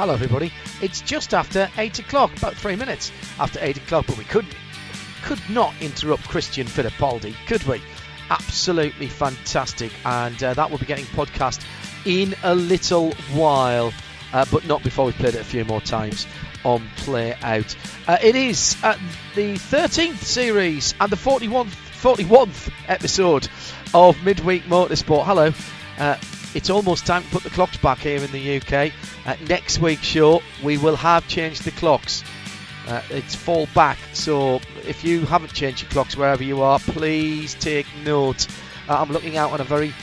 Hello, everybody. It's just after eight o'clock, about three minutes after eight o'clock, but we couldn't, could not interrupt Christian Fittipaldi, could we? Absolutely fantastic, and uh, that will be getting podcast in a little while, uh, but not before we've played it a few more times on Play Out. Uh, it is uh, the 13th series and the 41th, 41th episode of Midweek Motorsport. Hello. It's almost time to put the clocks back here in the UK. Uh, next week's show, we will have changed the clocks. Uh, it's fall back, so if you haven't changed your clocks wherever you are, please take note. Uh, I'm looking out on a very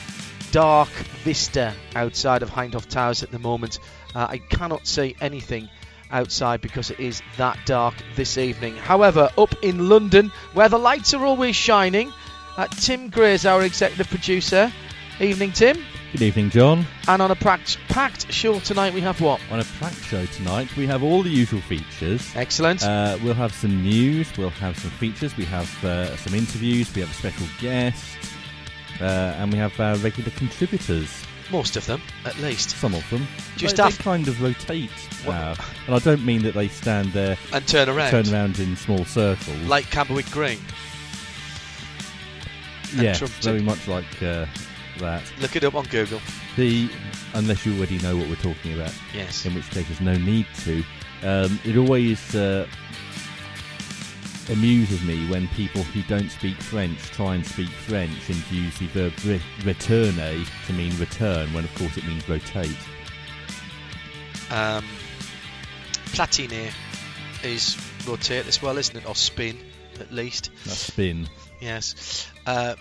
dark vista outside of Hindhaugh Towers at the moment. Uh, I cannot see anything outside because it is that dark this evening. However, up in London, where the lights are always shining, uh, Tim Gray is our executive producer. Evening, Tim. Good evening, John. And on a packed, packed show tonight, we have what? On a packed show tonight, we have all the usual features. Excellent. Uh, we'll have some news, we'll have some features, we have uh, some interviews, we have a special guest, uh, and we have our regular contributors. Most of them, at least. Some of them. Just they, they kind of rotate now. And I don't mean that they stand there, And turn around. turn around in small circles. Like Camberwick Green. Yeah, very much like uh, that. Look it up on Google. The unless you already know what we're talking about. Yes. in which case there's no need to. Um, it always uh, amuses me when people who don't speak French try and speak French and use the verb re- retourner to mean return, when of course it means rotate. Um, platiner is rotate as well, isn't it? Or spin, at least. That's spin. Yes. Uh,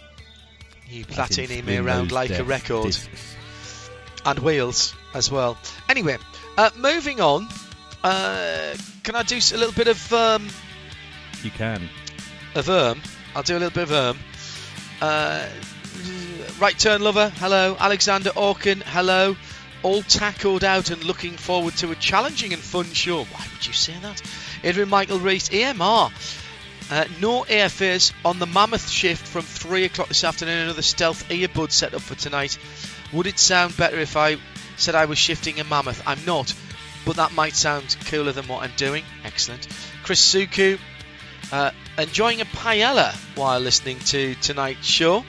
you As in platini me around like a record. and wheels as well. Anyway, uh, moving on. Uh, can I do a little bit of um, You can. of erm? I'll do a little bit of erm. Uh, right turn lover, hello. Alexander Orkin, hello. All tackled out and looking forward to a challenging and fun show. Why would you say that? Adrian Michael Reese, EMR. Uh, no airfares on the Mammoth shift from 3 o'clock this afternoon. Another stealth earbud set up for tonight. Would it sound better if I said I was shifting a Mammoth? I'm not, but that might sound cooler than what I'm doing. Excellent. Chris Suku, uh, enjoying a paella while listening to tonight's show.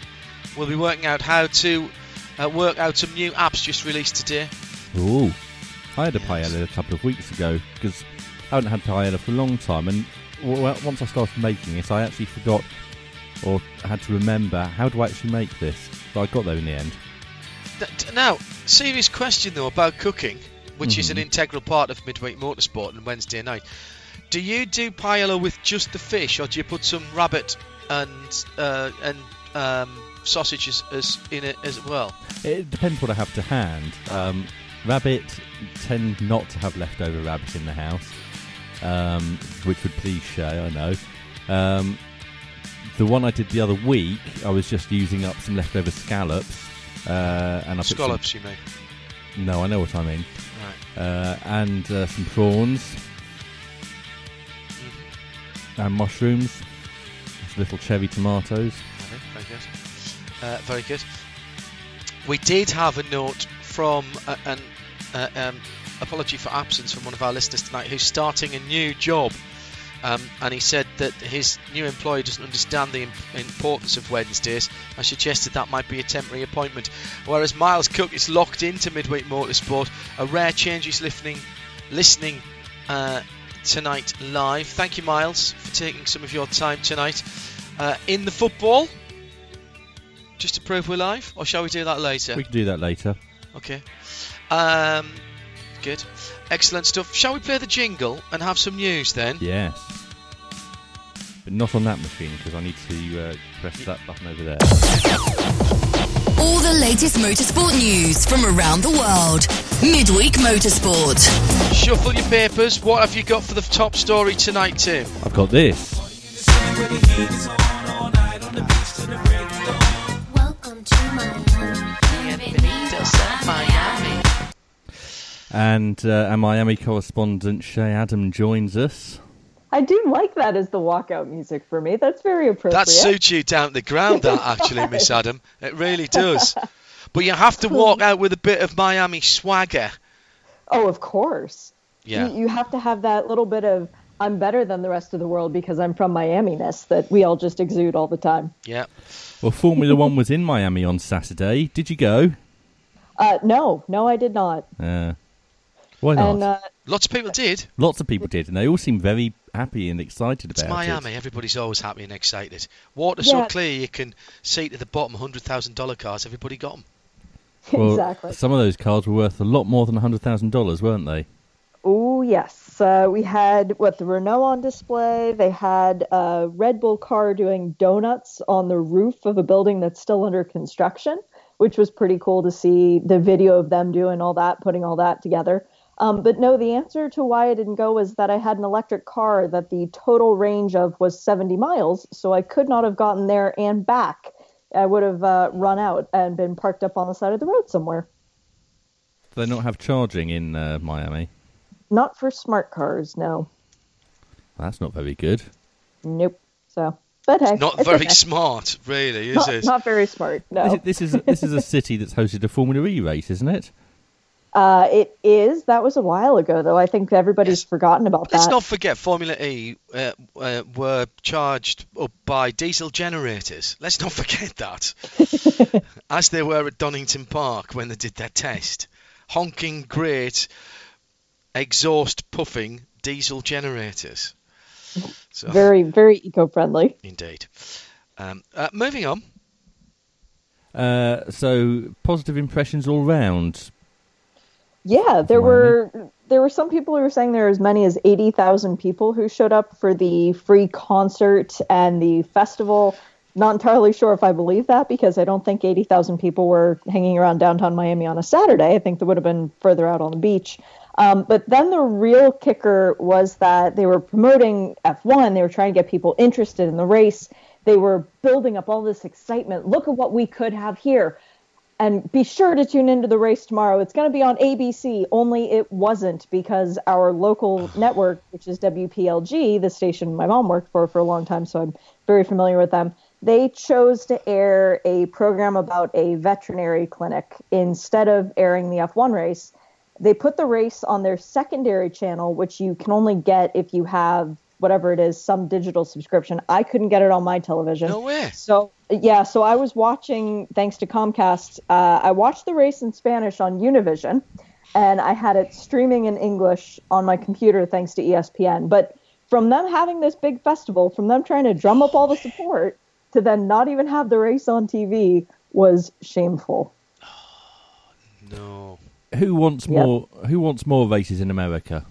We'll be working out how to uh, work out some new apps just released today. Ooh. I had a Yes. paella a couple of weeks ago because I haven't had paella for a long time, and w- w- once I started making it, I actually forgot or had to remember how do I actually make this. But I got there in the end. Now, serious question though about cooking, which is an Mhm. integral part of midweek motorsport on Wednesday night. Do you do paella with just the fish, or do you put some rabbit and uh, and um, sausages as in it as well? It depends what I have to hand. Um, rabbit tend not to have leftover rabbit in the house, um, which would please Shea, I know. Um, the one I did the other week, I was just using up some leftover scallops, uh, and I put some- Scallops, you mean? no, I know what I mean. Right. Uh, and uh, some prawns Mhm. and mushrooms, little cherry tomatoes. Very good. Uh, very good. We did have a note from uh, an uh, um, apology for absence from one of our listeners tonight who's starting a new job. Um, and he said that his new employer doesn't understand the im- importance of Wednesdays. I suggested that might be a temporary appointment. Whereas Miles Cook is locked into midweek motorsport, a rare change he's listening, listening uh, tonight live. Thank you, Miles, for taking some of your time tonight. Uh, in the football, just to prove we're live, or shall we do that later? We can do that later. Okay. Um, good. Excellent stuff. Shall we play the jingle and have some news then? Yes. But not on that machine because I need to uh, press that button over there. All the latest motorsport news from around the world. Midweek Motorsport. Shuffle your papers. What have you got for the top story tonight, Tim? I've got this. And uh, our Miami correspondent Shea Adam joins us. I do like that as the walkout music for me. That's very appropriate. That suits you down to the ground, that actually, Miss Adam. It really does. But you have to walk out with a bit of Miami swagger. oh, of course. Yeah. You, you have to have that little bit of I'm better than the rest of the world because I'm from Miami-ness that we all just exude all the time. Yeah. Well, Formula One was in Miami on Saturday. Did you go? Uh, no, no, I did not. Uh, why not? And uh, Lots of people did. Lots of people did, and they all seemed very happy and excited about it. It's Miami. it. Everybody's always happy and excited. Water's so clear you can see to the bottom $100,000 cars. Everybody got them. Well, exactly. Some of those cars were worth a lot more than hundred thousand dollars, weren't they? Oh yes, uh, we had what the Renault on display. They had a Red Bull car doing donuts on the roof of a building that's still under construction, which was pretty cool to see the video of them doing all that, putting all that together. Um, but no, the answer to why I didn't go was that I had an electric car that the total range of was 70 miles, so I could not have gotten there and back. I would have uh, run out and been parked up on the side of the road somewhere. Do they not have charging in uh, Miami? Not for smart cars, no. That's not very good. Nope. So, but hey, Not it's very okay. smart, really, is not, it? not very smart. Is No, it- This is this is a city that's hosted a Formula E race, isn't it? Uh, it is. That was a while ago, though. I think everybody's Yes. forgotten about that. Let's not forget Formula E uh, uh, were charged up by diesel generators. Let's not forget that. As they were at Donington Park when they did their test. Honking great exhaust puffing diesel generators. So, Very, very eco-friendly. indeed. Um, uh, moving on. Uh, so positive impressions all round. Yeah, there were there were some people who were saying there were as many as eighty thousand people who showed up for the free concert and the festival. Not entirely sure if I believe that because I don't think eighty thousand people were hanging around downtown Miami on a Saturday. I think they would have been further out on the beach. Um, but then the real kicker was that they were promoting F1. They were trying to get people interested in the race. They were building up all this excitement. Look at what we could have here and be sure to tune into the race tomorrow. It's going to be on ABC, only it wasn't because our local network, which is WPLG, the station my mom worked for for a long time, so I'm very familiar with them. They chose to air a program about a veterinary clinic instead of airing the F1 race. They put the race on their secondary channel, which you can only get if you have whatever it is, some digital subscription. I couldn't get it on my television. No way. So yeah, so I was watching thanks to Comcast. Uh, I watched the race in Spanish on Univision, and I had it streaming in English on my computer thanks to ESPN. But from them having this big festival, from them trying to drum up all the support, to then not even have the race on TV was shameful. No. Who wants Yep. more? Who wants more races in America?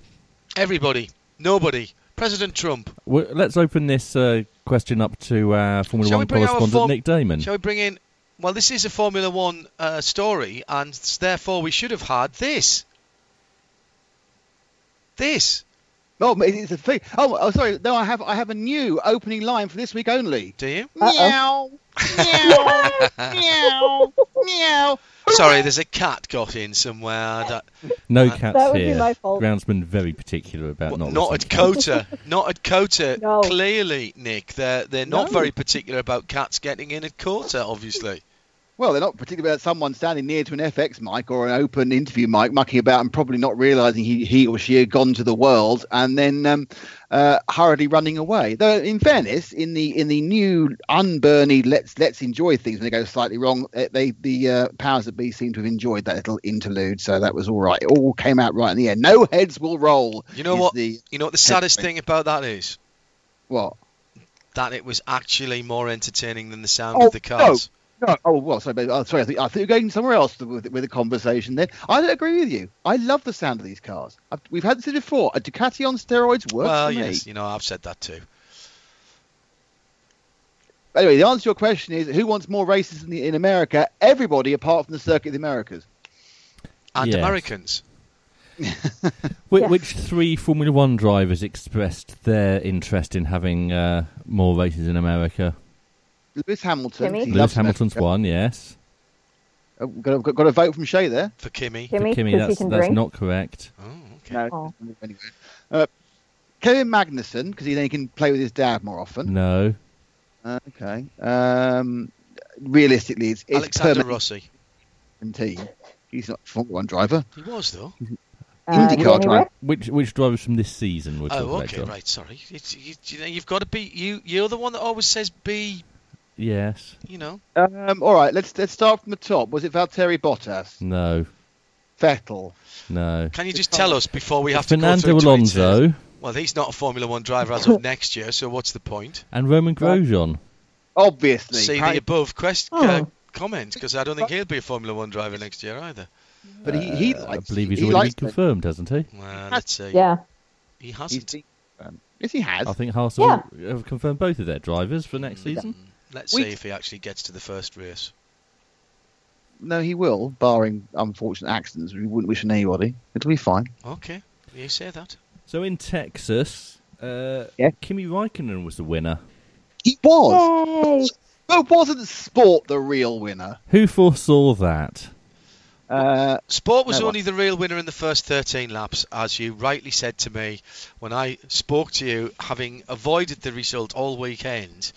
Everybody. Nobody. President Trump. Well, let's open this uh, question up to uh, Formula Shall One correspondent form- Nick Daman. Shall we bring in? Well, this is a Formula One uh, story, and therefore we should have had this. This. Oh, it's a thing. Oh, oh, sorry. No, I have I have a new opening line for this week only. Do you? Meow, meow, meow, meow. Sorry, there's a cat got in somewhere. I don't- no That cats would be here. my fault. Groundsman very particular about Well, not. not listening at to. Cota. not at Cota. No. Clearly, Nick, they're they're not No. very particular about cats getting in at Cota. Obviously. Well, they're not particularly about someone standing near to an FX mic or an open interview mic, mucking about and probably not realising he, he or she had gone to the world and then um, uh, hurriedly running away. Though, in fairness, in the in the new unburny let's let's enjoy things when they go slightly wrong, they the uh, powers that be seem to have enjoyed that little interlude, so that was all right. It all came out right in the end. No heads will roll. You know what? The, You know what the saddest thing about that is? what? That it was actually more entertaining than the sound Oh, of the cars. No, oh well, sorry, oh, sorry. I think, I think you're going somewhere else with, with the conversation. Then I don't agree with you. I love the sound of these cars. I've, we've had this before. A Ducati on steroids works well, for me. yes, you know, I've said that too. Anyway, the answer to your question is: Who wants more races in, the, in America? Everybody, apart from the Circuit of the Americas. And Yes. Americans. Which, Yes. which three Formula One drivers expressed their interest in having uh, more races in America? Lewis Hamilton. Kimi? Lewis Hamilton's America. one, yes. Uh, got, got, got a vote from Shea there. For Kimi. Kimi, For Kimi, that's, that's not correct. Oh, okay. No. Oh. Anyway. Uh, Kevin Magnussen, because he then he can play with his dad more often. No. Uh, okay. Um, realistically, it's, it's Alexander permanent Rossi. team. He's not a Formula One driver. He was though. Uh, IndyCar driver. Which which drivers from this season would Oh, okay, right. Sorry. It's, you, you know, you've got to be you. You're the one that always says be. Yes. You know. Um, all right, let's let's start from the top. Was it Valtteri Bottas? No. Vettel? No. Can you just tell us before we have to go Fernando through tweets here? Alonso Well, he's not a Formula One driver as of next year, so what's the point? and Romain Grosjean. Obviously. See Harry- the above quest Oh. uh, comment because I don't think he'll be a Formula One driver next year either. but he, he Uh, I believe he's he already likes been confirmed, hasn't he? Well, let's see. Yeah. He hasn't. been, um, yes, he has. I think Haas Yeah. have confirmed both of their drivers for next season. Let's We- see if he actually gets to the first race. No, he will, barring unfortunate accidents. We wouldn't wish on anybody. It'll be fine. Okay, you say that. So in Texas, uh, Yeah. Kimi Raikkonen was the winner. He was. Yay! But wasn't Sport the real winner? Who foresaw that? Uh, Sport was No, only the real winner in the first 13 laps, as you rightly said to me when I spoke to you, having avoided the result all weekend.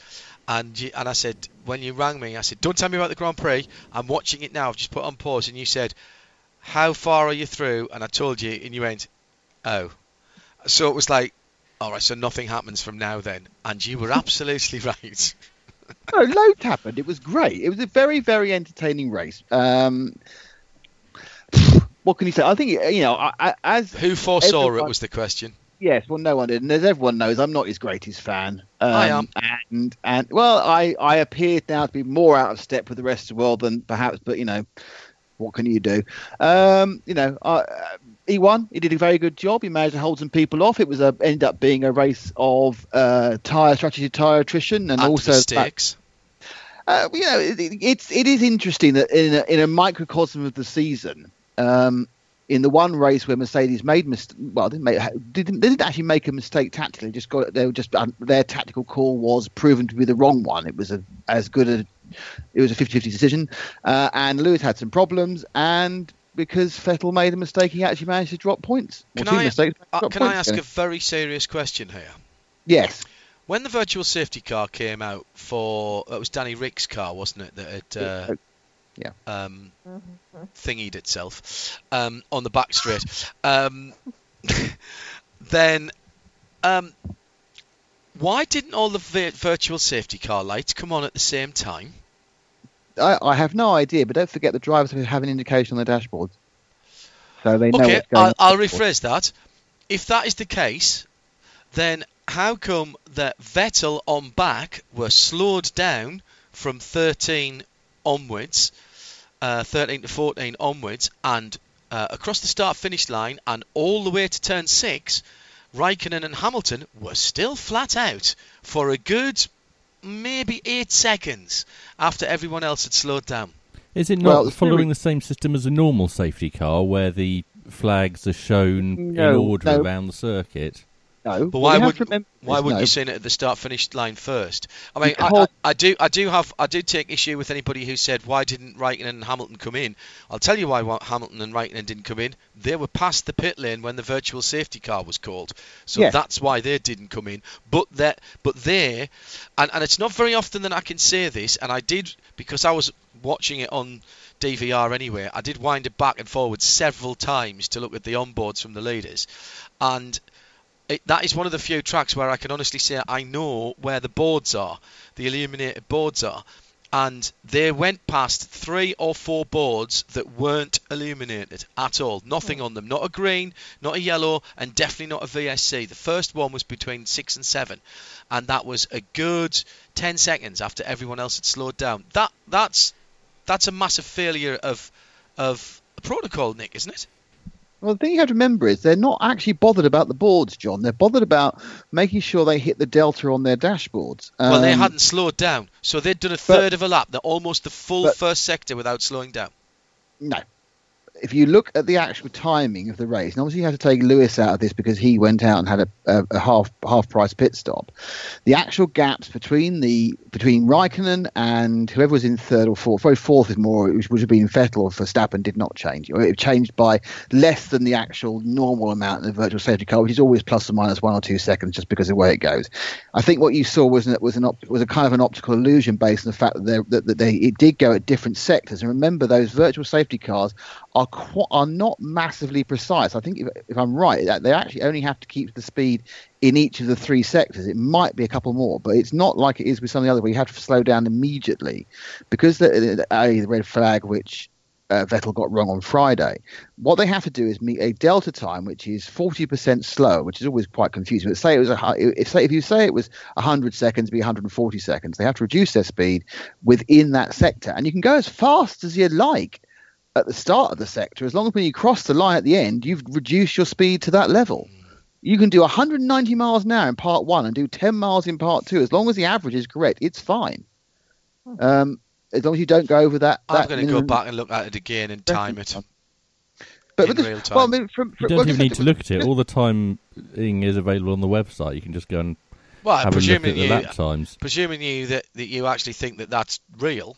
And you, and I said, when you rang me, I said, don't tell me about the Grand Prix. I'm watching it now. I've just put on pause. And you said, how far are you through? And I told you, and you went, oh. So it was like, all right, so nothing happens from now then. And you were absolutely right. no, loads happened. It was great. It was a very, very entertaining race. Um, what can you say? I think you know, I, I, as Who foresaw it was the question. Yes, well, no one did, and as everyone knows, I'm not his greatest fan. Um, I am. and and well, I I appear now to be more out of step with the rest of the world than perhaps, but you know, what can you do? Um, you know, uh, he won. He did a very good job. He managed to hold some people off. It was a ended up being a race of uh, tire strategy, tire attrition, and, And also mistakes. uh, you know, it, it- it's it is interesting that in a, in a microcosm of the season, um, in the one race where Mercedes made mis- well, they didn't, make, didn't they didn't actually make a mistake tactically. Just got they were just um, their tactical call was proven to be the wrong one. It was a as good a it was a 50-50 decision, uh, and Lewis had some problems, and because Vettel made a mistake, he actually managed to drop points. Can I- mistakes, Uh, drop can I ask again. a very serious question here? Yes. When the virtual safety car came out for it was Danny Ric's car, wasn't it? That it uh, Yeah. um, thingied itself um, on the back straight. Um, then, um, why didn't all the vi- virtual safety car lights come on at the same time? I, I have no idea, but don't forget the drivers have an indication on the dashboard, so they know Okay, I'll, I'll rephrase that. If that is the case, then how come that Vettel on back were slowed down from 13 onwards, uh, 13 to 14 onwards, and uh, across the start finish line and all the way to turn six, Raikkonen and Hamilton were still flat out for a good maybe eight seconds after everyone else had slowed down. Is it not Well, following theory- the same system as a normal safety car where the flags are shown in order no. around the circuit? No, But why would why wouldn't no. you seen it at the start finish line first? I mean, I, I, I do I do have I do take issue with anybody who said why didn't Raikkonen and Hamilton come in? I'll tell you why Hamilton and Raikkonen didn't come in. They were past the pit lane when the virtual safety car was called, so that's why they didn't come in. But that but they, and and it's not very often that I can say this, and I did because I was watching it on DVR anyway. I did wind it back and forward several times to look at the onboards from the leaders, and it, that is one of the few tracks where I can honestly say I know where the boards are, the illuminated boards are, and they went past three or four boards that weren't illuminated at all. Nothing hmm. on them, not a green, not a yellow, and definitely not a VSC. The first one was between six and seven, and that was a good ten seconds after everyone else had slowed down. That that's that's a massive failure of of protocol, Nick, isn't it? Well, the thing you have to remember is they're not actually bothered about the boards, John. They're bothered about making sure they hit the delta on their dashboards. Well, they Um, hadn't slowed down, so they'd done a third of a lap. They're almost the full but- first sector without slowing down. No. If you look at the actual timing of the race, and obviously you have to take Lewis out of this because he went out and had a, a, a half half price pit stop. The actual gaps between the between Raikkonen and whoever was in third or fourth, probably fourth is more, which would have been Vettel or Verstappen, did not change. It changed by less than the actual normal amount in the virtual safety car, which is always plus or minus one or two seconds, just because of the way it goes. I think what you saw was an, was an op, was a kind of an optical illusion based on the fact that that, that they it did go at different sectors. And remember, those virtual safety cars are qu- are not massively precise. I think if, if I'm right, they actually only have to keep the speed in each of the three sectors. It might be a couple more, but it's not like it is with some of the other where you have to slow down immediately because the, the, the red flag, which uh, Vettel got wrong on Friday. What they have to do is meet a delta time which is 40% slower, which is always quite confusing. But say it was a, if say if you say it was 100 seconds, be 140 seconds. They have to reduce their speed within that sector, and you can go as fast as you like at the start of the sector, as long as when you cross the line at the end, you've reduced your speed to that level. You can do 190 miles an hour in part one and do 10 miles in part two. As long as the average is correct, it's fine. Um, as long as you don't go over that. I'm going to go back and look at it again and time it. But, in but this- real time. Well, I mean, from, You don't well, even need to look at it. All the timing is available on the website. You can just go and Well, have a look at the you, lap times. presuming you that, that you actually think that that's real,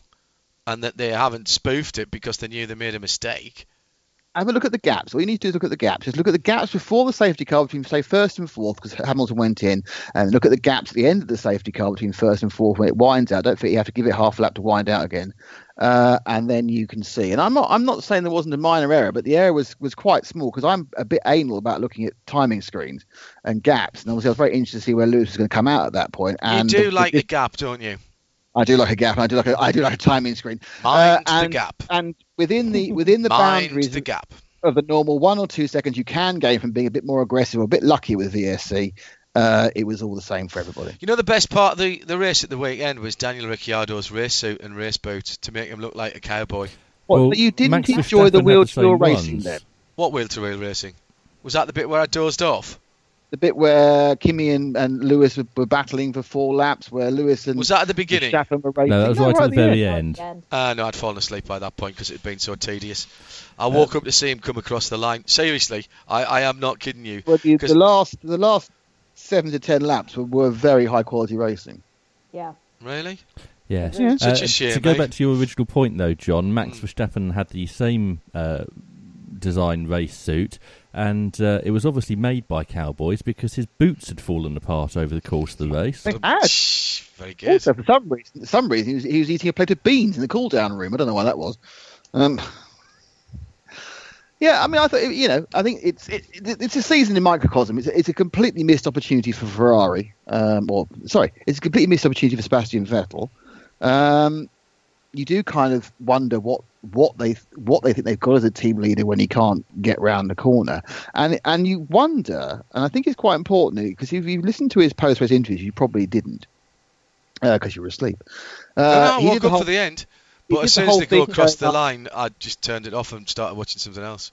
and that they haven't spoofed it because they knew they made a mistake. have a look at the gaps. All you need to do is look at the gaps. Just look at the gaps before the safety car between, say, first and fourth, because Hamilton went in, and look at the gaps at the end of the safety car between first and fourth when it winds out. Don't think you have to give it half a lap to wind out again, uh, and then you can see. And I'm not, I'm not saying there wasn't a minor error, but the error was was quite small because I'm a bit anal about looking at timing screens and gaps. And obviously, I was very interested to see where Lewis was going to come out at that point. And you do the- like the- a gap, don't you? I do like a gap. I do like a, I do like a timing screen. Mind Uh, the and, gap. And within the within the Mind boundaries the gap. of the normal one or two seconds you can gain from being a bit more aggressive or a bit lucky with VSC, uh, it was all the same for everybody. You know the best part of the, the race at the weekend was Daniel Ricciardo's race suit and race boots to make him look like a cowboy. What, Well, but you didn't Max enjoy the Verstappen had wheel to wheel racing ones. then. What wheel to wheel racing? Was that the bit where I dozed off? The bit where Kimi and, and Lewis were, were battling for four laps, where Lewis and Was that at the beginning? Verstappen were racing. No, that was right at the very end. Uh, no, I'd fallen asleep by that point because it had been so tedious. I woke up to see him come across the line. Seriously, I, I am not kidding you. Well, the, 'Cause- the last the last seven to ten laps were, were very high quality racing. Yeah. Really? Yes. Yeah. Such a Uh, shame, To go eh? back to your original point, though, John, Max Mm. Verstappen had the same uh, design race suit, and uh, it was obviously made by cowboys because his boots had fallen apart over the course of the race. They had. Very good. Also, for some reason, for some reason, he was, he was eating a plate of beans in the cool down room. I don't know why that was. Um, yeah, I mean, I thought you know, I think it's it, it, it's a season in microcosm. It's a, it's a completely missed opportunity for Ferrari. Um, or sorry, it's a completely missed opportunity for Sebastian Vettel. Um, you do kind of wonder what what they what they think they've got as a team leader when he can't get round the corner, and and you wonder, and I think it's quite important because if you listened to his post race interviews, you probably didn't because you were asleep. Uh, no, no, I he woke up whole- for the end. But as soon as they go across the line, I just turned it off and started watching something else.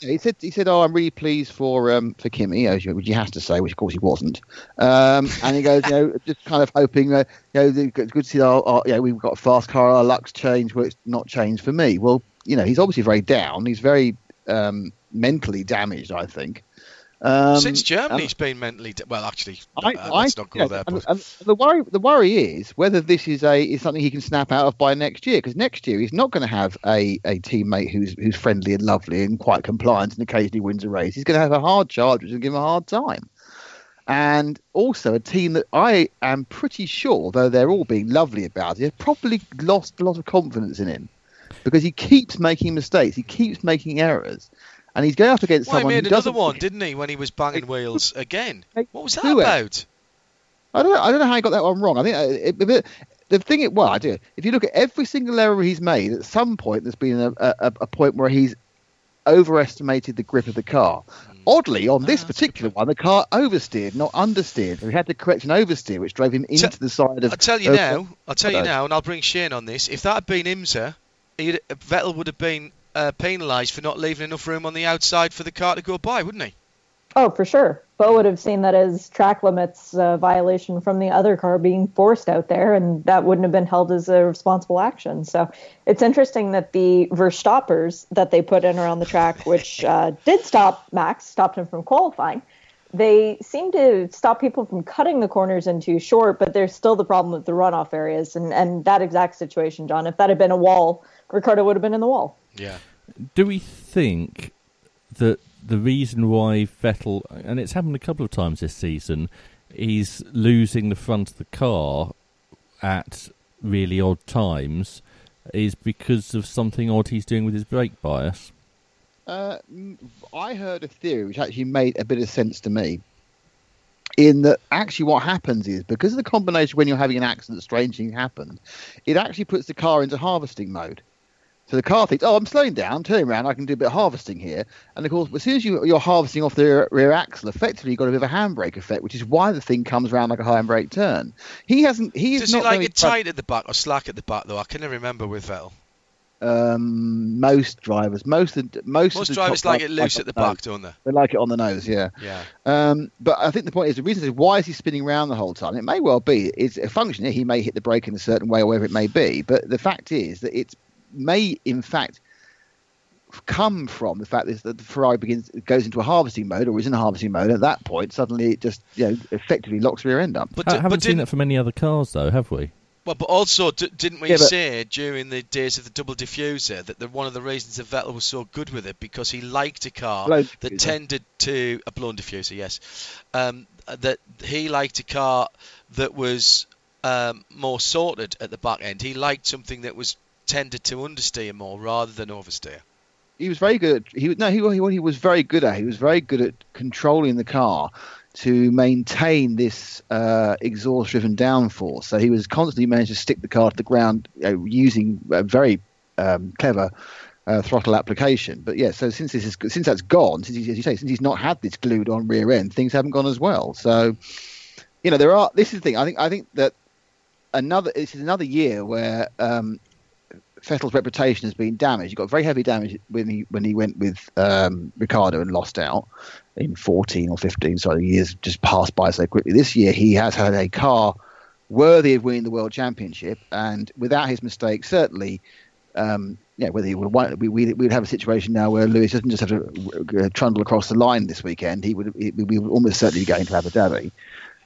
You know, he said he said, "Oh, I'm really pleased for um, for Kimi," which he has to say, which of course he wasn't. Um, and he goes, you know, just kind of hoping, uh, you know, it's good to see our, our, you know, we've got a fast car, our luck's changed, but it's not changed for me. Well, you know, he's obviously very down. He's very um, mentally damaged, I think. Um, Since Germany's been mentally de- well, actually, I, uh, I, let's not go yeah, there. But and the worry, the worry is whether this is a is something he can snap out of by next year. Because next year he's not going to have a, a teammate who's who's friendly and lovely and quite compliant and occasionally wins a race. He's going to have a hard charge, which will give him a hard time. And also a team that I am pretty sure, though they're all being lovely about it, have probably lost a lot of confidence in him because he keeps making mistakes, he keeps making errors, and he's going up against well, he someone made who another one, didn't he, when he was banging wheels again? What was that about? I don't know. I don't know how he got that one wrong. I think uh, it, it, the thing. It, well, I do. If you look at every single error he's made, at some point there's been a, a, a point where he's overestimated the grip of the car. Oddly, on this Ah, that's a good particular one, the car oversteered, not understeered. He had to correct an oversteer, which drove him into the side of. I'll tell you now. I'll tell you now, and I'll bring Shane on this. If that had been IMSA, he'd, Vettel would have been uh, penalised for not leaving enough room on the outside for the car to go by, wouldn't he? Oh, for sure. Bo would have seen that as track limits uh, violation from the other car being forced out there, and that wouldn't have been held as a responsible action. So it's interesting that the Verstoppers that they put in around the track, which uh, did stop Max, stopped him from qualifying, they seem to stop people from cutting the corners in too short, but there's still the problem with the runoff areas. And, and that exact situation, John, if that had been a wall, Ricciardo would have been in the wall. Yeah. Do we think that the reason why Vettel, and it's happened a couple of times this season, he's losing the front of the car at really odd times, is because of something odd he's doing with his brake bias? Uh, I heard a theory which actually made a bit of sense to me. In that, actually, what happens is because of the combination when you're having an accident, strange things happen. It actually puts the car into harvesting mode. So the car thinks, "Oh, I'm slowing down, turning around. I can do a bit of harvesting here." And of course, as soon as you, you're harvesting off the rear, rear axle, effectively you've got a bit of a handbrake effect, which is why the thing comes around like a handbrake turn. He hasn't. He is Does not he like it tight at the back or slack at the back, though? I can never remember with Vettel. Um, most drivers, most of most, Most of the drivers like it loose at the nose. back, don't they? They like it on the nose, yeah. Yeah. Um, but I think the point is the reason is why is he spinning around the whole time? It may well be it's a function. He may hit the brake in a certain way, or whatever it may be. But the fact is that it may, in fact, come from the fact is that the Ferrari begins goes into a harvesting mode or is in a harvesting mode. At that point, suddenly it just you know effectively locks rear end up. But, I di- haven't but seen that from any other cars, though, have we? well, but also, d- didn't we Yeah, but- say during the days of the double diffuser that the, one of the reasons that Vettel was so good with it because he liked a car Blown that diffuser. tended to a blown diffuser, yes, um, that he liked a car that was um, more sorted at the back end. He liked something that was tended to understeer more rather than oversteer. he was very good. At, he no, he what he was very good at. He was very good at controlling the car to maintain this uh, exhaust-driven downforce. So he was constantly managed to stick the car to the ground you know, using a very um, clever uh, throttle application. But yeah, so since this is since that's gone, since he, as you say, since he's not had this glued-on rear end, things haven't gone as well. So you know, there are. This is the thing. I think. I think that another. This is another year where. Um, Vettel's reputation has been damaged. He got very heavy damage when he when he went with um, Ricciardo and lost out in 14 or 15. So the years just passed by so quickly. This year he has had a car worthy of winning the world championship, and without his mistakes, certainly. Um, yeah, whether he would we, we'd, we'd have a situation now where Lewis doesn't just have to uh, trundle across the line this weekend. He would, we would almost certainly be going to Abu Dhabi.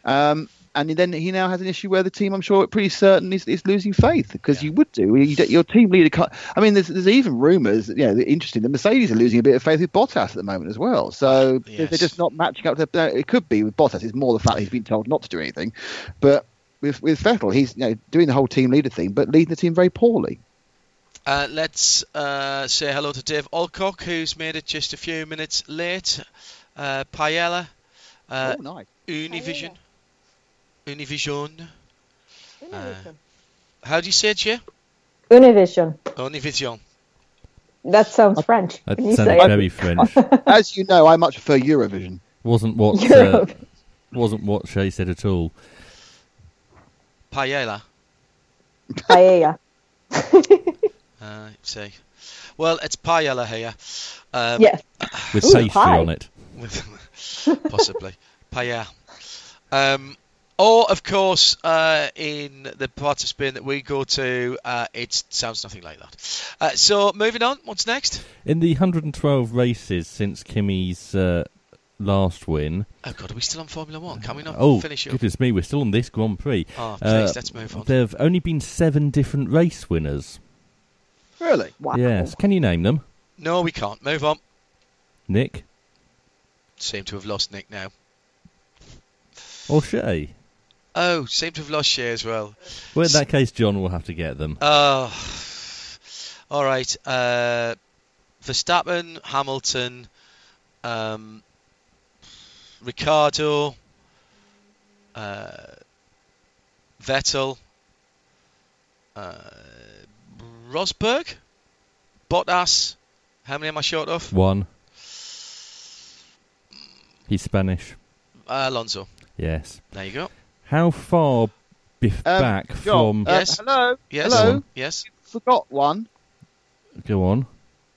Um, and then he now has an issue where the team, I'm sure, pretty certain is, is losing faith because you would do. You, your team leader. Can't, I mean, there's, there's even rumours. You know, interesting. The Mercedes are losing a bit of faith with Bottas at the moment as well. So Yes. they're just not matching up. To, it could be with Bottas. It's more the fact that he's been told not to do anything. But with with Vettel, he's you know doing the whole team leader thing, but leading the team very poorly. Uh, let's uh, say hello to Dave Alcock, who's made it just a few minutes late. Uh, Paella, uh, oh, nice. Univision. Univision. Univision. How do you say it, Jay? Univision. Univision. That sounds French. That Can you sounded say it? very French. As you know, I much prefer Eurovision. wasn't what uh, wasn't what Shea said at all. Paella. Paella. Uh, see. Well, it's paella here. Um, yes. With Ooh, pastry pie. on it. with possibly paella. Um, or of course, uh, in the part of Spain that we go to, uh, it sounds nothing like that. Uh, so moving on, what's next? In the 112 races since Kimi's uh, last win. Oh God, are we still on Formula One? Can we not Oh, finish it? up? goodness me, we're still on this Grand Prix. Oh, please, Uh, let's move on. There have only been seven different race winners. Really? Wow. Yes. Can you name them? No, we can't. Move on. Nick Seem to have lost Nick now. or Shay? Oh, seem to have lost Shea as well. Well, in that case, John will have to get them. Oh, all right. Uh, Verstappen, Hamilton, um, Ricciardo, uh, Vettel, uh, Rosberg, Bottas. How many am I short of? One. He's Spanish. Uh, Alonso. Yes. There you go. How far bef- Um, back John, from? uh, Yes. hello. Yes. Hello. Yes. Forgot one. Go on.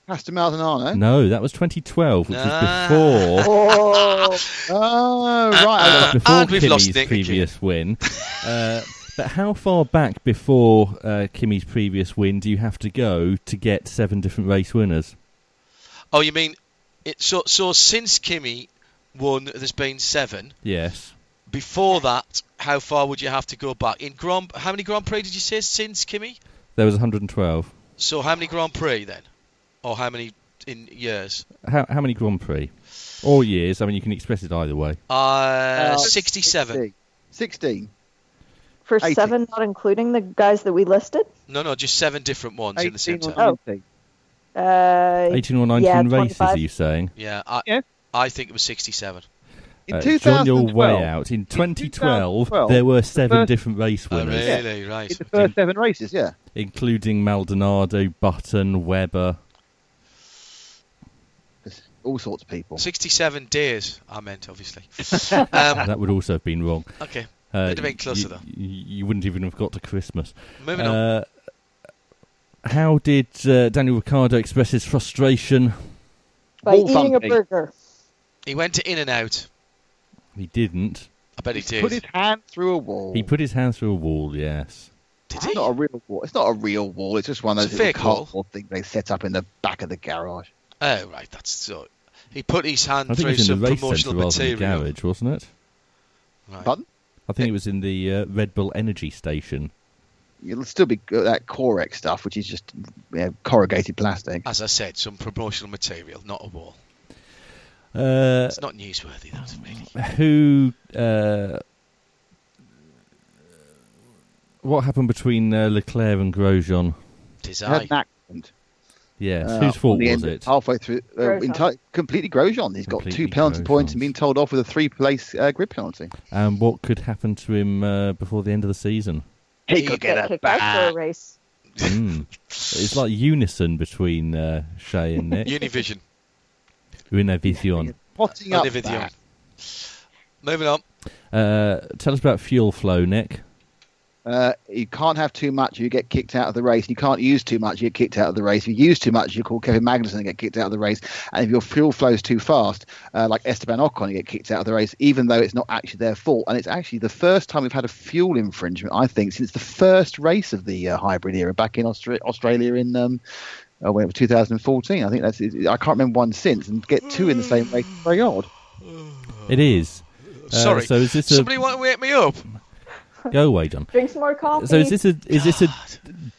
Pastor Maldonado. No, that was 2012, which Ah. was before. Oh, Oh, right. Uh, okay. before and we've lost Kimi's Nick previous win. uh, but how far back before uh, Kimi's previous win do you have to go to get seven different race winners? Oh, you mean it? So, so since Kimi won, there's been seven. Yes. Before that, how far would you have to go back? In Grand, how many Grand Prix did you say since Kimi? There was 112. So how many Grand Prix then, or how many in years? How, how many Grand Prix? Or years? I mean, you can express it either way. Uh, Uh, 67. 16. for 80. seven, not including the guys that we listed. No, no, just seven different ones in the same time. Oh. Uh, 18 or 19 yeah, races, 25. are you saying? Yeah, I, Yeah. I think it was 67. In Uh, 2012, John, way out. In 2012, 2012, there were seven first- different race Oh, winners, really? Right. in the first seven races, yeah. including Maldonado, Button, Webber. All sorts of people. 67 days, I meant, obviously. um, That would also have been wrong. okay, Uh, It'd have been closer, you, though. You, you wouldn't even have got to Christmas. moving on. Uh, how did uh, Daniel Ricciardo express his frustration? by Bull eating a burger. He went to In and Out. He didn't. I bet he He's did. Put his hand through a wall. He put his hand through a wall, yes. Did It's he? not a real wall. It's not a real wall. It's just one of those a little fake cardboard things they set up in the back of the garage. Oh, right. That's so. He put his hand I think through it was in some the race promotional centre rather than the material. garage, wasn't it? Right. Pardon? I think it was in the uh, Red Bull Energy Station. It'll still be uh, that Corex stuff, which is just you know, corrugated plastic. As I said, some promotional material, not a wall. Uh, It's not newsworthy, that really. who? Uh, what happened between uh, Leclerc and Grosjean? Tis Had an accident. Yes, uh, whose on fault the was end- it? Halfway through, uh, Grosjean. enti- completely Grosjean. He's got Completely two penalty points and Grosjean's. been told off with a three-place uh, grid penalty. And what could happen to him uh, before the end of the season? He could Get kicked out for a race. Mm. It's like unison between uh, Shea and Nick. Univision. Univision. potting up Univision. Moving on. Uh, tell us about fuel flow, Nick. Uh, you can't have too much, you get kicked out of the race. You can't use too much, you get kicked out of the race. If you use too much, you call Kevin Magnussen and get kicked out of the race. And if your fuel flows too fast, uh, like Esteban Ocon, you get kicked out of the race, even though it's not actually their fault. And it's actually the first time we've had a fuel infringement, I think, since the first race of the uh, hybrid era back in Austra- Australia in um, oh, when it was 2014. I think that's I can't remember one since. And get two in the same race is very odd. It is. Uh, Sorry. So is this a Somebody want to wake me up? go away, John? Drink some more coffee. So is this a is this a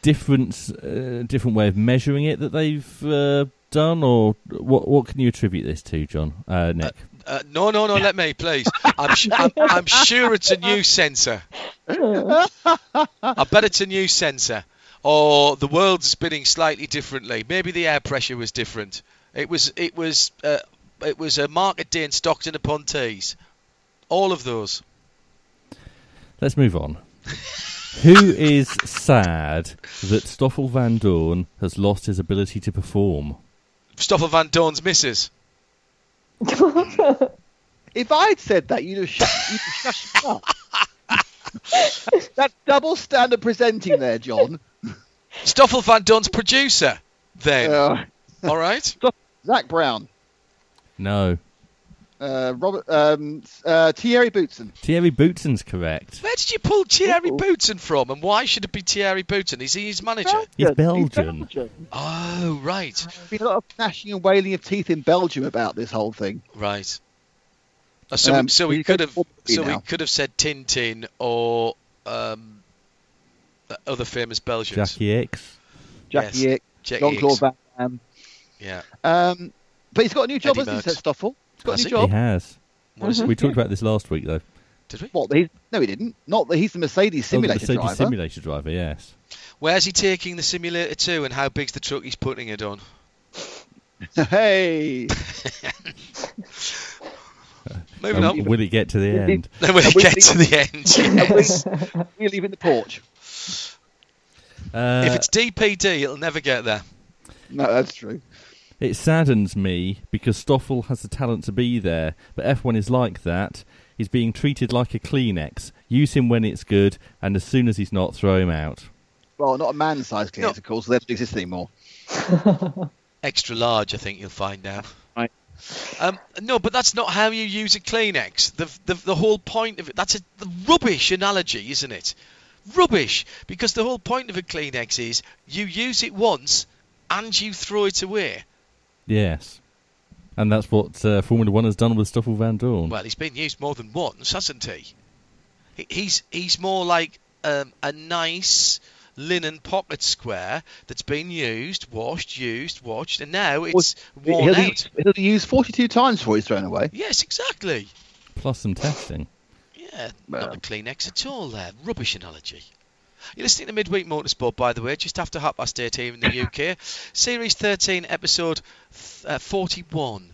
different uh, different way of measuring it that they've uh, done, or what what can you attribute this to, John? Uh, Nick. Uh, no, no, no, let me, please. I'm, sh- I'm, I'm sure it's a new sensor. I bet it's a new sensor. Or the world's spinning slightly differently. Maybe the air pressure was different. It was it was uh, it was a market day in Stockton upon Tees. All of those. Let's move on. Who is sad that Stoffel Vandoorne has lost his ability to perform? Stoffel Vandoorne's misses. If I'd said that, you'd have shut, you'd have shut me up. That's double standard presenting there, John. Stoffel Vandoorne's producer. Then, Uh, all right. Zak Brown, No. uh, Robert, um, uh, Thierry Boutsen. Thierry Boutsen's correct. Where did you pull Thierry Ooh. Boutsen from, and why should it be Thierry Boutsen? Is he his manager? He's Belgian. Oh, right, There's been a lot of gnashing and wailing of teeth in Belgium about this whole thing. right. Uh, so, Um, so we could have, to be so we could have said Tintin or um, the other famous Belgians. Jacky Ickx. Jackie Yes. Ick, Jackie Jean-Claude Van Damme. Yeah. Um, but he's got a new job, Eddy hasn't he, Merckx. said Stoffel? He's got Has a he? new He job. has. What is it? We talked about this last week, though. Did we? What? He, no, he didn't. Not that he's the Mercedes Oh, the simulator Mercedes driver. simulator driver, yes. Where's he taking the simulator to, and how big's the truck he's putting it on? hey, Moving Um, on. will it get to the end? Then when Are we we get to the end, yes. we're leaving the porch. Uh, if it's DPD, it'll never get there. No, that's true. It saddens me because Stoffel has the talent to be there, but F1 is like that. He's being treated like a Kleenex. Use him when it's good, and as soon as he's not, throw him out. Well, not a man-sized Kleenex, No. of course. So they don't exist anymore. Extra large, I think you'll find now. Right. Um, no, but that's not how you use a Kleenex. The, the, the whole point of it, that's a the rubbish analogy, isn't it? Rubbish, because the whole point of a Kleenex is you use it once and you throw it away. Yes. And that's what uh, Formula One has done with Stoffel Vandoorne. Well, he's been used more than once, hasn't he? He- He's he's more like um, a nice linen pocket square that's been used, washed, used, washed, and now it's worn he'll, out. Be, he'll be used 42 times before he's thrown away. Yes, exactly. Plus some testing. Yeah, Well. not a Kleenex at all there. Rubbish analogy. You're listening to Midweek Motorsport, by the way, just after half past eight here in the UK. Series 13, episode th- uh, 41.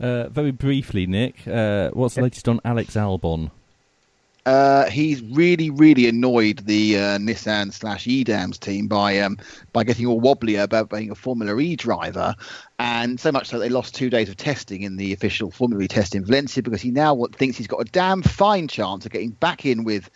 Uh, very briefly, Nick, uh, what's the latest on Alex Albon? Uh, he's really, really annoyed the uh, Nissan slash EDAMS team by um, by getting all wobbly about being a Formula E driver, and so much so they lost two days of testing in the official Formula E test in Valencia because he now thinks he's got a damn fine chance of getting back in with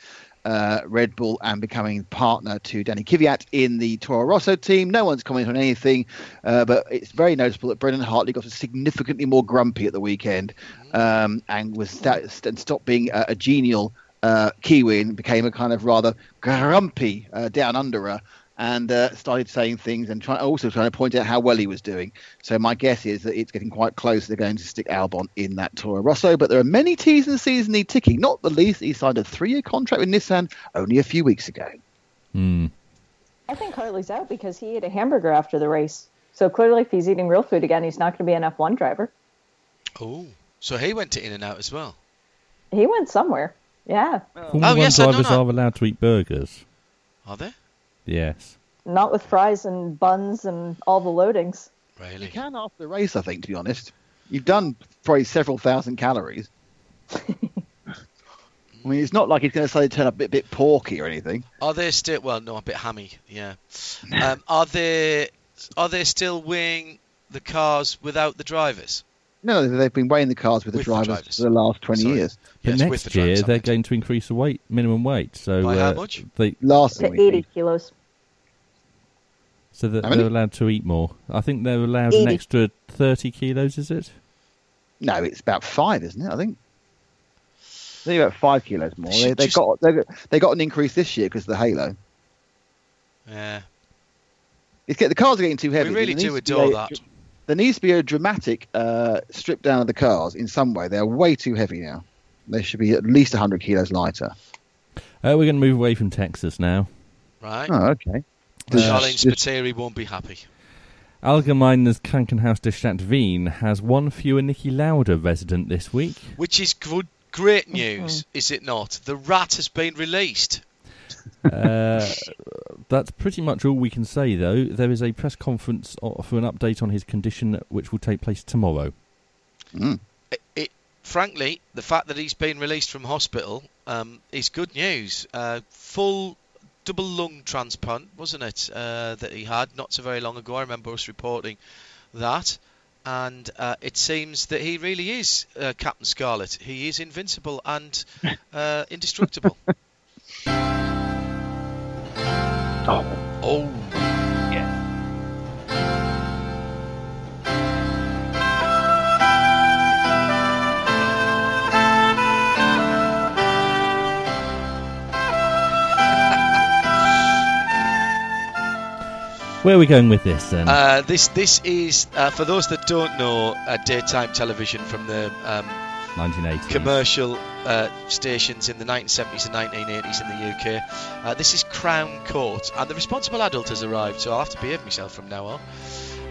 uh, Red Bull and becoming partner to Danny Kvyat in the Toro Rosso team. No one's commented on anything, uh, but it's very noticeable that Brendan Hartley got significantly more grumpy at the weekend um, and was st- stopped being a, a genial uh, Kiwi became a kind of rather grumpy uh, down underer and uh, started saying things and try- also trying to point out how well he was doing. So my guess is that it's getting quite close. They're going to stick Albon in that Toro Rosso, but there are many T's and C's need ticking. Not the least, he signed a three-year contract with Nissan only a few weeks ago. Hmm. I think Hartley's out because he ate a hamburger after the race. So clearly, if he's eating real food again, he's not going to be an F1 driver. Oh, so he went to In and Out as well. He went somewhere. Yeah, Formula Oh, One yes, I know drivers are allowed to eat burgers. Are they? Yes. not with fries and buns and all the loadings. Really? You Really? can after the race, I think, to be honest. You've done probably several thousand calories. I mean, it's not like he's going to suddenly turn up a bit, bit porky or anything. Are they still? Well, no, a bit hammy. Yeah. Um, are they? Are they still weighing the cars without the drivers? No, they've been weighing the cars with the With the drivers, drivers. for the last 20 Sorry. years. But Yes, with the next year drivers, they're going to increase the weight minimum weight. So By how uh, much? They, last to 80 think. kilos. So that they're allowed to eat more. I think they're allowed an extra thirty kilos. Is it? No, it's about five, isn't it? I think. I think about five kilos more. They They, just- got they, got- they got an increase this year because of the halo. Yeah. It's get, the cars are getting too heavy. We really do adore be a- that. There needs to be a dramatic uh, strip down of the cars in some way. They're way too heavy now. They should be at least 100 kilos lighter. Uh, we're going to move away from Texas now. Right. Oh, okay. Sharleen Just- Spiteri won't be happy. Allgemeine's Krankenhaus der Stadt Wien has one fewer Niki Lauda resident this week. Which is good, great news, is it not? The rat has been released. Uh, that's pretty much all we can say, though. There is a press conference for an update on his condition, which will take place tomorrow. Mm. It, it, frankly, the fact that he's been released from hospital um, is good news. Uh, full double lung transplant, wasn't it, uh, that he had not so very long ago? I remember us reporting that. And uh, it seems that he really is uh, Captain Scarlet. He is invincible and uh, indestructible. Oh, Oh, Where are we going with this then? Uh, this this is uh, for those that don't know uh, daytime television from the um, 1980. commercial uh, stations in the 1970s and 1980s in the UK. Uh, this is Crown Court, and the responsible adult has arrived, so I'll have to behave myself from now on.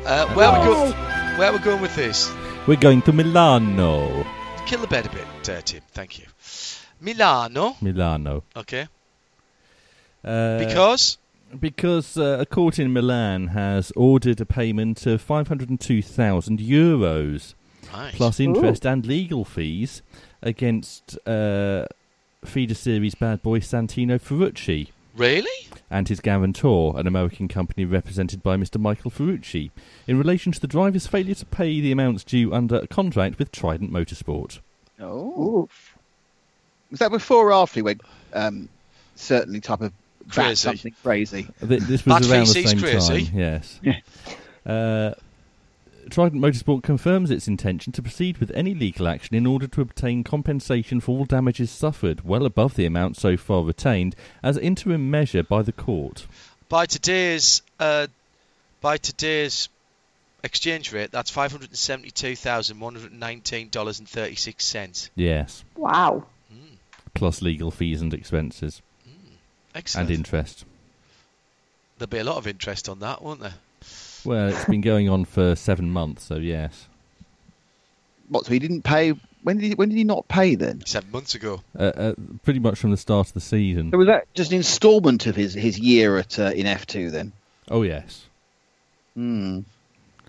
Uh, where are we go? Where are we going with this? We're going to Milano. Kill the bed a bit, uh, Tim. Thank you. Milano. Milano. Okay. Uh, Because because uh, a court in Milan has ordered a payment of 502,000 euros right. plus interest and legal fees against uh, feeder series bad boy Santino Ferrucci really? and his guarantor, an American company represented by Mr. Michael Ferrucci, in relation to the driver's failure to pay the amounts due under a contract with Trident Motorsport. Oh. Was that before or after he went um, certainly type of bat Crazy. something crazy? This was Bad around the same crazy. time. Yes. Uh, Trident Motorsport confirms its intention to proceed with any legal action in order to obtain compensation for all damages suffered, well above the amount so far retained, as interim measure by the court. By today's uh, by today's exchange rate, that's five hundred and seventy-two thousand one hundred nineteen dollars and thirty-six cents. Yes, Wow. plus legal fees and expenses Excellent. and interest. There'll be a lot of interest on that, won't there? Well, it's been going on for seven months, so yes. What? So he didn't pay? When did he? When did he not pay then? Seven months ago. Uh, uh, pretty much from the start of the season. So was that just an instalment of his his year at uh, in F two then? Oh, yes. Hmm.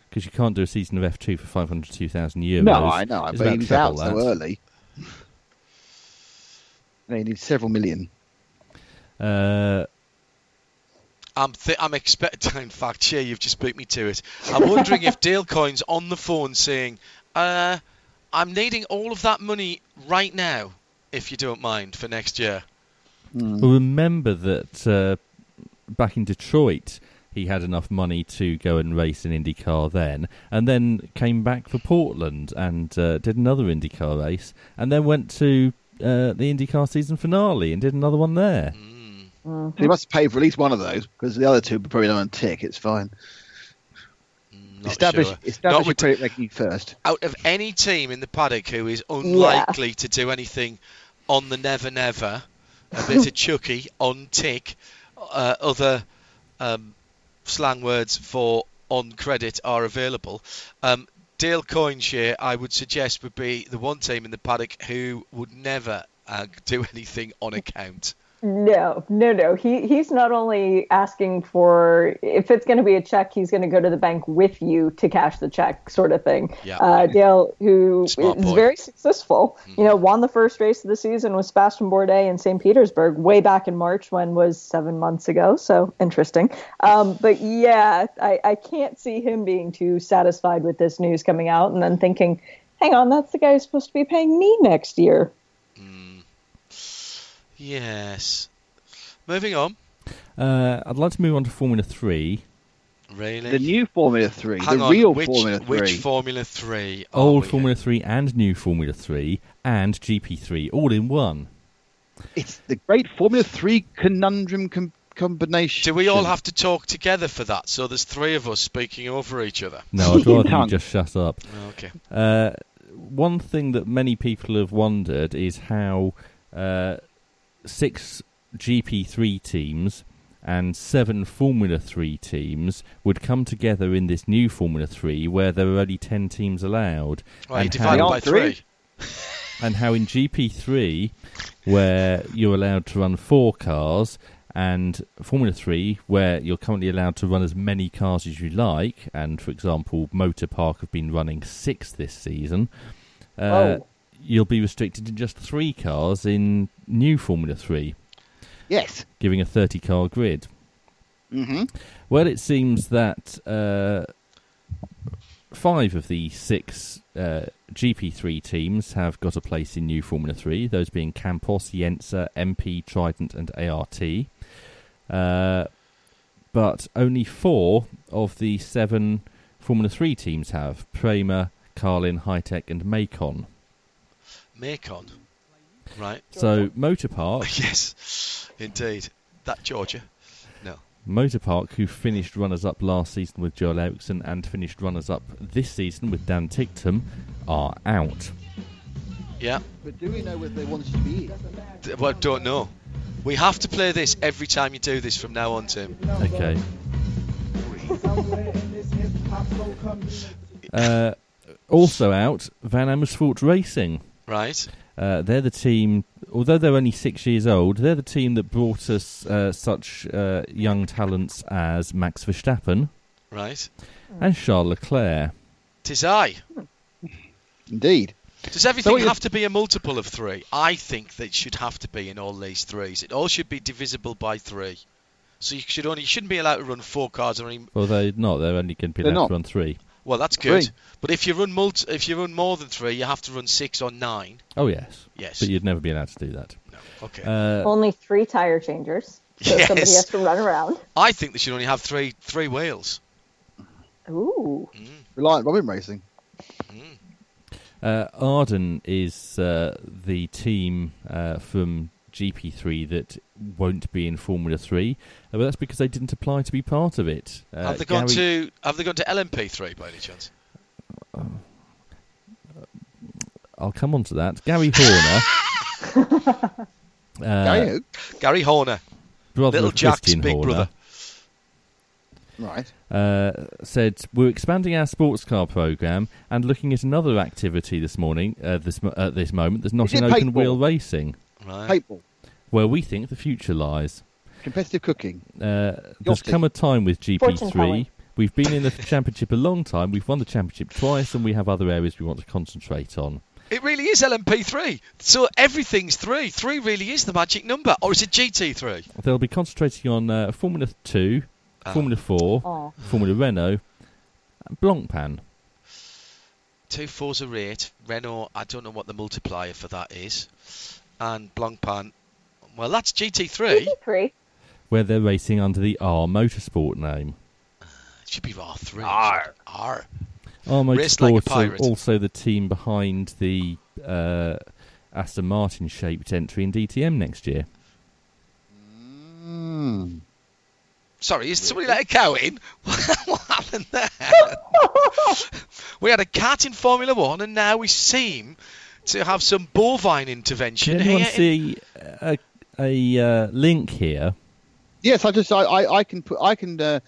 Because you can't do a season of F2 for 502,000 euros. No, I know, It's but he about was treble out so that. early. They need several million. Uh, I'm th- I'm expecting. In fact, yeah, you've just beat me to it. I'm wondering if Dale Coyne's on the phone saying, uh, "I'm needing all of that money right now, if you don't mind, for next year." Well, remember that uh, back in Detroit, he had enough money to go and race an IndyCar then, and then came back for Portland and uh, did another IndyCar race, and then went to uh, the IndyCar season finale and did another one there. So he must pay for at least one of those because the other two probably don't tick. It's fine. Not establish sure. establish Not your with- credit rating first. out of any team in the paddock who is unlikely to do anything on the never never, a bit of Chucky on tick, uh, other um, slang words for on credit are available. Um, Dale Coinshare, I would suggest, would be the one team in the paddock who would never uh, do anything on account. No, no, no. He he's not only asking for if it's going to be a check, he's going to go to the bank with you to cash the check, sort of thing. Yeah. Uh, Dale, who is Smart boy. Mm-hmm. very successful, you know, won the first race of the season with Sebastian Bourdais in St. Petersburg way back in March, when was seven months ago. So interesting. Um, but yeah, I, I can't see him being too satisfied with this news coming out and then thinking, hang on, that's the guy who's supposed to be paying me next year. Yes. Moving on. Uh, I'd like to move on to Formula 3. Really? The new Formula Three, Hang the on, real which, Formula Three. Which Formula 3? Old we Formula 3 and new Formula 3 and GP3 all in one. It's the great Formula Three conundrum com- combination. Do we all have to talk together for that? So there's three of us speaking over each other. No, I'd rather you Tongue. just shut up. Okay. Uh, one thing that many people have wondered is how uh, six GP3 teams and seven Formula 3 teams would come together in this new Formula 3 where there are only 10 teams allowed. Right, you and, divide how, by three. and how in GP3, where you're allowed to run four cars, and Formula 3, where you're currently allowed to run as many cars as you like, and for example, Motor Park have been running six this season, uh, Oh. You'll be restricted to just three cars in new Formula 3, Yes. giving a 30 car grid. hmm Well, it seems that uh, five of the six uh, GP3 teams have got a place in new Formula 3, those being Campos, Jenzer, MP, Trident, and ART. Uh, but only four of the seven Formula 3 teams have Prema, Carlin, Hitech, and Macon. Macon. Right. So, Motor Park yes, indeed. That Georgia. No. Motor Park, who finished runners up last season with Joel Eriksson and finished runners up this season with Dan Ticktum, are out. Yeah. But do we know whether they want it to be in? D- Well, don't know. We have to play this every time you do this from now on, Tim. Okay. Uh, also out, Van Amersfoort Racing. Right. Uh, they're the team, although they're only six years old, they're the team that brought us uh, such uh, young talents as Max Verstappen Right. and Charles Leclerc. Tis I. Indeed. Does everything what you- have to be a multiple of three? I think that it should have to be in all these threes. It all should be divisible by three. So you should only you shouldn't be allowed to run four cars or any. Well, they're not. They're only going to be They're allowed not. to run three. Well, that's good. Three. But if you run multi, if you run more than three, you have to run six or nine. Oh, yes. Yes. But you'd never be allowed to do that. No. Okay. Uh, Only three tire changers. So somebody has to run around. I think they should only have three three wheels. Ooh. Reliant Robin Racing. Uh, Arden is uh, the team uh, from GP3 that won't be in Formula 3, uh, but that's because they didn't apply to be part of it. Uh, have they gone Gary- to Have they gone to LMP3 by any chance? I'll come on to that. Gary Horner, uh, Gary Horner, brother little of Jack's Christian big Horner, brother. Right. uh, said we're expanding our sports car program and looking at another activity this morning. Uh, this mo- at this moment, there's not Is in it open wheel racing, Right. Paintball. where we think the future lies. Competitive cooking. Uh, there's come a time with GP3. We've been in the championship a long time. We've won the championship twice, and we have other areas we want to concentrate on. It really is LMP3. So everything's three. Three really is the magic number, or is it GT3? They'll be concentrating on uh, Formula 2, Ah. Formula 4, Oh. Formula Renault, and Blancpain. Two Forza 8, Renault. I don't know what the multiplier for that is, and Blancpain. Well, that's GT3. GT3. where they're racing under the R Motorsport name. It should be R3. R. R. R Race like a Motorsport pirate. are also the team behind the uh, Aston Martin shaped entry in DTM next year. Mm. Sorry, is somebody let a cow in? what happened there? we had a cat in Formula One, and now we seem to have some bovine intervention Can anyone here. in- see a, a uh, link here? Yes, I just I, I, I can put I can uh,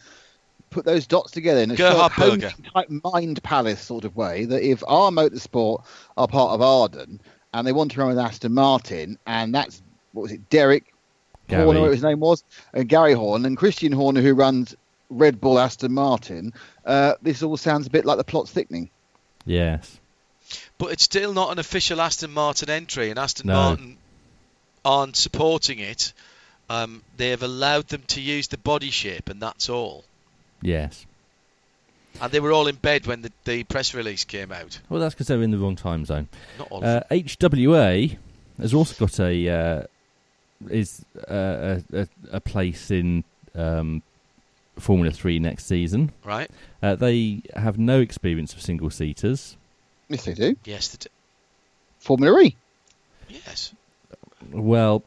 put those dots together in a Gerhard sort of type mind palace sort of way. That if R Motorsport are part of Arden and they want to run with Aston Martin, and that's what was it, Derek Gary. Horner, what his name was, and Gary Horn and Christian Horner, who runs Red Bull Aston Martin. Uh, this all sounds a bit like the plot's thickening. Yes. But it's still not an official Aston Martin entry, and Aston No. Martin aren't supporting it. Um, they have allowed them to use the body shape, and that's all. Yes. And they were all in bed when the, the press release came out. Well, that's because they're in the wrong time zone. Not all. Uh. HWA has also got a uh, is uh, a, a, place in um, Formula Three next season. Right? Uh, they have no experience of single seaters. Yes, they do. Yes. They do. Formula E. Yes. Well,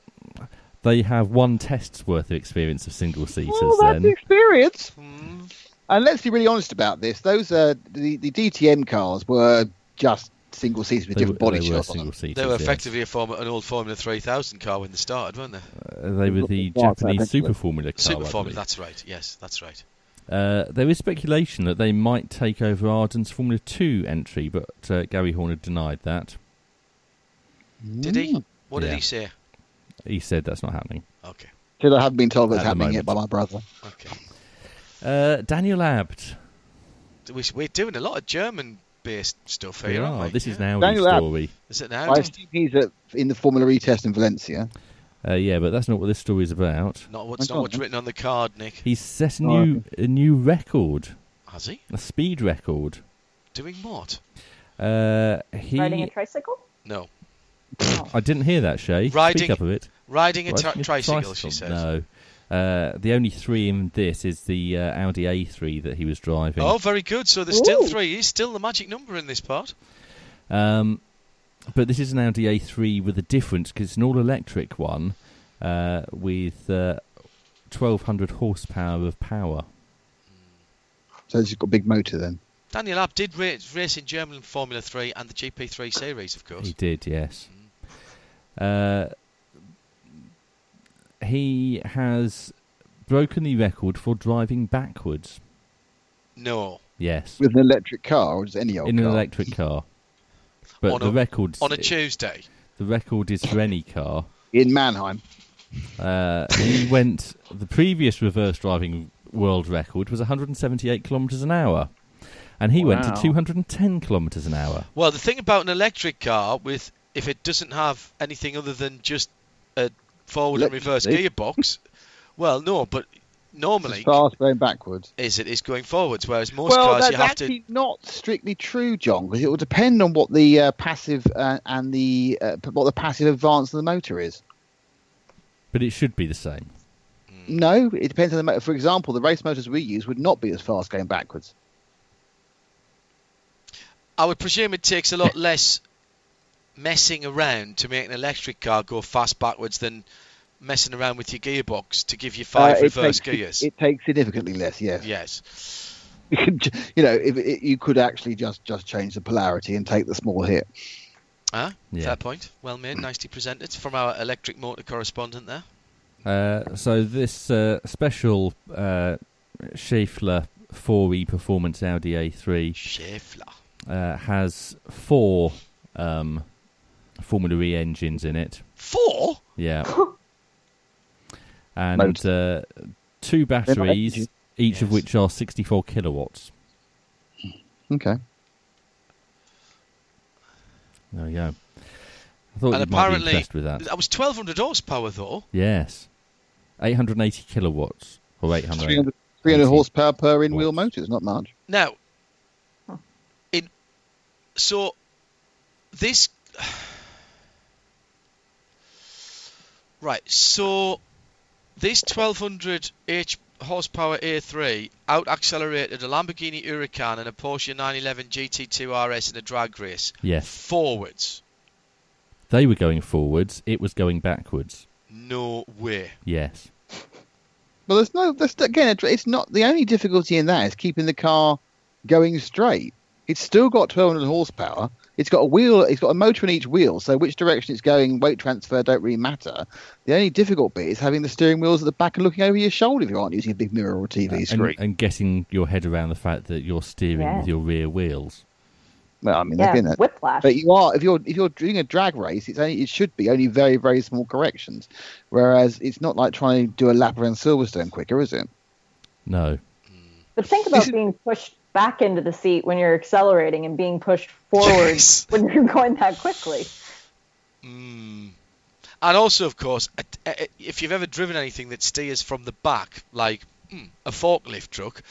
they have one test's worth of experience of single seaters. Well, that's then experience. Hmm. And let's be really honest about this. Those uh, the, the DTM cars were just single seats with they, different were, body they were shots on single them. seaters. They were yes. effectively a form, an old Formula 3000 car when they started, weren't they? Uh, they were the Japanese. Super Formula car. Super Formula. That's right. Yes, that's right. Uh, there is speculation that they might take over Arden's Formula 2 entry, but uh, Gary Horner denied that. Did he? What did he say? He said that's not happening. Okay. Till I haven't been told that's At happening yet by my brother. Okay. Uh, Daniel Abt. We- We're doing a lot of German-based stuff We here, aren't we? This is Yeah. an Audi Daniel Abt. Is it now? I assume he's at, in the Formula E test in Valencia. Uh, yeah, but that's not what this story is about. Not what's not what's written on the card, Nick. He's set a Oh, new a new record, Has he? a speed record. Doing what? Uh, he, Riding a tricycle? No. I didn't hear that, Shea. Riding- Speak up a bit. Riding a Riding tri- a tricycle, she says. No. Uh, the only three in this is the uh, Audi A3 that he was driving. Oh, very good. So there's still Ooh. three. He's still the magic number in this part. Um, but this is an Audi A3 with a difference because it's an all-electric one uh, with uh, 1200 horsepower of power. So he's got a big motor then. Daniel Abt did race, race in German Formula 3 and the GP3 series, of course. He did, yes. Uh, he has broken the record for driving backwards. No. Yes, With an electric car or just any old in an electric car. But On the a- records On a Tuesday. the record is for any car. in Mannheim. Uh, he went. The previous reverse driving world record was 178 kilometres an hour, and he went to 210 kilometres an hour. Well, the thing about an electric car, with if it doesn't have anything other than just a forward and reverse Electricity. gearbox, well, no, but normally It's fast going backwards. is it is going forwards, whereas most well, cars that's you have to. It's actually not strictly true, John, because it will depend on what the uh, passive uh, and the uh, what the passive advance of the motor is. But it should be the same. No, it depends on the motor. For example, the race motors we use would not be as fast going backwards. I would presume it takes a lot less messing around to make an electric car go fast backwards than messing around with your gearbox to give you five Uh, reverse takes, gears. It takes significantly less. Yes. yes. You could you know, if it, you could actually just just change the polarity and take the small hit. Ah, Yeah. fair point. Well made, nicely presented from our electric motor correspondent there. Uh, so this uh, special uh, Schaeffler 4E Performance Audi A3 Schaeffler. uh, has four um, Formula E engines in it. Four? Yeah. and uh, two batteries, engines. each of which are 64 kilowatts. Okay. There you go. I thought And you might be apparently, impressed with that. that was 1200 horsepower though. Yes. 880 kilowatts. Or 800. 300, 300 horsepower per in-wheel watts. motors, not much. Now, in so this right, so this 1200 h horsepower A3 out accelerated a Lamborghini Huracan and a Porsche 911 GT2 RS in a drag race Yes. forwards. They were going forwards, it was going backwards. No way. Yes. Well, there's no. There's, again, it's not the only difficulty in that is keeping the car going straight. It's still got 1200 horsepower. It's got a wheel. It's got a motor in each wheel, so which direction it's going, weight transfer don't really matter. The only difficult bit is having the steering wheels at the back and looking over your shoulder if you aren't using a big mirror or TV and, screen. and getting your head around the fact that you're steering Yeah. with your rear wheels. well, I mean, Yeah, again, that- whiplash. But you are if you're if you're doing a drag race, it's only it should be only very very small corrections. Whereas it's not like trying to do a lap around Silverstone quicker, is it? No. But think about being pushed back into the seat when you're accelerating and being pushed forward Yes. when you're going that quickly. Mm. And also, of course, a- a- if you've ever driven anything that steers from the back, like mm, a forklift truck,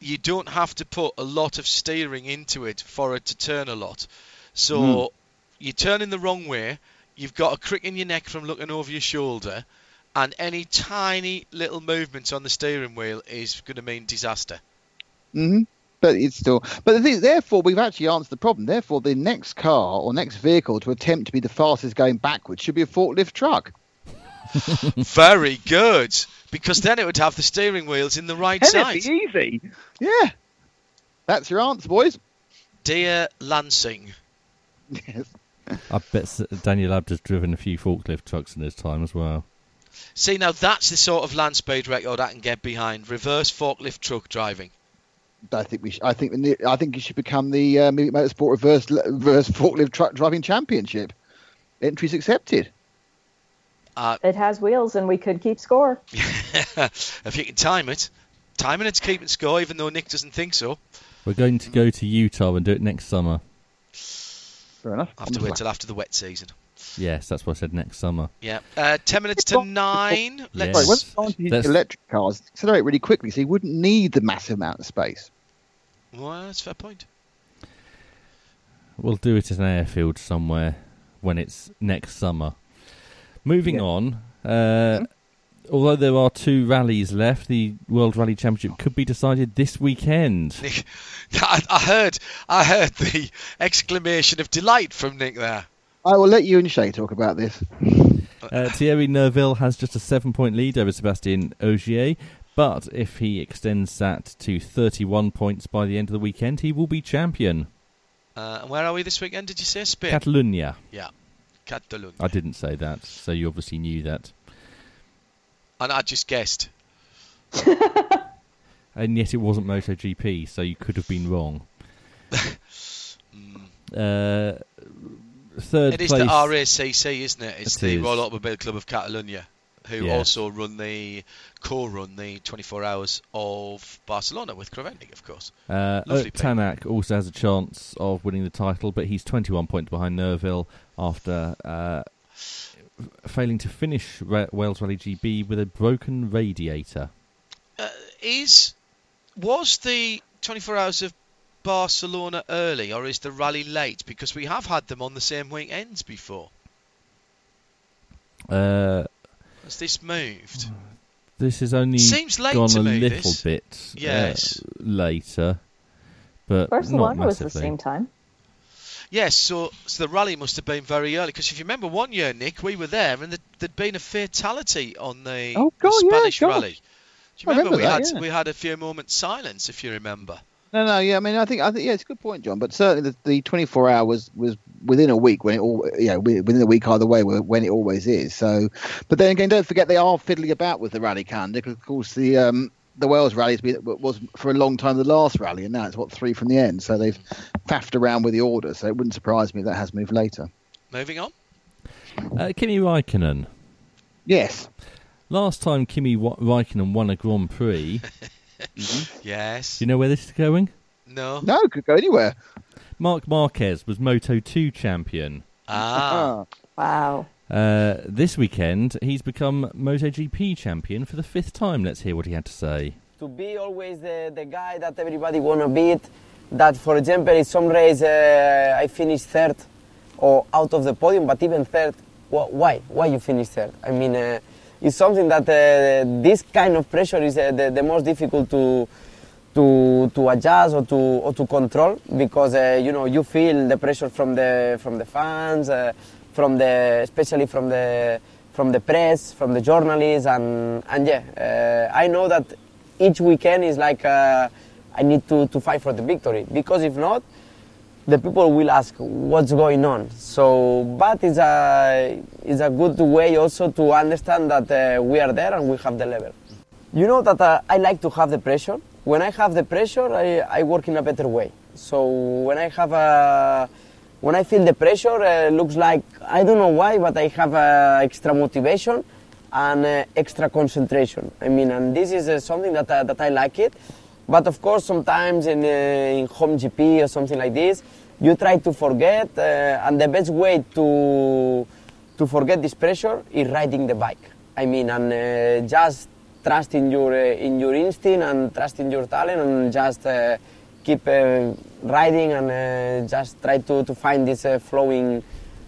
you don't have to put a lot of steering into it for it to turn a lot. So you turn in the wrong way, you've got a crick in your neck from looking over your shoulder, and any tiny little movements on the steering wheel is going to mean disaster. hmm But it's still. But the thing, therefore, we've actually answered the problem. Therefore, the next car or next vehicle to attempt to be the fastest going backwards should be a forklift truck. Very good, because then it would have the steering wheels in the right And side. it'd be easy. Yeah. That's your answer, boys. Dear Lansing. Yes. I bet Daniel Abt has driven a few forklift trucks in his time as well. See, now that's the sort of land speed record I can get behind. Reverse forklift truck driving. I think we. Sh- I think. the I think you should become the uh, Movie Motorsport reverse reverse forklift truck driving championship. Entries accepted. Uh, It has wheels, and we could keep score. if you can time it. Timing it's keeping score, even though Nick doesn't think so. We're going to go to Utah and do it next summer. Fair enough. I have to wait till after the wet season. Yes, that's what I said next summer. Yeah. Uh, ten minutes to nine. Let's. Sorry, when Yes. electric cars accelerate really quickly, so you wouldn't need the massive amount of space. Well, that's a fair point. We'll do it at an airfield somewhere when it's next summer. Moving Yeah. on, uh, although there are two rallies left, the World Rally Championship could be decided this weekend. Nick, I, I heard, I heard the exclamation of delight from Nick there. I will let you and Shea talk about this. Uh, Thierry Neuville has just a seven point lead over Sebastien Ogier, But if he extends that to 31 points by the end of the weekend, he will be champion. Uh, and where are we this weekend? Did you say Spain? Catalonia. yeah, Catalonia. I didn't say that, so you obviously knew that. and I just guessed. And yet it wasn't MotoGP, so you could have been wrong. uh, third It is place. the RACC, isn't it? It's It the is. Royal Automobile Club of Catalonia, who Yeah. also run the co-run the 24 hours of Barcelona with Creventic, of course. Uh, people. Tanak also has a chance of winning the title, but he's 21 points behind Neuville after uh, failing to finish Ra- Wales Rally GB with a broken radiator. Uh, is was the 24 hours of Barcelona early, or is the rally late? Because we have had them on the same weekends before. Uh, Has this moved? this has only Seems late gone to a me, little this. bit uh, Yes. later, but Barcelona not was the same time. Yes, so, so the rally must have been very early. Because if you remember one year, Nick, we were there, and there'd, there'd been a fatality on the, Oh, the God, yeah, Spanish God. rally. Do you I remember, remember we that, had yeah. we had a few moments silence, if you remember. No, no, yeah. I mean, I think, I think, yeah, it's a good point, John. But certainly, the, the 24 hours was within a week when it all, you know, within a week either way, when it always is. So, but then again, don't forget they are fiddling about with the rally calendar because, of course, the um, the Wales rally has been, was for a long time the last rally, and now it's what three from the end. So they've faffed around with the order. So it wouldn't surprise me if that has moved later. Moving on. Uh, Kimi Raikkonen. Yes. Last time Kimi Wa- Raikkonen won a Grand Prix, Yes. do you know where this is going? no. No, could go anywhere. Marc Marquez was Moto 2 champion. Ah. Wow. Uh, this weekend, he's become MotoGP champion for the fifth time. Let's hear what he had to say. to be always the, the guy that everybody wanna beat. That, for example, in some race uh, I finished third or out of the podium, but even third. Wh- why? Why you finish third? I mean, uh, it's something that uh, this kind of pressure is uh, the, the most difficult to to to adjust or to or to control because uh, you know you feel the pressure from the from the fans, uh, from the especially from the from the press, from the journalists, and and yeah, uh, I know that each weekend is like uh, I need to to fight for the victory because if not, the people will ask what's going on. So, but it's a it's a good way also to understand that uh, we are there and we have the level. You know that uh, I like to have the pressure. When I have the pressure, I, I work in a better way. So when I have a when I feel the pressure, uh, looks like I don't know why, but I have uh, extra motivation and uh, extra concentration. I mean, and this is uh, something that that I like it. But of course, sometimes in uh, in home GP or something like this, you try to forget, uh, and the best way to to forget this pressure is riding the bike. I mean, and uh, just trust in your uh, in your instinct and trust in your talent, and just uh, keep uh, riding and just try to, to find this flowing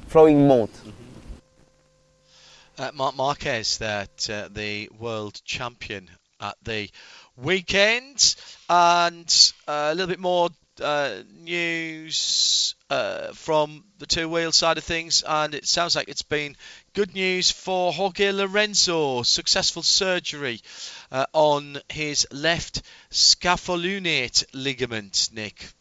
flowing mode. Uh, Marc Marquez, that the world champion at the weekend, and uh, a little bit more uh, news uh, from the two wheel side of things, and it sounds like it's been good news for Jorge Lorenzo. Successful surgery uh, on his left scapholunate ligament, Nick.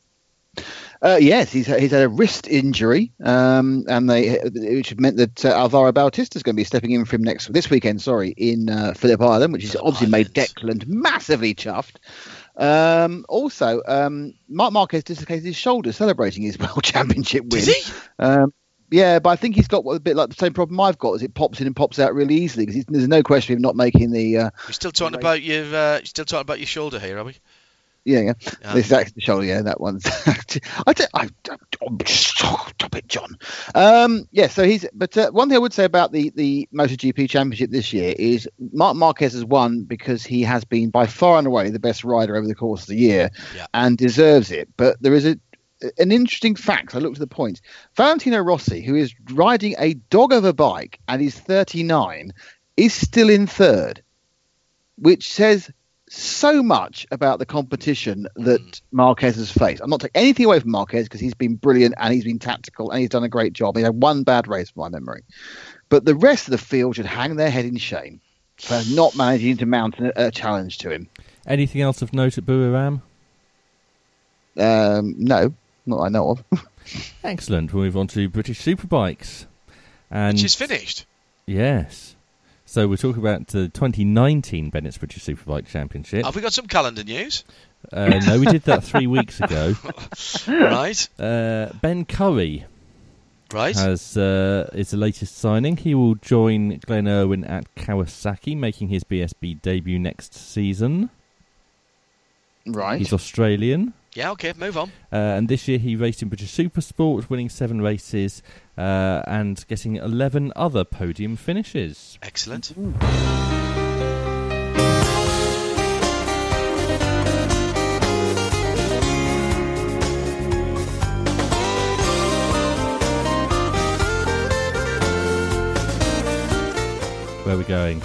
Uh, yes, he's he's had a wrist injury, um, and they which meant that uh, Alvaro Bautista is going to be stepping in for him next this weekend. Sorry, in uh, Phillip Island, which has obviously made Declan massively chuffed. Um, also, um, Marc Marquez dislocated his shoulder celebrating his world championship win. Um, yeah, but I think he's got a bit like the same problem I've got, is it pops in and pops out really easily because there's no question of him not making the. Uh, We're still talking Right. about your, uh, still talking about your shoulder here, are we? Yeah, yeah. Yeah. This is actually the shoulder, yeah, that one's. I, don't- I, I, stop it, John. Um, yeah, so he's. But uh, one thing I would say about the the MotoGP Championship this year is Marc Marquez has won because he has been by far and away the best rider over the course of the year, Yeah. and deserves it. But there is a an interesting fact. I looked at the points. Valentino Rossi, who is riding a dog of a bike and is 39, is still in third, which says so much about the competition that Marquez has faced. I'm not taking anything away from Marquez because he's been brilliant and he's been tactical and he's done a great job. He had one bad race, from my memory. But the rest of the field should hang their head in shame. for not managing to mount a, a challenge to him. Anything else of note at Buriram? Um, no, not that I know of. Excellent. We'll move on to British Superbikes. And Which is finished. yes. So we're talking about the 2019 Bennett's British Superbike Championship. Have we got some calendar news? Uh, no, we did that three weeks ago. Right, Uh, ben Currie right. has uh, is the latest signing. He will join Glenn Irwin at Kawasaki, making his BSB debut next season. right. He's Australian. Yeah, okay, move on. Uh, and this year he raced in British Super Supersport, winning seven races uh, and getting 11 other podium finishes. Excellent. Where are we going?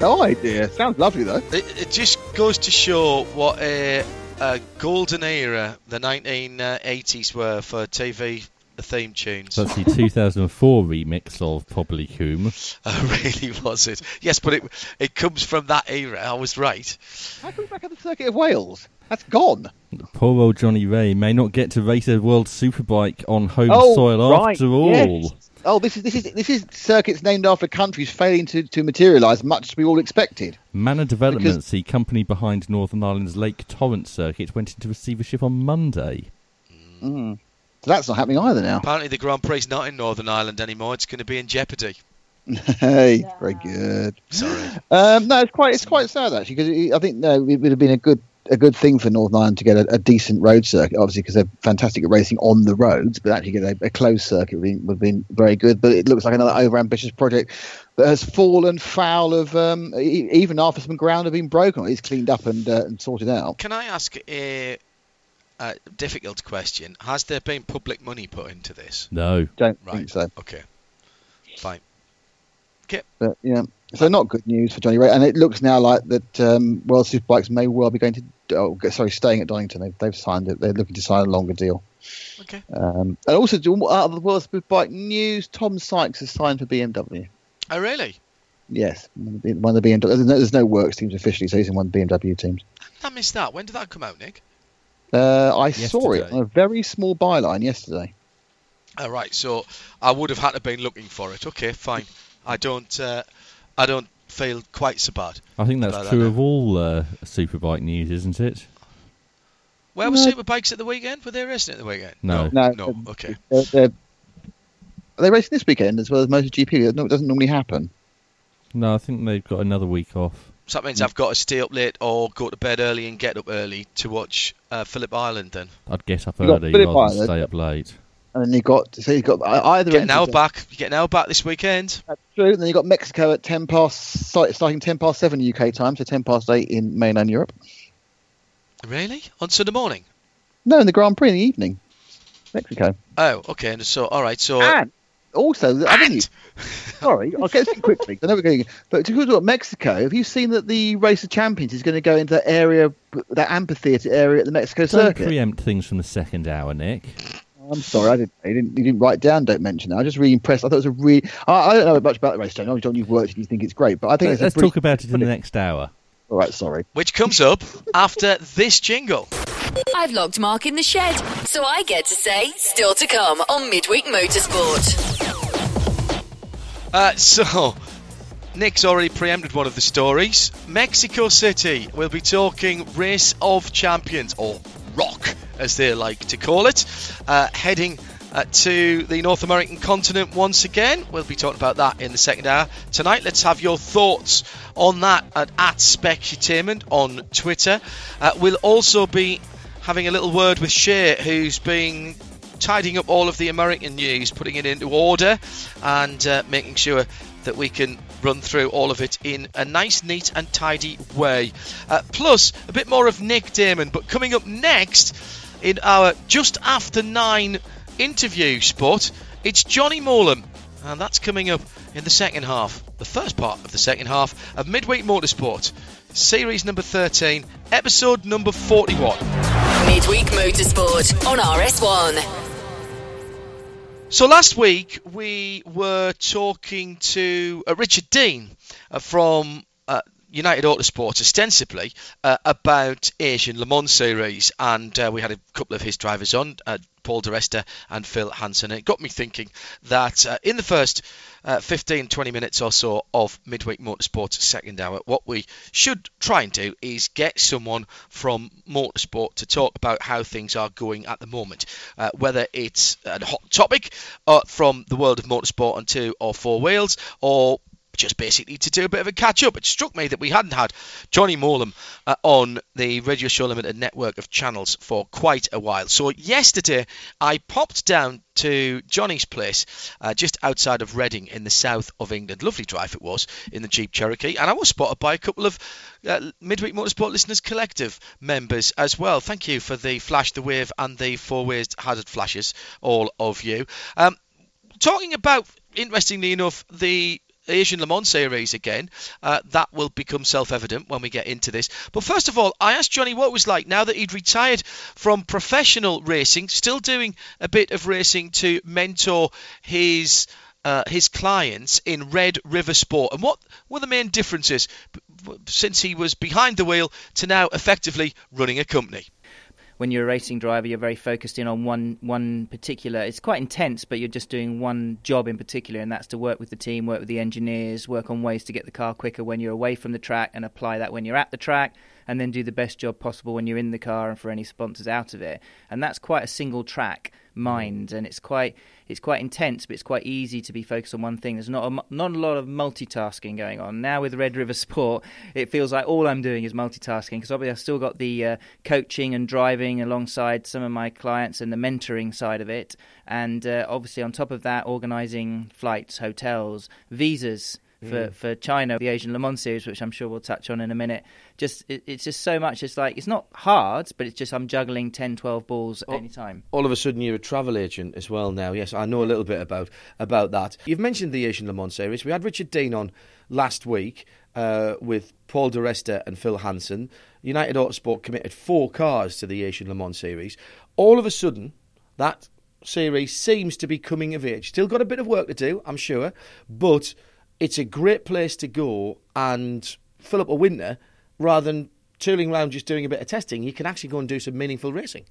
No idea. Sounds lovely though. It, it just goes to show what a, a golden era the 1980s were for TV theme tunes. That's the 2004 remix of Probably Coombe. Uh, really was it? Yes, but it it comes from that era. I was right. How come back at the Circuit of Wales? That's gone. Poor old Johnny Rea may not get to race a World Superbike on home Oh, soil right, after all. yes. Oh, this is this is this is circuits named after countries failing to, to materialise, much as we all expected. Manor Developments, the company behind Northern Ireland's Lake Torrent circuit, went into receivership on Monday. So that's not happening either now. Apparently, the Grand Prix is not in Northern Ireland anymore. It's going to be in jeopardy. hey, very good. Sorry. Um, no, it's quite it's quite sad actually because I think no, it would have been a good a good thing for Northern Ireland to get a, a decent road circuit, obviously because they're fantastic at racing on the roads, but actually get a, a closed circuit would, be, would have been very good. But it looks like another overambitious project that has fallen foul of um, e- even after some ground had been broken, it's cleaned up and uh, and sorted out. Can I ask a, a difficult question? Has there been public money put into this? No. Don't Right. think so. Okay. Fine. But yeah, so not good news for Johnny Rea, and it looks now like that um, World Superbikes may well be going to. Oh, sorry, staying at Donington. They've, they've signed it. They're looking to sign a longer deal. Okay. Um, and also, do- out of the World Superbike news, Tom Sykes has signed for BMW. Oh, really? Yes, one of the one of the BMW. There's no, there's no works teams officially, so he's in one of the BMW teams. I missed that. When did that come out, Nick? Uh, I saw it on a very small byline yesterday. All right. So I would have had to been looking for it. Okay, fine. I don't. Uh, I don't feel quite so bad. I think that's About that true of all uh, Superbike news, isn't it? Where were Superbikes at the weekend? Were they racing at the weekend? No. No, No. Okay. They're, they're, are they racing this weekend as well as MotoGP? No, it doesn't normally happen. No, I think they've got another week off. So that means I've got to stay up late or go to bed early and get up early to watch uh, Phillip Island. Then I'd get up You got early Phillip rather than stay up late. And then you got so you got either get end an hour back. You get an hour back this weekend. That's true. And then you got Mexico at ten past, starting ten past seven UK time, so ten past eight in mainland Europe. Really? On Sunday morning? No, in the Grand Prix in the evening, Mexico. Oh, okay. And so, all right. So, And also, the other And- news. Sorry, I'll get this in quickly. I know we're going, but to talk about Mexico, have you seen that the Race of Champions is going to go into that area, that amphitheatre area at the Mexico Don't circuit? preempt things from the second hour, Nick. I'm sorry, I didn't, you didn't. You didn't write down. Don't mention that. I was just really impressed. I thought it was a really. I, I don't know much about the race, John. I know, John, you've worked and you think it's great, but I think Let- it's a Let's pretty- talk about it in the next hour. All right, sorry. which comes up after this jingle. I've logged Mark in the shed, so I get to say, still to come on Midweek Motorsport. Uh, so, Nick's already preempted one of the stories. Mexico City. We'll be talking Race of Champions, or ROC, as they like to call it. Uh, heading uh, to the North American continent once again. We'll be talking about that in the second hour. Tonight, let's have your thoughts on that at, at Specutainment on Twitter. Uh, we'll also be having a little word with Shea, who's been tidying up all of the American news, putting it into order, and uh, making sure that we can run through all of it in a nice, neat, and tidy way. Uh, plus, a bit more of Nick Daman. But coming up next in our just after nine interview spot, it's Jonny Mowlem. And that's coming up in the second half, the first part of the second half of Midweek Motorsport, series number 13, episode number 41. Midweek Motorsport on RS1. So last week we were talking to uh, Richard Dean, uh, from uh, United Autosport ostensibly uh, about Asian Le Mans series, and uh, we had a couple of his drivers on, uh, Paul Di Resta and Phil Hanson. And it got me thinking that in the first uh, 15, 20 minutes or so of Midweek Motorsport's second hour, what we should try and do is get someone from Motorsport to talk about how things are going at the moment, uh, whether it's a hot topic uh, from the world of motorsport on two or four wheels, or just basically to do a bit of a catch up. It struck me that we hadn't had Jonny Mowlem uh, on the Radio Show Limited network of channels for quite a while. So yesterday I popped down to Jonny's place uh, just outside of Reading in the south of England. Lovely drive it was in the Jeep Cherokee, and I was spotted by a couple of uh, Midweek Motorsport Listeners Collective members as well. Thank you for the flash, the wave, and the four ways hazard flashes, all of you. Um, talking about, interestingly enough, the Asian Le Mans series again. Uh, that will become self evident when we get into this. But first of all, I asked Jonny what it was like now that he'd retired from professional racing, still doing a bit of racing to mentor his. Uh, his clients in Red River Sport, and what were the main differences since he was behind the wheel to now effectively running a company? When you're a racing driver, you're very focused in on one one particular. It's quite intense, but you're just doing one job in particular, and that's to work with the team, work with the engineers, work on ways to get the car quicker when you're away from the track, and apply that when you're at the track, and then do the best job possible when you're in the car and for any sponsors out of it. And that's quite a single track mind, and it's quite it's quite intense, but it's quite easy to be focused on one thing. There's not a, not a lot of multitasking going on now with Red River Sport. It feels like all I'm doing is multitasking because obviously I've still got the uh, coaching and driving alongside some of my clients and the mentoring side of it, and uh, obviously on top of that, organising flights, hotels, visas for, Mm. for China, the Asian Le Mans series, which I'm sure we'll touch on in a minute. Just it, it's just so much. It's like it's not hard, but it's just I'm juggling 10, 12 balls at any time. All of a sudden, you're a travel agent as well now. Yes, I know a little bit about about that. You've mentioned the Asian Le Mans series. We had Richard Dean on last week uh, with Paul Di Resta and Phil Hanson. United Autosport committed four cars to the Asian Le Mans series. All of a sudden, that series seems to be coming of age. Still got a bit of work to do, I'm sure, but it's a great place to go and fill up a winter rather than tooling around just doing a bit of testing. You can actually go and do some meaningful racing.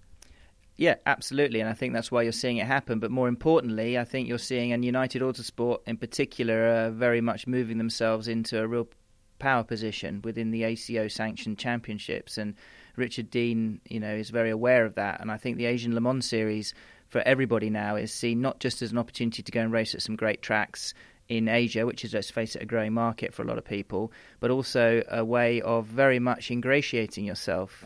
Yeah, absolutely, and I think that's why you're seeing it happen. But more importantly, I think you're seeing, and United Autosport in particular, are very much moving themselves into a real power position within the ACO sanctioned championships. And Richard Dean, you know, is very aware of that. And I think the Asian Le Mans series for everybody now is seen not just as an opportunity to go and race at some great tracks in Asia, which is, let's face it, a growing market for a lot of people, but also a way of very much ingratiating yourself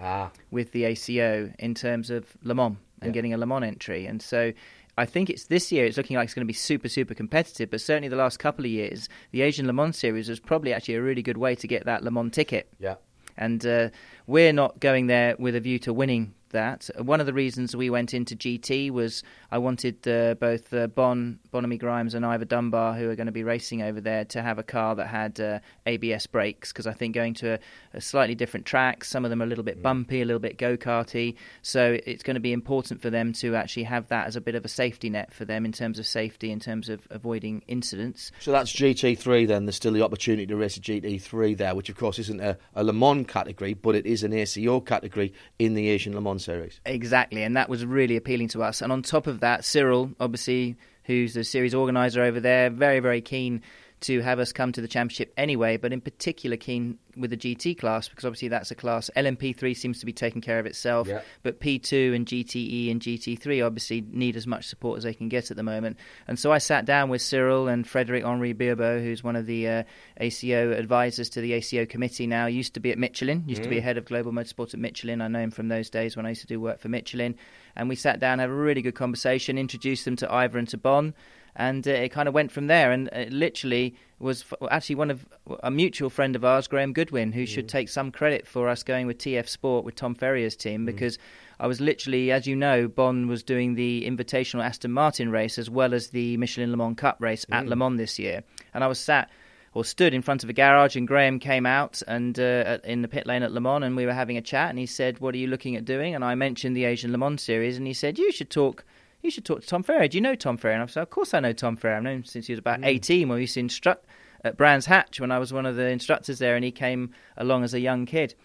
with the ACO in terms of Le Mans and Yeah. getting a Le Mans entry. And so I think it's this year it's looking like it's going to be super, super competitive, but certainly the last couple of years, the Asian Le Mans series was probably actually a really good way to get that Le Mans ticket. Yeah. And uh, we're not going there with a view to winning that. One of the reasons we went into GT was I wanted uh, both uh, Bon, Bonamy Grimes and Ivor Dunbar, who are going to be racing over there, to have a car that had uh, ABS brakes because I think going to a, a slightly different track, some of them are a little bit bumpy, a little bit go karty. So it's going to be important for them to actually have that as a bit of a safety net for them in terms of safety, in terms of avoiding incidents. So that's GT3 then. There's still the opportunity to race a GT3 there, which of course isn't a, a Le Mans category, but it is an ACO category in the Asian Le Mans series. Exactly, and that was really appealing to us. And on top of that, Cyril, obviously, who's the series organizer over there, very, very keen to have us come to the championship anyway, but in particular keen with the GT class because obviously that's a class. LMP3 seems to be taking care of itself, Yeah. but P2 and GTE and GT3 obviously need as much support as they can get at the moment. And so I sat down with Cyril and Frederic Henri Biabaud, who's one of the uh, ACO advisors to the ACO committee now. Used to be at Michelin, used to be head of global motorsport at Michelin. I know him from those days when I used to do work for Michelin. And we sat down, had a really good conversation, introduced them to Ivor and to Bon and uh, it kind of went from there. And it literally was f- actually one of a mutual friend of ours, Graham Goodwin, who should take some credit for us going with TF Sport with Tom Ferrier's team because I was literally, as you know, Bon was doing the Invitational Aston Martin race as well as the Michelin Le Mans Cup race at Le Mans this year, and I was sat. Or stood in front of a garage, and Graham came out and uh, in the pit lane at Le Mans, and we were having a chat. And he said, "What are you looking at doing?" And I mentioned the Asian Le Mans series, and he said, "You should talk you should talk to Tom Ferrier. Do you know Tom Ferrier? And I said, of course I know Tom Ferrier. I've known him since he was about 18 when we used to instruct at Brands Hatch when I was one of the instructors there, and he came along as a young kid.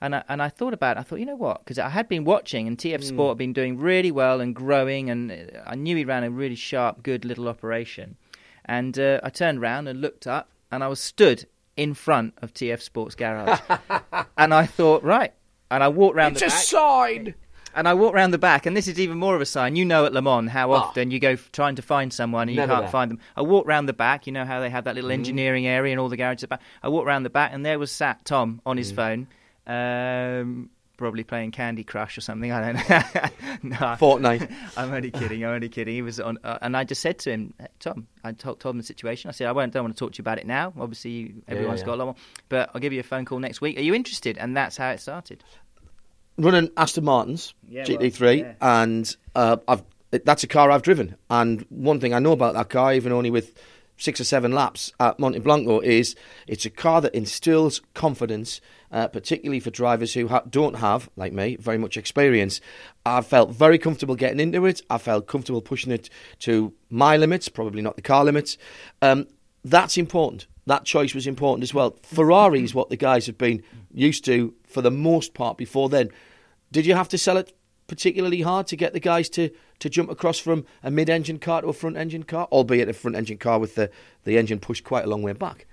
And I, and I thought about it. I thought, you know what? Because I had been watching, and TF Sport had been doing really well and growing, and uh, I knew he ran a really sharp, good little operation. And uh, I turned around and looked up, and I was stood in front of TF Sports Garage. and I thought, right. And I walked round It's the a back. sign. And I walked round the back, and this is even more of a sign. You know at Le Mans how often you go f- trying to find someone and you Ah. Never can't there. find them. I walked round the back. You know how they have that little Mm-hmm. engineering area and all the garages at the back. I walked round the back, and there was sat Tom on Mm. his phone, um, probably playing Candy Crush or something. I don't know. no, Fortnite. I'm only kidding. I'm only kidding. He was on, uh, and I just said to him, Tom, I told, told him the situation. I said, I won't, don't want to talk to you about it now. Obviously, you, everyone's yeah. got a lot more, but I'll give you a phone call next week. Are you interested? And that's how it started. Running Aston Martins Yeah, GT3, well, yeah. and uh, I've that's a car I've driven. And one thing I know about that car, even only with six or seven laps at Monte Blanco, is it's a car that instills confidence, uh, particularly for drivers who ha- don't have, like me, very much experience. I felt very comfortable getting into it. I felt comfortable pushing it to my limits, probably not the car limits. Um, that's important. That choice was important as well. Ferrari is what the guys have been used to for the most part before then. Did you have to sell it particularly hard to get the guys to, to jump across from a mid engine car to a front engine car, albeit a front engine car with the, the engine pushed quite a long way back?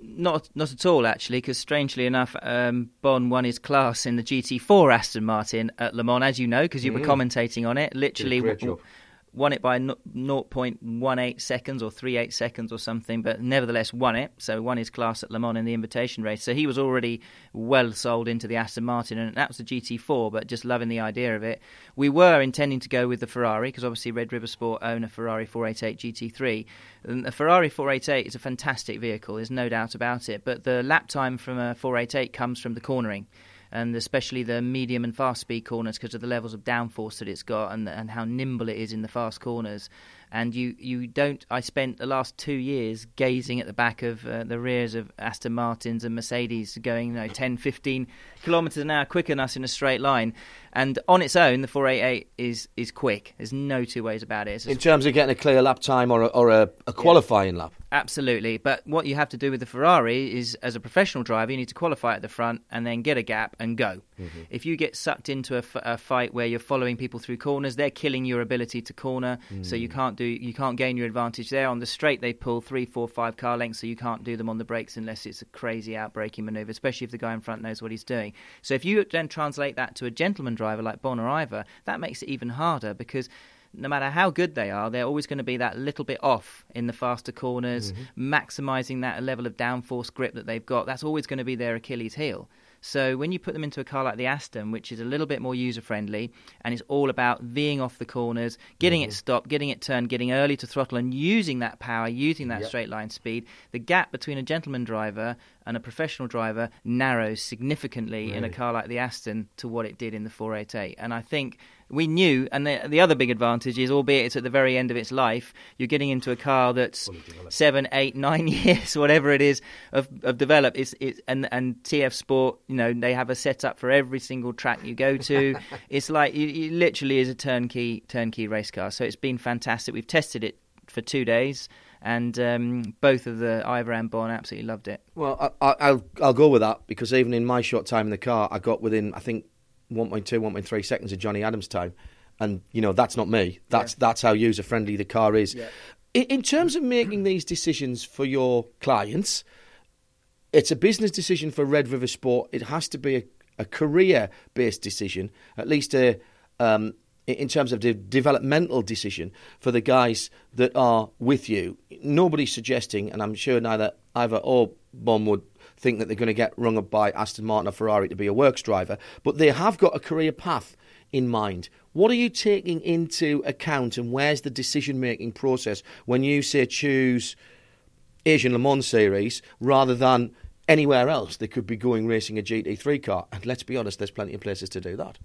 Not, not at all, actually, because strangely enough, um, Bon won his class in the GT4 Aston Martin at Le Mans, as you know, because you were commentating on it. Literally, great w- job. Won it by no- 0.18 seconds or 38 seconds or something, but nevertheless won it. So won his class at Le Mans in the invitation race. So he was already well sold into the Aston Martin, and that was the GT4, but just loving the idea of it. We were intending to go with the Ferrari because obviously Red River Sport own a Ferrari 488 GT3. And the Ferrari 488 is a fantastic vehicle, there's no doubt about it. But the lap time from a 488 comes from the cornering and especially the medium and fast speed corners because of the levels of downforce that it's got and and how nimble it is in the fast corners. And you, you don't. I spent the last two years gazing at the back of uh, the rears of Aston Martins and Mercedes going you know, 10, 15 kilometres an hour quicker than us in a straight line. And on its own, the 488 is is quick. There's no two ways about it. In terms of getting a clear lap time or a, or a, a qualifying lap? Absolutely, but what you have to do with the Ferrari is, as a professional driver, you need to qualify at the front and then get a gap and go. Mm-hmm. If you get sucked into a, f- a fight where you're following people through corners, they're killing your ability to corner, so you mm. can't do you can't gain your advantage there. On the straight, they pull three, four, five car lengths, so you can't do them on the brakes unless it's a crazy outbraking maneuver, especially if the guy in front knows what he's doing. So if you then translate that to a gentleman driver like Bon or Ivor, that makes it even harder because no matter how good they are, they're always going to be that little bit off in the faster corners, mm-hmm. maximising that level of downforce grip that they've got. That's always going to be their Achilles heel. So when you put them into a car like the Aston, which is a little bit more user friendly and it's all about Ving off the corners, getting it mm-hmm. stopped, getting it turned, getting early to throttle, and using that power, using that straight line speed, the gap between a gentleman driver and a professional driver narrows significantly in a car like the Aston to what it did in the 488. And I think we knew, and the, the other big advantage is, albeit it's at the very end of its life, you're getting into a car that's seven, eight, nine years, whatever it is, of, of develop. It's, it's, and, and TF Sport, you know, they have a setup for every single track you go to. it's like, it, it literally is a turnkey, turnkey race car. So it's been fantastic. We've tested it for two days. And um, both of the Ivor and Bon absolutely loved it. Well, I, I, I'll I'll go with that because even in my short time in the car, I got within I think 1.2, 1.3 seconds of Jonny Adam's time, and you know that's not me. That's that's how user friendly the car is. In, in terms of making these decisions for your clients, it's a business decision for Red River Sport. It has to be a, a career based decision, at least a. Um, in- terms of the developmental decision for the guys that are with you, nobody's suggesting, and I'm sure neither Ivor or Bon would think that they're going to get rung up by Aston Martin or Ferrari to be a works driver, but they have got a career path in mind. What are you taking into account, and where's the decision making process when you say choose Asian Le Mans series rather than anywhere else they could be going racing a GT3 car? And let's be honest, there's plenty of places to do that.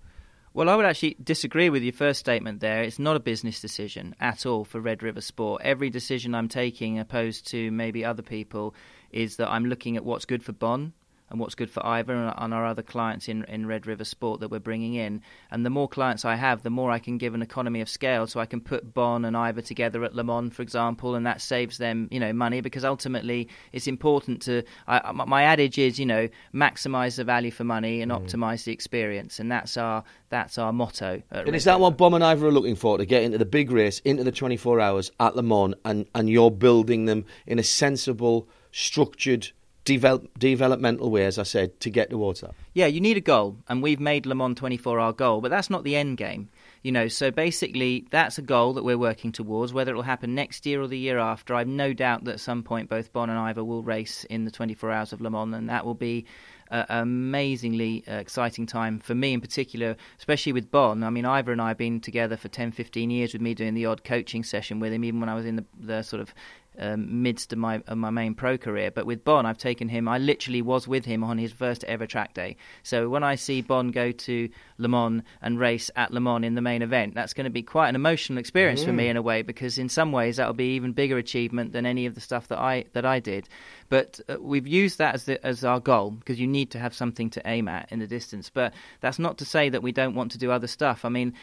Well, I would actually disagree with your first statement there. It's not a business decision at all for Red River Sport. Every decision I'm taking, opposed to maybe other people, is that I'm looking at what's good for Bon, and what's good for Ivor and, and our other clients in, in Red River Sport that we're bringing in. And the more clients I have, the more I can give an economy of scale. So I can put Bon and Ivor together at Le Mans, for example, and that saves them, you know, money because ultimately it's important to. I, my adage is, you know, maximize the value for money and Mm. optimize the experience, and that's our that's our motto. At And Red is that River. what Bon and Ivor are looking for to get into the big race, into the 24 hours at Le Mans, and, and you're building them in a sensible, structured, develop, developmental way, as I said, to get towards that? Yeah, you need a goal, and we've made Le Mans 24 our goal, but that's not the end game. You know, so basically, that's a goal that we're working towards. Whether it will happen next year or the year after, I've no doubt that at some point both Bon and Ivor will race in the 24 hours of Le Mans, and that will be an amazingly uh, exciting time for me in particular, especially with Bon. I mean, Ivor and I have been together for 10, 15 years with me doing the odd coaching session with him, even when I was in the, the sort of um, midst of my of my main pro career. But with Bon, I've taken him. I literally was with him on his first ever track day. So when I see Bon go to Le Mans and race at Le Mans in the main event, that's going to be quite an emotional experience for me Mm. in a way because in some ways that'll be even bigger achievement than any of the stuff that I that I did. But uh, we've used that as the, as our goal because you need to have something to aim at in the distance. But that's not to say that we don't want to do other stuff. I mean.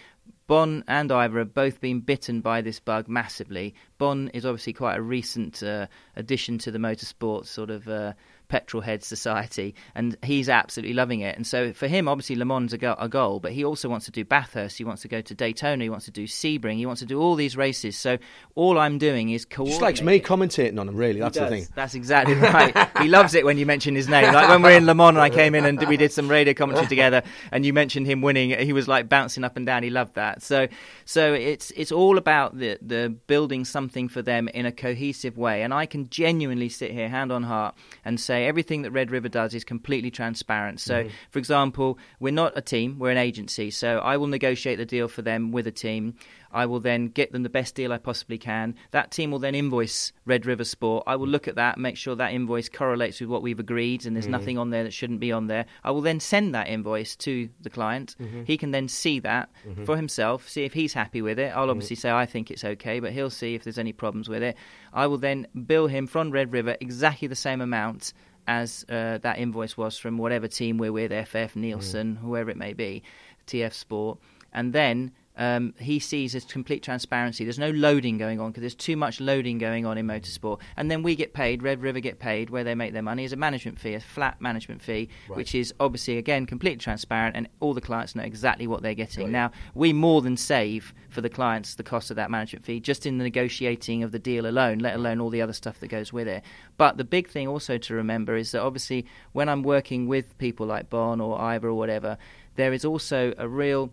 Bon and Ivor have both been bitten by this bug massively. Bon is obviously quite a recent uh, addition to the motorsport sort of uh, petrol head society, and he's absolutely loving it. And so for him, obviously Le Mans is a, go- a goal, but he also wants to do Bathurst, he wants to go to Daytona, he wants to do Sebring, he wants to do all these races. So all I'm doing is coordinate. Just likes me commentating on him, really. That's the thing. That's exactly right. he loves it when you mention his name. Like when we're in Le Mans and I came in and we did some radio commentary together, and you mentioned him winning, he was like bouncing up and down. He loved that. So, so it's it's all about the the building something for them in a cohesive way. And I can genuinely sit here, hand on heart, and say everything that Red River does is completely transparent. So, Mhm. for example, we're not a team; we're an agency. So I will negotiate the deal for them with a team. I will then get them the best deal I possibly can. That team will then invoice Red River Sport. I will look at that, make sure that invoice correlates with what we've agreed, and there's Mhm. nothing on there that shouldn't be on there. I will then send that invoice to the client. Mhm. He can then see that Mhm. for himself, see if he's happy with it. I'll obviously say I think it's okay, but he'll see if there's any problems with it. I will then bill him from Red River exactly the same amount as uh, that invoice was from whatever team we're with, FF, Nielsen, whoever it may be, TF Sport, and then. Um, he sees as complete transparency. There's no loading going on because there's too much loading going on in motorsport. And then we get paid, Red River get paid, where they make their money is a management fee, a flat management fee, Right. which is obviously, again, completely transparent and all the clients know exactly what they're getting. Now, we more than save for the clients the cost of that management fee just in the negotiating of the deal alone, let alone all the other stuff that goes with it. But the big thing also to remember is that obviously when I'm working with people like Bon or Ivor or whatever, there is also a real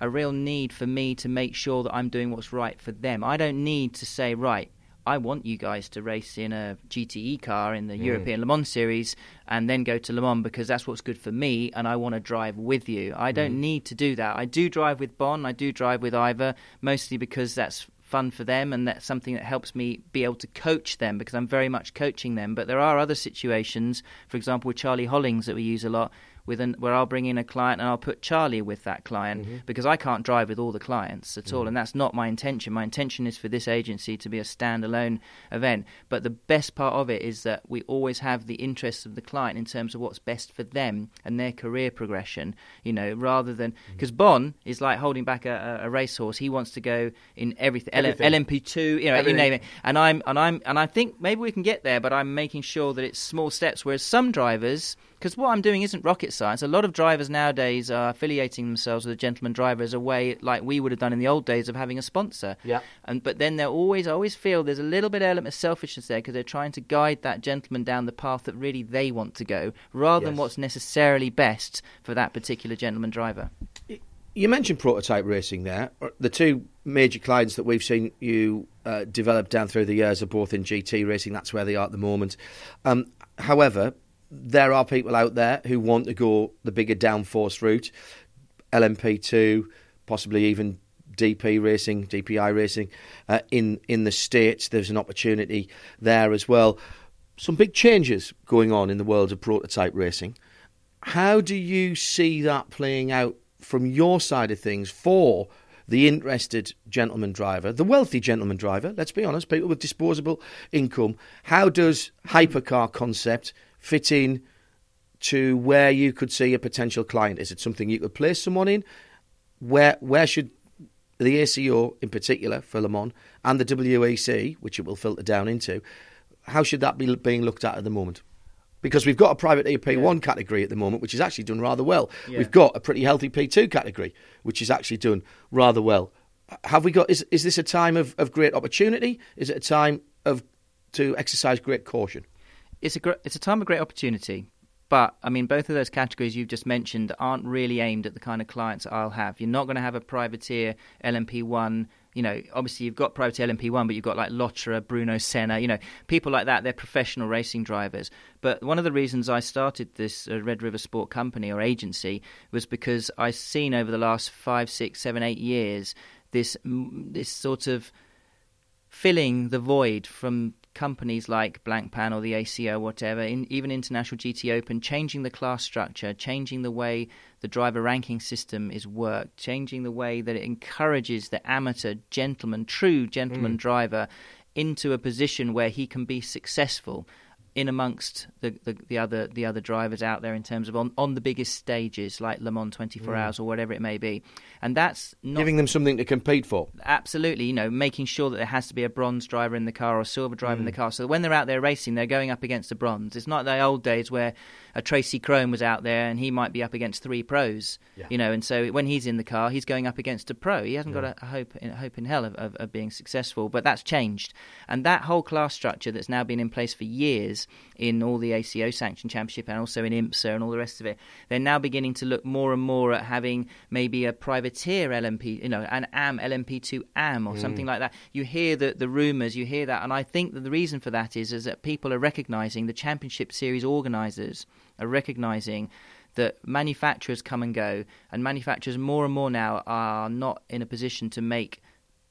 a real need for me to make sure that I'm doing what's right for them. I don't need to say, right, I want you guys to race in a GTE car in the Mm. European Le Mans series and then go to Le Mans because that's what's good for me and I want to drive with you. I don't Mm. need to do that. I do drive with Bon, I do drive with Ivor, mostly because that's fun for them and that's something that helps me be able to coach them because I'm very much coaching them. But there are other situations, for example, with Charlie Hollings that we use a lot. With an, where I'll bring in a client and I'll put Charlie with that client Mhm. because I can't drive with all the clients at all, Mhm. and that's not my intention. My intention is for this agency to be a standalone event. But the best part of it is that we always have the interests of the client in terms of what's best for them and their career progression. You know, rather than because Bon is like holding back a, a, racehorse. He wants to go in everything, Everything. LMP two, you know, Everything. you name it. And I'm and I'm and I think maybe we can get there, but I'm making sure that it's small steps. Whereas some drivers because what I'm doing isn't rocket science. A lot of drivers nowadays are affiliating themselves with a gentleman driver as a way, like we would have done in the old days, of having a sponsor. Yeah. And but then they're always, I always feel there's a little bit element of selfishness there because they're trying to guide that gentleman down the path that really they want to go, rather than what's necessarily best for that particular gentleman driver. You mentioned prototype racing there. The two major clients that we've seen you uh, develop down through the years are both in GT racing. That's where they are at the moment. Um, however, there are people out there who want to go the bigger downforce route, LMP2, possibly even DP racing, DPI racing uh, in in the states. There's an opportunity there as well. Some big changes going on in the world of prototype racing. How do you see that playing out from your side of things for the interested gentleman driver, the wealthy gentleman driver? Let's be honest, people with disposable income. How does hypercar concept fit in to where you could see a potential client? Is it something you could place someone in? Where where should the ACO in particular for Le Mans and the WEC, which it will filter down into, how should that be being looked at at the moment? Because we've got a private EP1 category at the moment, which is actually done rather well. Yeah. We've got a pretty healthy P2 category, which is actually done rather well. Have we got? Is is this a time of, of great opportunity? Is it a time of to exercise great caution? It's a gr- it's a time of great opportunity. But I mean, both of those categories you've just mentioned aren't really aimed at the kind of clients I'll have. You're not going to have a privateer LMP1. You know, obviously you've got privateer LMP1, but you've got like Lotterer, Bruno Senna. You know, people like that. They're professional racing drivers. But one of the reasons I started this uh, Red River Sport Company or agency was because I've seen over the last five, six, seven, eight years this this sort of filling the void from companies like Blancpain or the ACO, whatever, in, even International GT Open, changing the class structure, changing the way the driver ranking system is worked, changing the way that it encourages the amateur gentleman, true gentleman mm. driver, into a position where he can be successful in amongst the, the, the other the other drivers out there in terms of on, on the biggest stages like Le Mans 24 mm. Hours or whatever it may be, and that's not Giving them something to compete for. absolutely, you know, making sure that there has to be a bronze driver in the car or a silver driver in the mm. car, so when they're out there racing, they're going up against a bronze. It's not the old days where a Tracy Krohn was out there and he might be up against three pros, you know, and so when he's in the car, he's going up against a pro. He hasn't got a, a hope, in, a hope in hell of, of, of being successful, but that's changed, and that whole class structure that's now been in place for years in all the ACO sanctioned championship and also in IMSA and all the rest of it, they're now beginning to look more and more at having maybe a privateer LMP, you know, an AM LMP2 AM or mm. something like that. You hear the the rumours, you hear that, and I think that the reason for that is is that people are recognising the championship series organisers are recognising that manufacturers come and go, and manufacturers more and more now are not in a position to make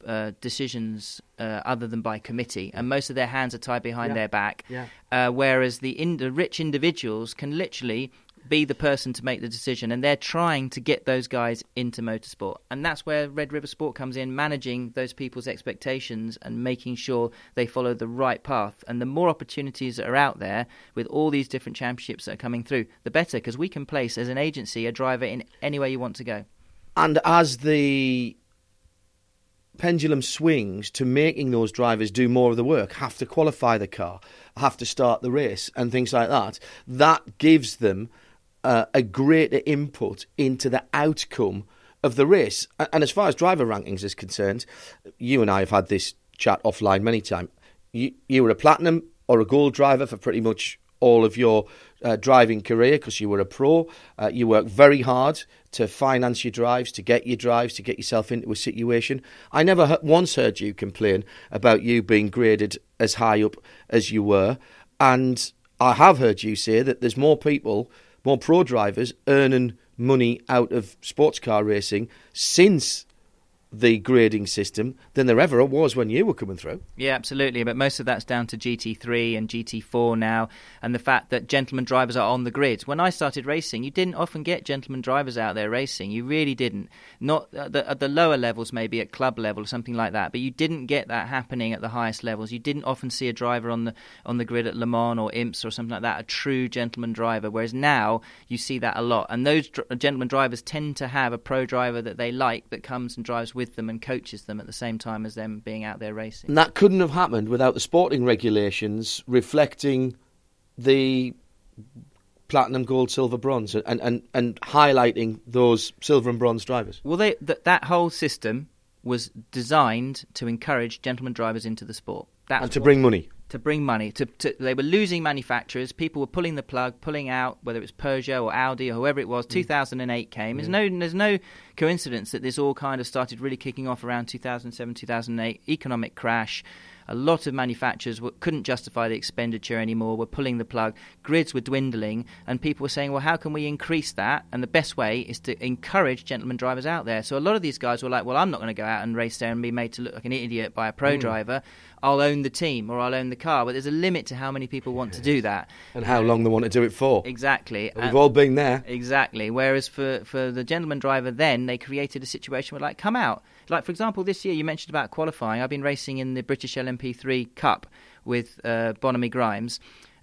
uh, decisions uh, other than by committee, and most of their hands are tied behind their back. Yeah. Uh, whereas the, in, the rich individuals can literally be the person to make the decision, and they're trying to get those guys into motorsport, and that's where Red River Sport comes in, managing those people's expectations and making sure they follow the right path. And the more opportunities that are out there with all these different championships that are coming through, the better, because we can place as an agency a driver in any way you want to go. And as the pendulum swings to making those drivers do more of the work, have to qualify the car, have to start the race, and things like that, that gives them uh, a greater input into the outcome of the race. And as far as driver rankings is concerned, you and I have had this chat offline many times. You, you were a platinum or a gold driver for pretty much all of your uh, driving career because you were a pro. Uh, you worked very hard to finance your drives, to get your drives, to get yourself into a situation. I never once heard you complain about you being graded as high up as you were. And I have heard you say that there's more people, more pro drivers earning money out of sports car racing since the grading system than there ever was when you were coming through. Yeah, absolutely. But most of that's down to GT3 and GT4 now, and the fact that gentleman drivers are on the grid. When I started racing, you didn't often get gentleman drivers out there racing. You really didn't. Not at the, at the lower levels, maybe at club level or something like that. But you didn't get that happening at the highest levels. You didn't often see a driver on the on the grid at Le Mans or IMSA or something like that, a true gentleman driver. Whereas now you see that a lot, and those dr- gentleman drivers tend to have a pro driver that they like that comes and drives with them and coaches them at the same time as them being out there racing. And that couldn't have happened without the sporting regulations reflecting the platinum, gold, silver, bronze, and, and, and highlighting those silver and bronze drivers. Well, they, th- that whole system was designed to encourage gentleman drivers into the sport. That's And to bring money. To bring money. To, to they were losing manufacturers. People were pulling the plug, pulling out. Whether it was Peugeot or Audi or whoever it was. Mm. 2008 came. There's mm. no there's no coincidence that this all kind of started really kicking off around 2007 2008. Economic crash. A lot of manufacturers w- couldn't justify the expenditure anymore, were pulling the plug. Grids were dwindling, and people were saying, well, how can we increase that? And the best way is to encourage gentleman drivers out there. So a lot of these guys were like, well, I'm not going to go out and race there and be made to look like an idiot by a pro hmm. driver. I'll own the team or I'll own the car. But there's a limit to how many people want to do that. And how long they want to do it for. Exactly. We've And- all been there. Exactly. Whereas for, for the gentleman driver, then they created a situation where, like, come out. Like, for example, this year you mentioned about qualifying. I've been racing in the British LMP3 Cup with uh, Bonamy Grimes.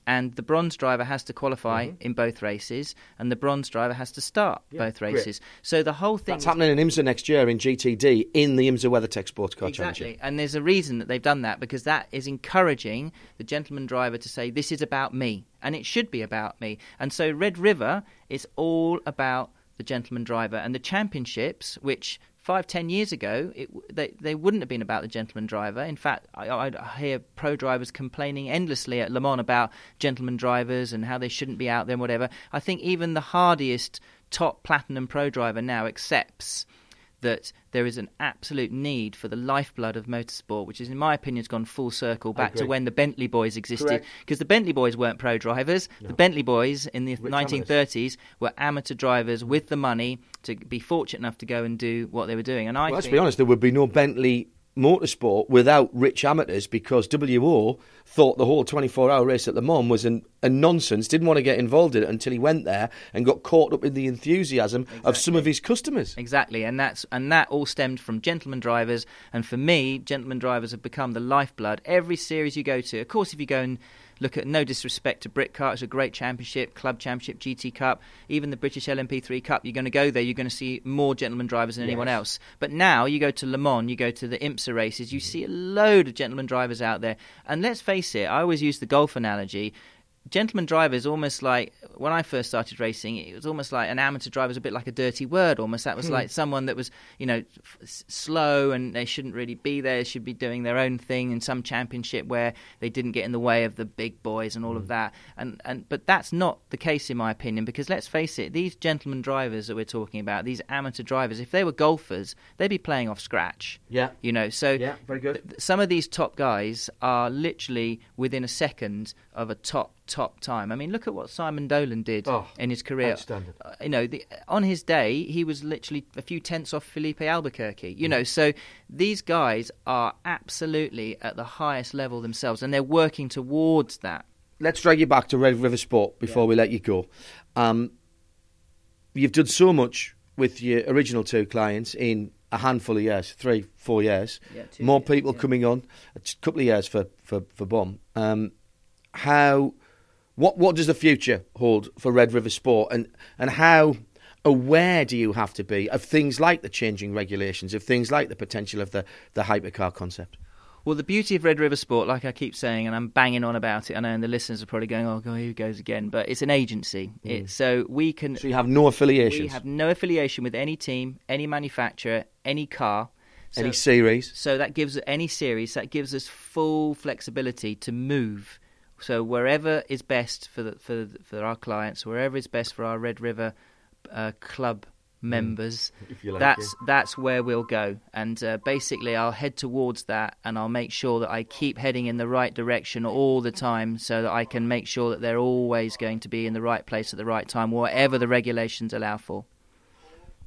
and the bronze driver has to qualify in both races, and the bronze driver has to start both great. races. So the whole thing That's happening in IMSA next year in GTD in the IMSA WeatherTech Sports Car Exactly. Championship. And there's a reason that they've done that because that is encouraging the gentleman driver to say, This is about me. And it should be about me. And so Red River is all about the gentleman driver. And the championships, which five, ten years ago, it, they, they wouldn't have been about the gentleman driver. In fact, I, I hear pro drivers complaining endlessly at Le Mans about gentleman drivers and how they shouldn't be out there and whatever. I think even the hardiest top platinum pro driver now accepts that there is an absolute need for the lifeblood of motorsport, which is, in my opinion, has gone full circle back to when the Bentley boys existed. Because the Bentley boys weren't pro drivers. The Bentley boys in the 1930s were amateur drivers with the money to be fortunate enough to go and do what they were doing. And I Well, let's think, be honest, there would be no Bentley motorsport without rich amateurs because WO thought the whole 24 hour race at Le Mans was an, a nonsense, didn't want to get involved in it until he went there and got caught up in the enthusiasm of some of his customers. Exactly, and that's and that all stemmed from gentleman drivers. And for me, gentleman drivers have become the lifeblood. Every series you go to, of course, if you go and look at no disrespect to Britcar, it's a great championship, club championship, GT Cup, even the British LMP3 Cup. You're going to go there, you're going to see more gentleman drivers than anyone else. But now you go to Le Mans, you go to the IMSA races, you mm-hmm. see a load of gentleman drivers out there. And let's face it, I always use the golf analogy gentleman driver is almost like when I first started racing, it was almost like an amateur driver was a bit like a dirty word. Almost that was Hmm. like someone that was you know f- slow and they shouldn't really be there. Should be doing their own thing in some championship where they didn't get in the way of the big boys and all Hmm. of that. And and but that's not the case in my opinion because let's face it, these gentleman drivers that we're talking about, these amateur drivers, if they were golfers, they'd be playing off scratch. Yeah. You know, so Yeah, very good. th- some of these top guys are literally within a second of a top top time. I mean, look at what Simon Dolan did Oh, in his career. Uh, you know, the, on his day, he was literally a few tenths off Filipe Albuquerque. You know, so these guys are absolutely at the highest level themselves, and they're working towards that. let's drag you back to Red River Sport before we let you go. Um, you've done so much with your original two clients in a handful of years, three, four years. Yeah, More years, people yeah. coming on, a couple of years for for for Bon. Um, how, what what does the future hold for Red River Sport, and and how aware do you have to be of things like the changing regulations, of things like the potential of the the hypercar concept? Well, the beauty of Red River Sport, like I keep saying, and I'm banging on about it, I know, and the listeners are probably going, "Oh, God, here he goes again," but it's an agency. Hmm. It, so we can So you have no affiliation. we have no affiliation with any team, any manufacturer, any car. So, any series. so that gives any series that gives us full flexibility to move. So wherever is best for the, for for our clients, wherever is best for our Red River uh, club members, If you like, that's that's where we'll go. And uh, basically, I'll head towards that, and I'll make sure that I keep heading in the right direction all the time, so that I can make sure that they're always going to be in the right place at the right time, whatever the regulations allow for.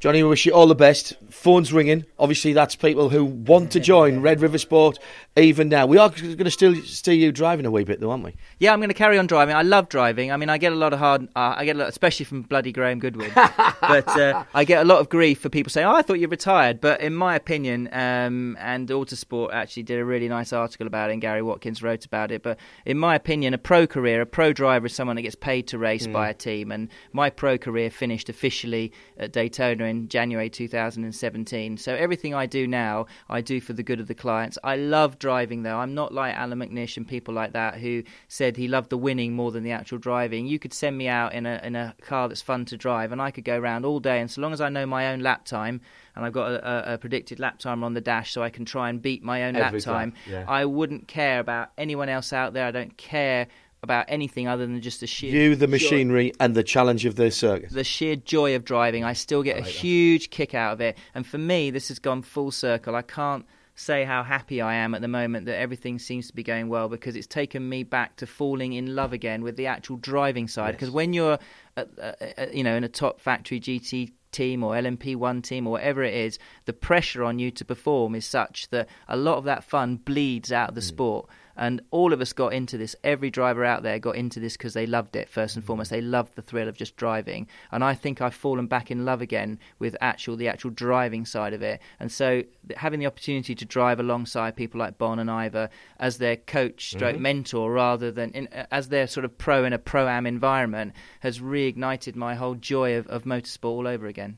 Johnny, we wish you all the best. Phone's ringing. Obviously, that's people who want to join Red River Sport even now. We are going to still see you driving a wee bit, though, aren't we? Yeah, I'm going to carry on driving. I love driving. I mean, I get a lot of hard, uh, I get a lot, especially from bloody Graham Goodwin. but uh, I get a lot of grief for people saying, "Oh, I thought you retired." But in my opinion, um, and Autosport actually did a really nice article about it, and Gary Watkins wrote about it. But in my opinion, a pro career, a pro driver is someone that gets paid to race by a team. And my pro career finished officially at Daytona in January 2017. So everything I do now, I do for the good of the clients. I love driving, though. I'm not like Allan McNish and people like that who said he loved the winning more than the actual driving. You could send me out in a in a car that's fun to drive, and I could go around all day. And so long as I know my own lap time, and I've got a, a, a predicted lap time on the dash, so I can try and beat my own Every lap time, time, yeah. I wouldn't care about anyone else out there. I don't care about anything other than just the sheer You, the joy- machinery, and the challenge of the circuit. the sheer joy of driving. I still get a huge kick out of it. And for me, this has gone full circle. I can't say how happy I am at the moment that everything seems to be going well because it's taken me back to falling in love again with the actual driving side. Because when you're, at, you know, in a top factory GT team or LMP1 team or whatever it is, the pressure on you to perform is such that a lot of that fun bleeds out of the mm. sport. And all of us got into this. Every driver out there got into this because they loved it first and foremost. They loved the thrill of just driving. And I think I've fallen back in love again with actual the actual driving side of it. And so having the opportunity to drive alongside people like Bon and Ivor as their coach, stroke Mhm. mentor, rather than in, as their sort of pro in a pro am environment, has reignited my whole joy of, of motorsport all over again.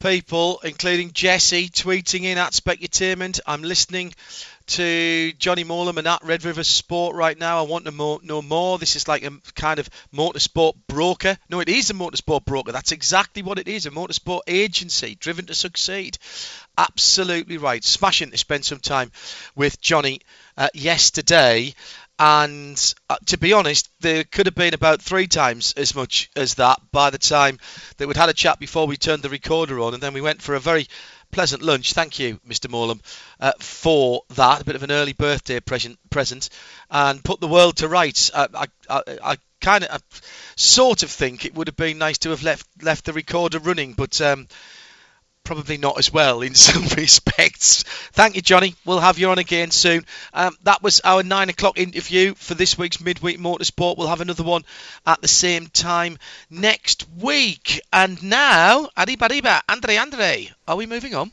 People, including Jesse, tweeting in at Specutainment. I'm listening to Jonny Mowlem and at Red River Sport right now. I want to mo- know more. This is like a kind of motorsport broker. No, it is a motorsport broker. That's exactly what it is a motorsport agency driven to succeed. Absolutely right. Smashing to spend some time with Johnny uh, yesterday. And uh, to be honest, there could have been about three times as much as that by the time that we'd had a chat before we turned the recorder on, and then we went for a very pleasant lunch. Thank you, Mr. Mowlem, uh, for that. A bit of an early birthday present, present, and put the world to rights. Uh, I, I, I kind of, sort of think it would have been nice to have left left the recorder running, but. Um, probably not as well in some respects. Thank you, Johnny. We'll have you on again soon. Um, that was our nine o'clock interview for this week's Midweek Motorsport. We'll have another one at the same time next week. And now, Arriba, arriba, Andre, Andre. Are we moving on?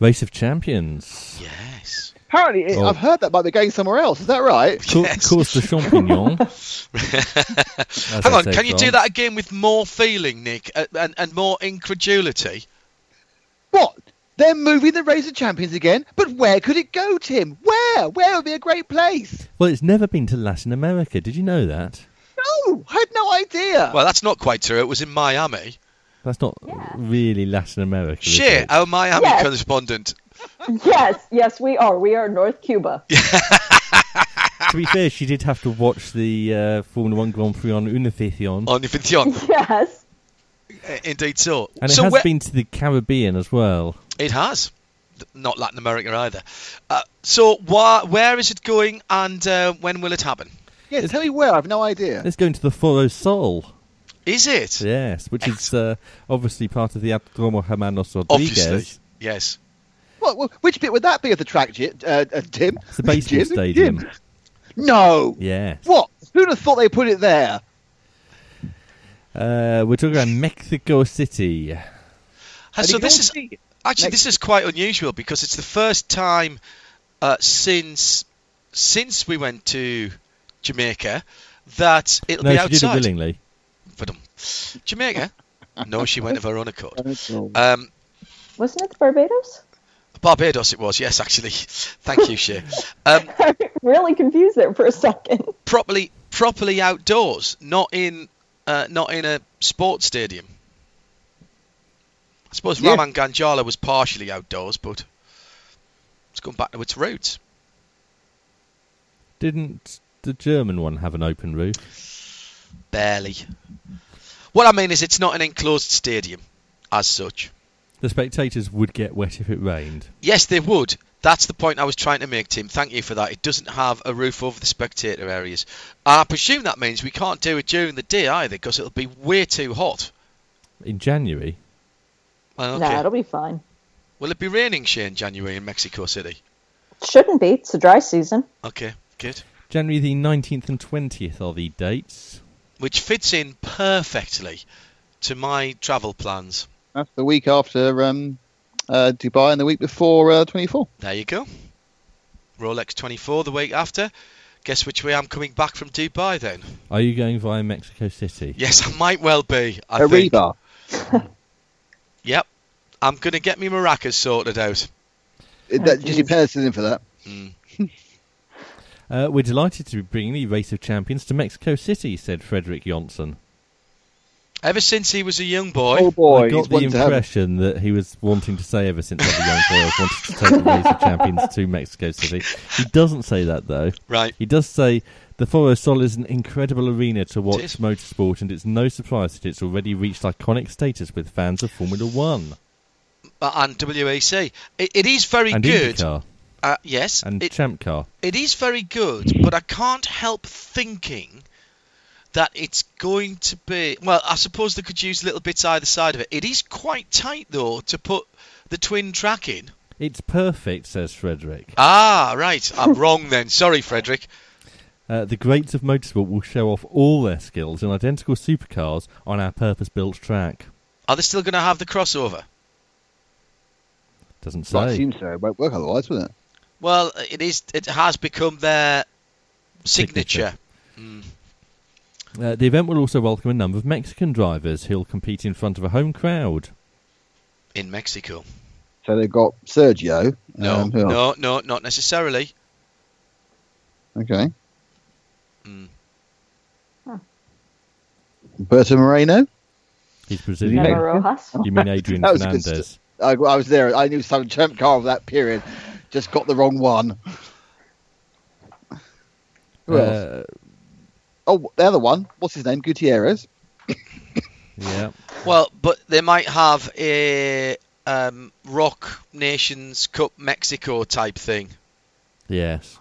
Race of Champions. Yes. Apparently, Oh. I've heard that might be going somewhere else. Is that right? Co- Course de Champignon. Hang on, can you do that again with more feeling, Nick, and, and more incredulity? What? They're moving the Race of Champions again, but where could it go, Tim? Where? Where would be a great place? Well, it's never been to Latin America. Did you know that? No, I had no idea. Well, that's not quite true. It was in Miami. That's not really Latin America. is Shit, it? our Miami Yes. correspondent. yes, yes, we are. We are North Cuba. to be fair, she did have to watch the uh, Formula One Grand Prix on Univision. On Univision. yes. Indeed so. And it so has where- been to the Caribbean as well. It has. Not Latin America either. Uh, so wha- where is it going and uh, when will it happen? Yeah, tell me where. I've no idea. It's going to the Foro Sol. Is it? Yes, which is uh, obviously part of the Autodromo Hermanos Rodriguez. Obviously. Yes. What, what- which bit would that be of the track, Jim, uh, uh, Tim? It's the baseball Jim? stadium. Jim? No. Yes. What? Who'd have thought they put it there? Uh, we're talking about Mexico City. And so this is see- actually this is quite unusual because it's the first time uh, since since we went to Jamaica that it'll No, be she did it outside. willingly. But, Jamaica? no, she went of her own accord. Um, Wasn't it Barbados? Barbados it was, yes, actually. Thank you, Shea. Um, really confused there for a second. properly, properly outdoors, not in, uh, not in a sports stadium. I suppose Yeah. Rajamangala was partially outdoors, but it's gone back to its roots. Didn't the German one have an open roof? Barely. What I mean is, it's not an enclosed stadium, as such. The spectators would get wet if it rained. Yes, they would. That's the point I was trying to make, Tim. Thank you for that. It doesn't have a roof over the spectator areas. I presume that means we can't do it during the day either, because it'll be way too hot. In January, Well, Nah, okay. it'll be fine. Will it be raining, Shane, in January in Mexico City? Shouldn't be. It's a dry season. Okay, good. January the 19th and 20th are the dates. Which fits in perfectly to my travel plans. That's the week after um, uh, Dubai and the week before uh, 24. There you go. Rolex 24 the week after. Guess which way I'm coming back from Dubai then? Are you going via Mexico City? Yes, I might well be. I think. Arriba. Yep. I'm going to get me maracas sorted out. It- that, just your penance in for that. Mm. Uh, we're delighted to be bringing the Race of Champions to Mexico City, said Fredrik Johnsson. Ever since he was a young boy. Oh boy, I got the one have. impression that he was wanting to say ever since I was a young boy, I was wanting to take the Race of Champions to Mexico City. He doesn't say that though. Right. He does say the Foro Sol is an incredible arena to watch motorsport, and it's no surprise that it's already reached iconic status with fans of Formula One Uh, and WEC. It, it is very and good. IndyCar Uh, yes. and it, Champ Car. it is very good, but I can't help thinking that it's going to be. Well, I suppose they could use little bits either side of it. It is quite tight, though, to put the twin track in. It's perfect, says Fredrik. Ah, right. I'm wrong then. Sorry, Fredrik. Uh, the greats of motorsport will show off all their skills in identical supercars on our purpose-built track. Are they still going to have the crossover? Doesn't Well, I say. assume so. It won't work otherwise, will it? Well, it is. It has become their signature. Signature. Uh, the event will also welcome a number of Mexican drivers who'll compete in front of a home crowd. in Mexico. So they've got Sergio. No, um, no, no, not necessarily. Okay. Mm. Berto Moreno. He's Brazilian. Memo Rojas. You mean Adrian That was Fernandez? st- I, I was there. I knew some champ car of that period. Just got the wrong one. Who else? Uh, Oh, the other one. What's his name? Gutierrez. yeah. Well, but they might have a um, ROC Nations Cup Mexico type thing. Yes.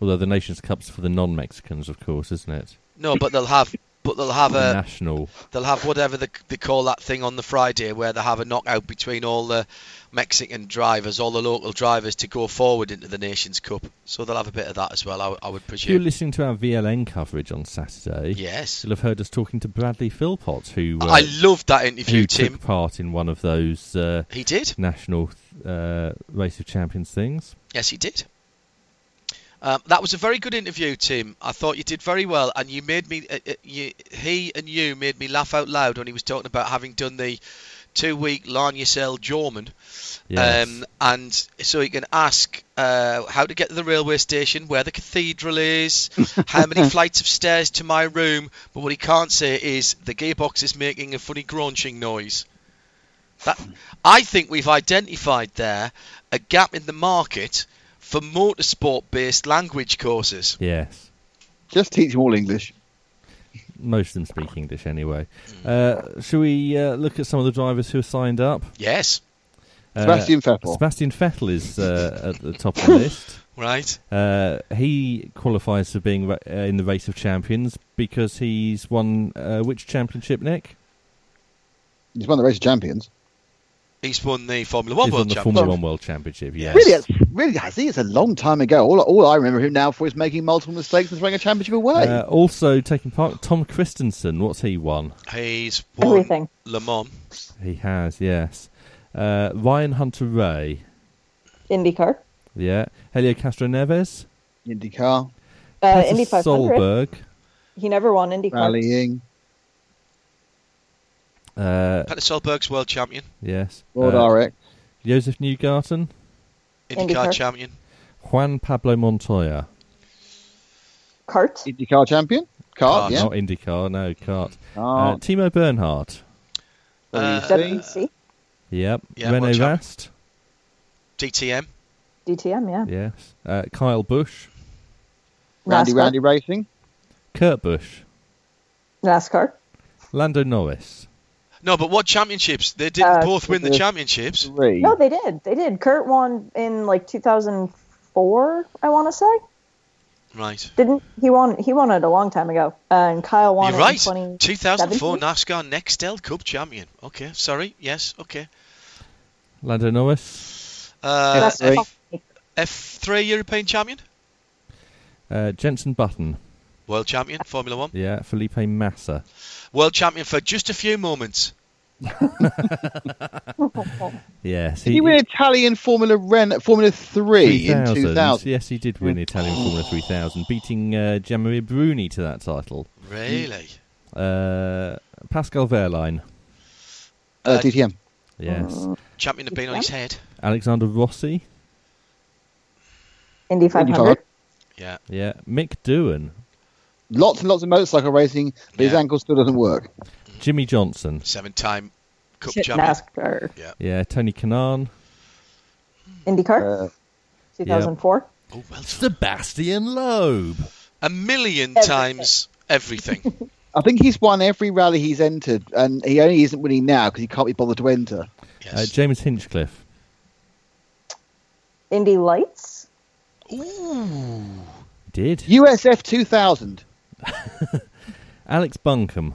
Although the Nations Cup's for the non-Mexicans, of course, isn't it? No, but they'll have, but they'll have a, national. they'll have whatever they, they call that thing on the Friday, where they have a knockout between all the Mexican drivers, all the local drivers, to go forward into the Nations Cup. So they'll have a bit of that as well. I would If you were presume. listening to our VLN coverage on Saturday, Yes, you'll have heard us talking to Bradley Philpott, who uh, I loved that interview, who Tim. took part in one of those uh, He did. national uh, race of champions things. Yes, he did. Um, that was a very good interview, Tim. I thought you did very well, and you made me. Uh, uh, you, he and you made me laugh out loud when he was talking about having done the two-week Larnacel Jorman, Yes. um, and so he can ask uh, how to get to the railway station, where the cathedral is, how many flights of stairs to my room. But what he can't say is the gearbox is making a funny crunching noise. That I think we've identified there a gap in the market for motorsport-based language courses. Yes. Just teach them all English. Most of them speak English anyway. Uh, shall we uh, look at some of the drivers who are signed up? Yes, Uh, Sebastian Vettel. Sebastian Vettel is uh, at the top of the list. right. Uh, he qualifies for being ra- uh, in the race of champions because he's won uh, which championship, Nick? He's won the race of champions. He's won the Formula One he's won World the Championship. Formula One World Championship. Yes. Really, it's, really, I think it's a long time ago. All, all I remember him now for is making multiple mistakes and throwing a championship away. Uh, also taking part, Tom Kristensen. What's he won? He's won Everything. Le Mans. He has, yes. Uh, Ryan Hunter-Reay. IndyCar. Yeah. Helio Castroneves. IndyCar, Uh, Indy 500. Solberg. He never won IndyCar. rallying, Uh, Petter Solberg's world champion, yes. World Uh, RX, Josef Newgarden. IndyCar IndyCar. champion. Juan Pablo Montoya. Kart. IndyCar champion, kart, Kart. yeah. Not IndyCar, no, kart. Uh, Timo Bernhard. Uh, WC, WC. Yep. Yeah, Renault world champ. Rast. DTM. DTM, yeah. Yes. Uh, Kyle Busch. Randy NASCAR. Randy Racing, Kurt Busch. NASCAR. Lando Norris. No, but what championships? They didn't Uh, both win the the- championships. three. No, they did. They did. Kurt won in like 2004, I want to say. Right. Didn't he won? He won it a long time ago. Uh, and Kyle won You're right. in 2004 NASCAR Nextel Cup champion. Okay, sorry. Yes, okay. Lando Norris. Uh, F3. F3 European champion. Uh, Jenson Button. World champion, Formula One. Yeah. Felipe Massa. World champion for just a few moments. Yes. Did he win Italian Formula Ren, Formula Three in 2000? Yes, he did win Italian Formula 3000, beating uh, Gianmaria Bruni to that title. Really? Uh, Pascal Wehrlein. Uh, Uh, DTM. Yes. Champion had been on his head. Alexander Rossi. Indy 500. Yeah. Yeah. Mick Doohan. Lots and lots of motorcycle racing, but his ankle still doesn't work. Jimmie Johnson. Seven-time Cup Shit, champion. NASCAR. Yeah. Tony Kanaan. IndyCar. Uh, 2004. Oh, well done. Sebastian Loeb. A million Everything. times everything. I think he's won every rally he's entered, and he only isn't winning now because he can't be bothered to enter. Yes. Uh, James Hinchcliffe. Indy Lights. Ooh. Did. USF 2000, Alex Buncombe.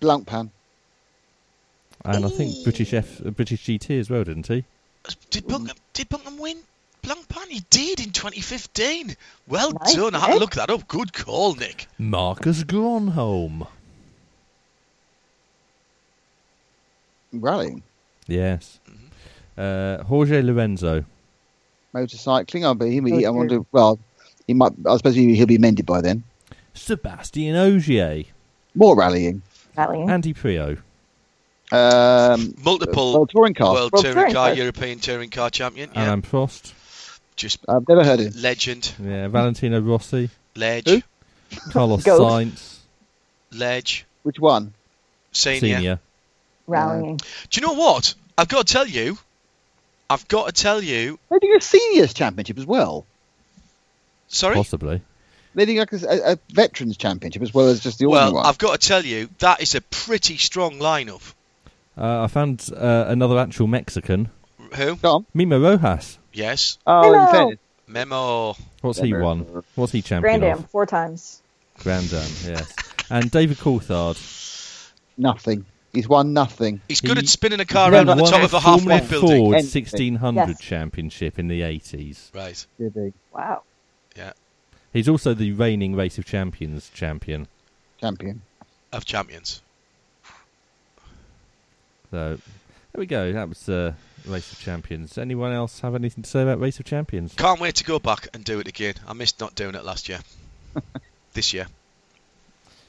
Blancpain. and I think British F, uh, British GT as well, didn't he? Did Buncombe, did Buckingham win Blancpain? He did in 2015. Well Nice, done. I had to look that up. Good call, Nick. Marcus Gronholm. Rallying. Yes. Uh, Jorge Lorenzo. Motorcycling. I'll be. He, I wonder. Well, he might. I suppose he, he'll be mended by then. Sebastian Ogier. More rallying. Rallying. Andy Priaulx. Um, Multiple World touring car. World, World Touring, Touring Car, Car. European Touring Car Champion. Yeah. Alain Prost. Just I've never heard of him. legend. Yeah, Valentino Rossi. Ledge. Who? Carlos Goat. Sainz. Ledge. Which one? Senior. Senior. Rallying. Do you know what? I've got to tell you. I've got to tell you. They're doing a seniors championship as well. Sorry. Possibly. They're like a, a, a veterans championship as well as just the ordinary Well, one. I've got to tell you that is a pretty strong lineup. Uh, I found uh, another actual Mexican. Who? Go on. Memo Rojas. Yes. Oh, in Hello. fairness. Memo. What's he won? What's he champion Grand Am of? four times. Grand Am, yes. And David Coulthard. Nothing. He's won nothing. He's good He- at spinning a car around at the top of a Formula half-made building. Ford 1600 Yes. championship in the 80s. Right. Did he? Wow. He's also the reigning Race of Champions champion. Champion. Of champions. So there we go. That was uh, Race of Champions. Anyone else have anything to say about Race of Champions? Can't wait to go back and do it again. I missed not doing it last year. this year.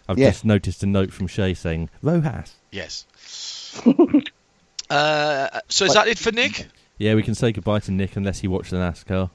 I've Yeah. just noticed a note from Shea saying Rojas. Yes. uh, so is that it for Nick? Yeah, we can say goodbye to Nick unless he watched the NASCAR.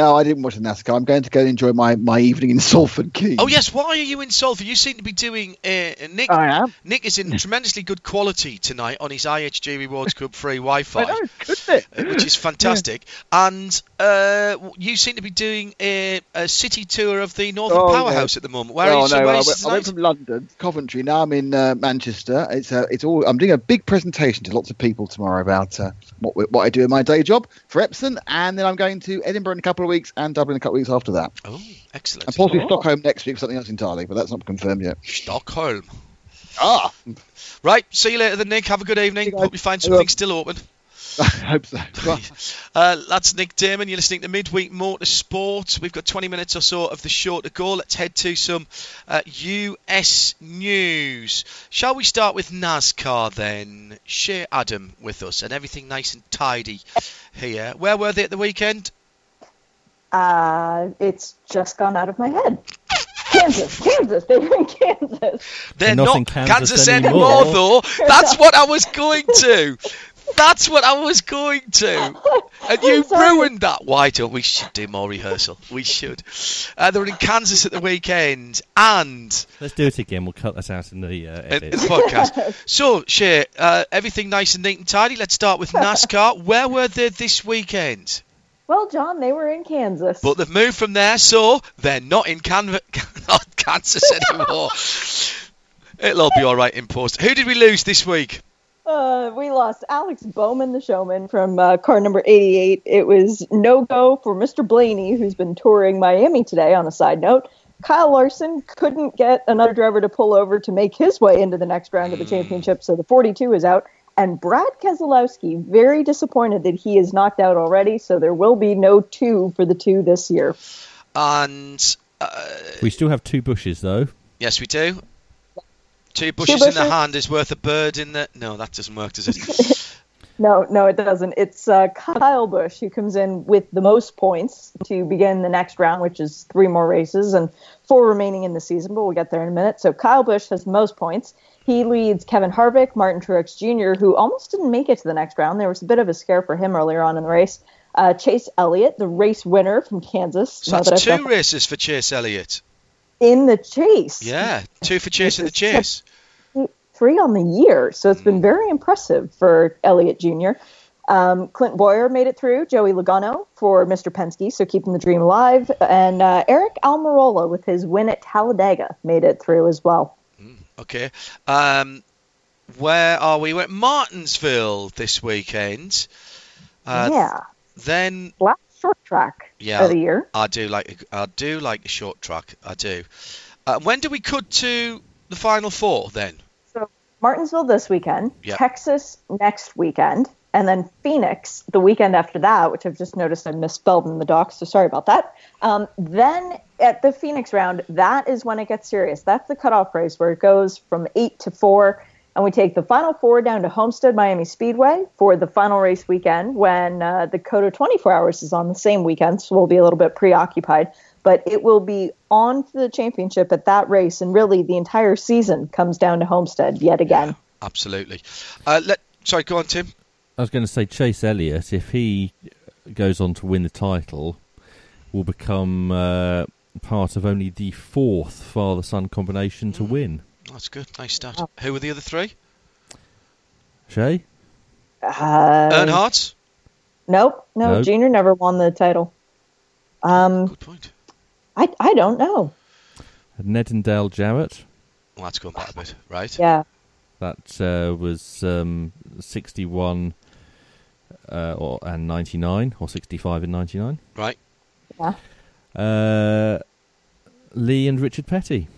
No, I didn't watch the NASCAR. I'm going to go and enjoy my, my evening in Salford Quays. Oh yes. Why are you in Salford? You seem to be doing. Uh, Nick. I am. Nick is in tremendously good quality tonight on his IHG Rewards Club free Wi-Fi. know, couldn't it? which is fantastic. And uh, you seem to be doing a, a city tour of the Northern Oh, Powerhouse at the moment. Where oh, are you? no, where I, went, I went from London, Coventry. Now I'm in uh, Manchester. It's uh, it's all. I'm doing a big presentation to lots of people tomorrow about uh, what what I do in my day job for Epson, and then I'm going to Edinburgh in a couple of weeks and Dublin a couple of weeks after that, Oh, excellent. and possibly Cool. Stockholm next week for something else entirely, but that's not confirmed yet. Stockholm. Ah, Right. See you later, then, Nick. Have a good evening. Hope you find something still open. I hope so. Uh, that's Nick Daman. You're listening to Midweek Motorsport. We've got 20 minutes or so of the show to go. Let's head to some uh, US news. Shall we start with NASCAR then? Shea Adam with us and everything nice and tidy here. Where were they at the weekend? Uh, it's just gone out of my head. Kansas, Kansas. They were in Kansas. They're They're not not, in Kansas, Kansas anymore, anymore. though. That's what I was going to. That's what I was going to. And you ruined that. Why don't we should do more rehearsal? We should. Uh, they were in Kansas at the weekend and Let's do it again. We'll cut that out in the uh, in, in the podcast. So, Shea, uh, everything nice and neat and tidy. Let's start with NASCAR. Where were they this weekend? Well, John, they were in Kansas. But they've moved from there, so they're not in Can- not Kansas anymore. It'll all be all right in post. Who did we lose this week? Uh, we lost Alex Bowman, the showman, from uh, car number 88. It was no go for Mr. Blaney, who's been touring Miami today, on a side note. Kyle Larson couldn't get another driver to pull over to make his way into the next round of the championship, so the 42 is out. And Brad Keselowski, very disappointed that he is knocked out already, so there will be no two for the two this year. And uh, We still have two bushes though. yes, we do. Two bushes, in the hand is worth a bird in the. No, that doesn't work, does it? No, no, it doesn't. It's uh, Kyle Busch who comes in with the most points to begin the next round, which is three more races and four remaining in the season, but we'll get there in a minute. So Kyle Busch has most points. He leads Kevin Harvick, Martin Truex Jr., who almost didn't make it to the next round. There was a bit of a scare for him earlier on in the race. Uh, Chase Elliott, the race winner from Kansas. So that's that two races for Chase Elliott. in the chase. Yeah, two for Chase in the chase. three on the year. So it's been very impressive for Elliott Jr. Um, Clint Bowyer made it through. Joey Logano for Mr. Penske, so keeping the dream alive. And uh, Aric Almirola with his win at Talladega made it through as well. Okay. Um, where are we? We're at Martinsville this weekend. Uh, yeah, Then last short track Yeah. of the year. I do like I do like the short track. I do. Uh, when do we cut to the final four then? So Martinsville this weekend, Yep. Texas next weekend, and then Phoenix the weekend after that, which I've just noticed I misspelled in the docs, so sorry about that. Um, then at the Phoenix round, that is when it gets serious. That's the cutoff race where it goes from eight to four, and we take the final four down to Homestead Miami Speedway for the final race weekend when uh, the COTA 24 Hours is on the same weekend, so we'll be a little bit preoccupied. But it will be on for the championship at that race, and really the entire season comes down to Homestead yet again. Absolutely. Uh, let sorry, go on, Tim. I was going to say Chase Elliott, if he goes on to win the title, will become uh, part of only the fourth father son combination to win. That's good. Nice start. Who were the other three? Shea? Uh, Earnhardt. Nope, no, Nope. Junior never won the title. Um, Good point. I I don't know. Ned and Dale Jarrett. Well, that's gone back a bit, right? Yeah, That uh, was um, 61 uh, or, and 99, or 65 and 99. Right. yeah. Uh, Lee and Richard Petty.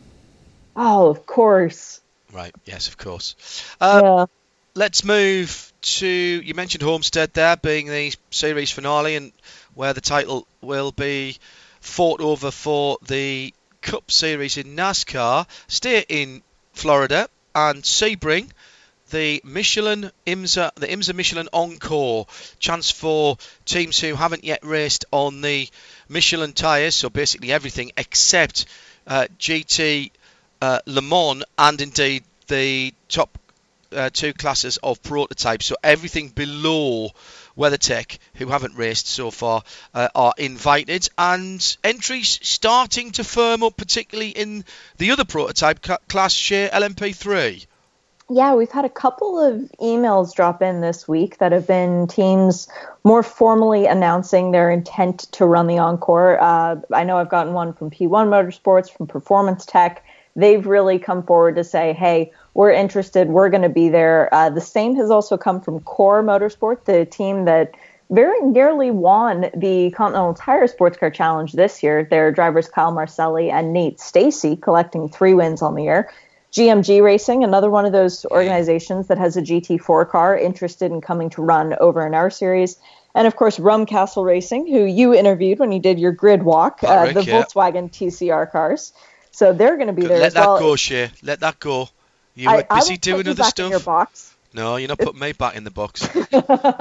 Oh, of course. Right. Yes, of course. Uh, yeah. Let's move to. You mentioned Homestead there being the series finale and where the title will be fought over for the Cup Series in NASCAR. Stay in Florida and Sebring. The Michelin IMSA, the IMSA Michelin Encore, chance for teams who haven't yet raced on the Michelin tyres, so basically everything except uh, GT uh, Le Mans and indeed the top uh, two classes of prototypes. So everything below WeatherTech, who haven't raced so far, uh, are invited, and entries starting to firm up, particularly in the other prototype ca- class, Shea LMP3. Yeah, we've had a couple of emails drop in this week that have been teams more formally announcing their intent to run the Encore. Uh, I know I've gotten one from P1 Motorsports, from Performance Tech. They've really come forward to say, hey, we're interested, we're going to be there. Uh, the same has also come from Core Motorsport, the team that very nearly won the Continental Tire Sports Car Challenge this year. Their drivers Kyle Marcelli and Nate Stacy collecting three wins on the year. GMG Racing, another one of those organizations that has a GT4 car interested in coming to run over in our series. And of course, Rum Castle Racing, who you interviewed when you did your grid walk, uh, the yeah. Volkswagen TCR cars. So they're going to be there Let that well. go, Shea. Let that go. You I, were busy doing other stuff. In your box. No, you're not putting me back in the box.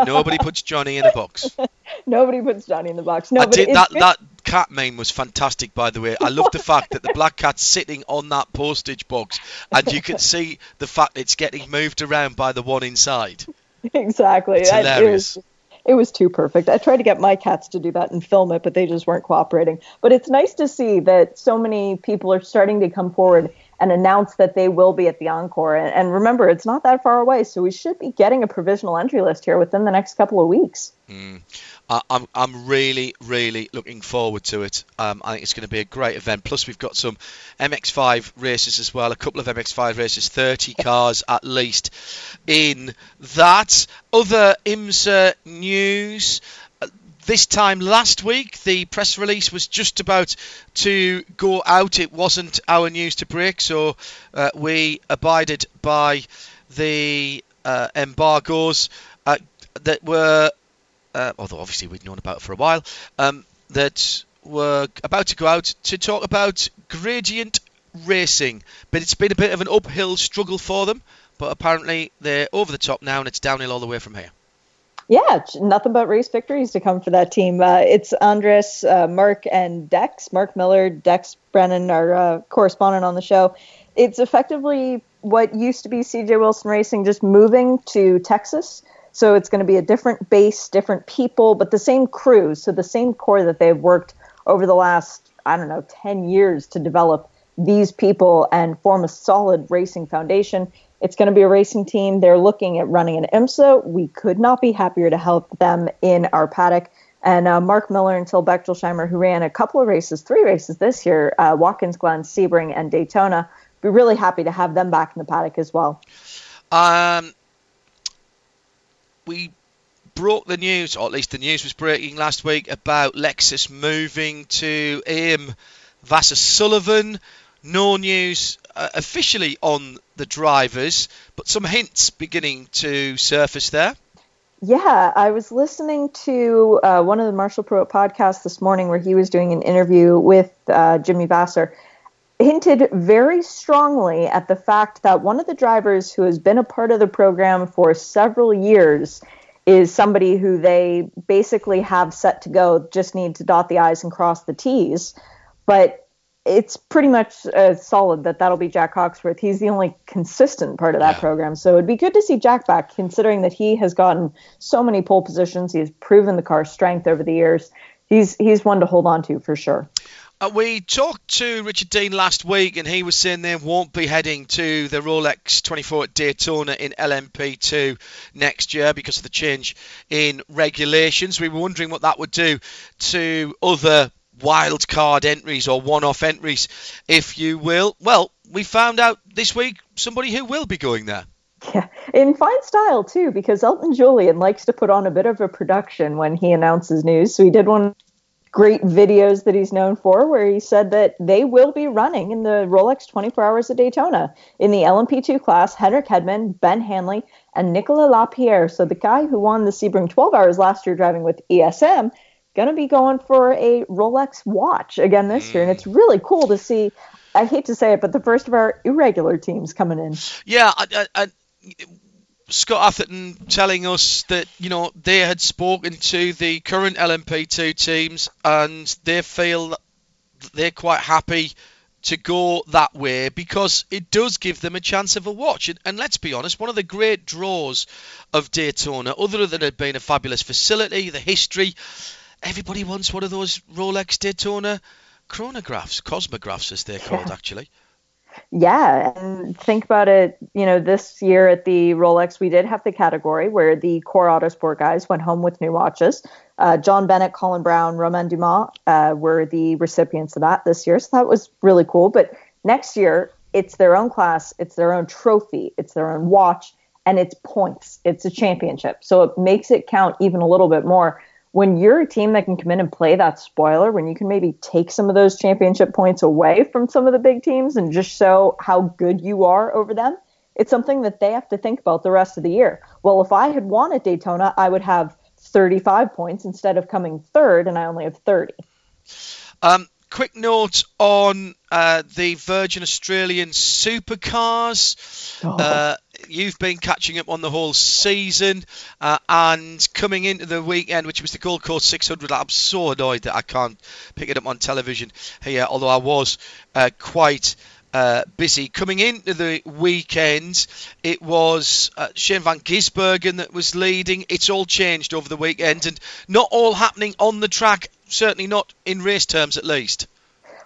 Nobody puts Jonny in a box. Nobody puts Jonny in the box. No, I did that. good- That cat meme was fantastic, by the way. I love the fact that the black cat's sitting on that postage box, and you can see the fact it's getting moved around by the one inside. exactly. It's hilarious. It it was too perfect. I tried to get my cats to do that and film it, but they just weren't cooperating. But it's nice to see that so many people are starting to come forward and announce that they will be at the Encore. And, and remember, it's not that far away, so we should be getting a provisional entry list here within the next couple of weeks. I, I'm I'm really really looking forward to it. Um, I think it's going to be a great event. Plus we've got some MX5 races as well. A couple of MX5 races, 30 cars at least in that. Other IMSA news. This time last week, the press release was just about to go out. It wasn't our news to break, so uh, we abided by the uh, embargoes uh, that were uh, although obviously we'd known about for a while, um, that were about to go out to talk about gradient racing. But it's been a bit of an uphill struggle for them. But apparently they're over the top now, and it's downhill all the way from here. Yeah, nothing but race victories to come for that team. Uh, it's Andres, uh, Mark, and Dex. Mark Miller, Dex Brennan are uh, correspondent on the show. It's effectively what used to be CJ Wilson Racing just moving to Texas. So it's going to be a different base, different people, but the same crew. So the same core that they've worked over the last, I don't know, 10 years to develop these people and form a solid racing foundation. It's going to be a racing team. They're looking at running an IMSA. We could not be happier to help them in our paddock. And uh, Mark Miller and Till Bechtelsheimer, who ran a couple of races, three races this year, uh, Watkins Glen, Sebring, and Daytona, be really happy to have them back in the paddock as well. Um, we broke the news, or at least the news was breaking last week about Lexus moving to AIM Vasser Sullivan. No news uh, officially on the drivers, but some hints beginning to surface there. Yeah, I was listening to uh, one of the Marshall Pruett podcasts this morning where he was doing an interview with uh, Jimmy Vasser. Hinted very strongly at the fact that one of the drivers who has been a part of the program for several years is somebody who they basically have set to go, just need to dot the I's and cross the T's. But it's pretty much uh, solid that that'll be Jack Hawksworth. He's the only consistent part of that Yeah. program. So it'd be good to see Jack back, considering that he has gotten so many pole positions. He has proven the car's strength over the years. He's he's one to hold on to for sure. Uh, we talked to Richard Dean last week, and he was saying they won't be heading to the Rolex 24 at Daytona in LMP2 next year because of the change in regulations. We were wondering what that would do to other wild card entries or one off entries, if you will. Well, we found out this week somebody who will be going there. Yeah, in fine style too, because Elton Julian likes to put on a bit of a production when he announces news. So he did one great videos that he's known for where he said that they will be running in the Rolex 24 Hours of Daytona in the LMP2 class. Henrik Hedman, Ben Hanley, and Nicolas Lapierre. So the guy who won the Sebring 12 Hours last year driving with ESM, going to be going for a Rolex watch again this year, and it's hmm. really cool to see. I hate to say it, but the first of our irregular teams coming in. Yeah, I, I, I, Scott Atherton telling us that you know they had spoken to the current LMP2 teams and they feel that they're quite happy to go that way because it does give them a chance of a watch. And, and let's be honest, one of the great draws of Daytona, other than it being a fabulous facility, the history, everybody wants one of those Rolex Daytona chronographs, cosmographs as they're called actually. Yeah, and think about it. You know, this year at the Rolex, we did have the category where the core Autosport guys went home with new watches. Uh, John Bennett, Colin Braun, Romain Dumas uh, were the recipients of that this year, so that was really cool. But next year, it's their own class, it's their own trophy, it's their own watch, and it's points. It's a championship, so it makes it count even a little bit more. When you're a team that can come in and play that spoiler, when you can maybe take some of those championship points away from some of the big teams and just show how good you are over them, it's something that they have to think about the rest of the year. Well, if I had won at Daytona, I would have 35 points instead of coming third, and I only have 30. Um, quick note on uh, the Virgin Australian supercars. Uh, you've been catching up on the whole season, uh, and coming into the weekend, which was the Gold Coast 600. I'm so annoyed that I can't pick it up on television here, although I was uh, quite. Uh, busy coming into the weekend. It was uh, Shane van Gisbergen that was leading. It's all changed over the weekend, and not all happening on the track. Certainly not in race terms, at least.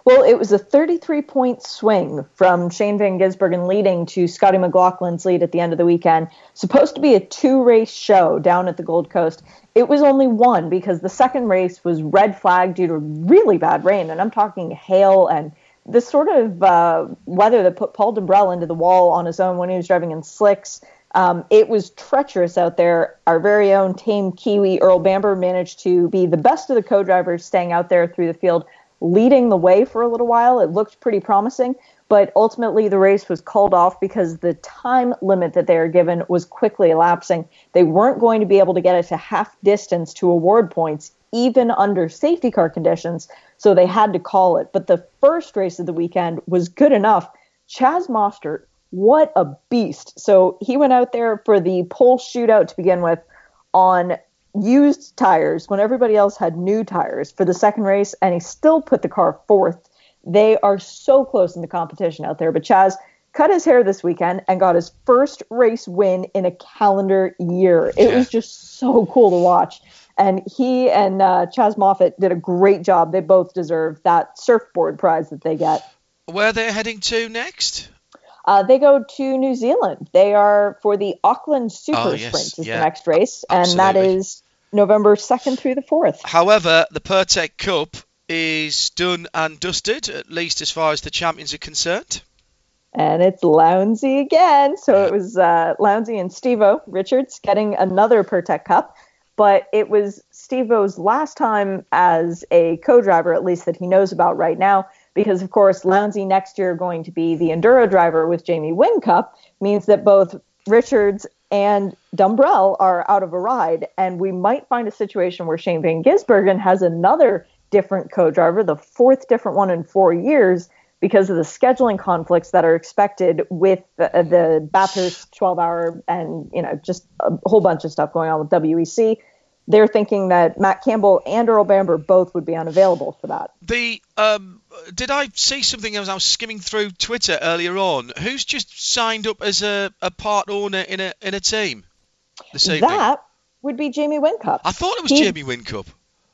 Well, it was a 33 point swing from Shane Van Gisbergen leading to Scotty McLaughlin's lead at the end of the weekend. Supposed to be a two race show down at the Gold Coast. It was only one because the second race was red flagged due to really bad rain. And I'm talking hail and the sort of uh, weather that put Paul Dumbrell into the wall on his own when he was driving in slicks. Um, it was treacherous out there. Our very own tame Kiwi Earl Bamber managed to be the best of the co-drivers, staying out there through the field, leading the way for a little while. It looked pretty promising, but ultimately the race was called off because the time limit that they were given was quickly elapsing. They weren't going to be able to get it to half distance to award points, even under safety car conditions, so they had to call it. But the first race of the weekend was good enough. Chaz Mostert, what a beast. So he went out there for the pole shootout to begin with on used tires when everybody else had new tires for the second race, and he still put the car fourth. They are so close in the competition out there. But Chaz cut his hair this weekend and got his first race win in a calendar year. It was just so cool to watch. And he and uh, Chaz Moffat did a great job. They both deserve that surfboard prize that they get. Where they're heading to next? Uh, they go to New Zealand. They are for the Auckland Super Oh, yes, Sprint is yeah, the next race, and that absolutely. is November second through the fourth. However, the Pirtek Cup is done and dusted, at least as far as the champions are concerned. And it's Lowndesy again. So it was uh, Lowndesy and Stevo Richards getting another Pirtek Cup, but it was Stevo's last time as a co-driver, at least that he knows about right now. because of course Lowndesy next year going to be the enduro driver with Jamie Whincup means that both Richards and Dumbrell are out of a ride, and we might find a situation where Shane Van Gisbergen has another different co-driver, the fourth different one in four years, because of the scheduling conflicts that are expected with the, uh, the Bathurst 12-hour and you know just a whole bunch of stuff going on with WEC. They're thinking that Matt Campbell and Earl Bamber both would be unavailable for that. The um, did I see something as I was skimming through Twitter earlier on? Who's just signed up as a, a part owner in a in a team this evening? That would be Jamie Whincup. I thought it was He- Jamie Whincup.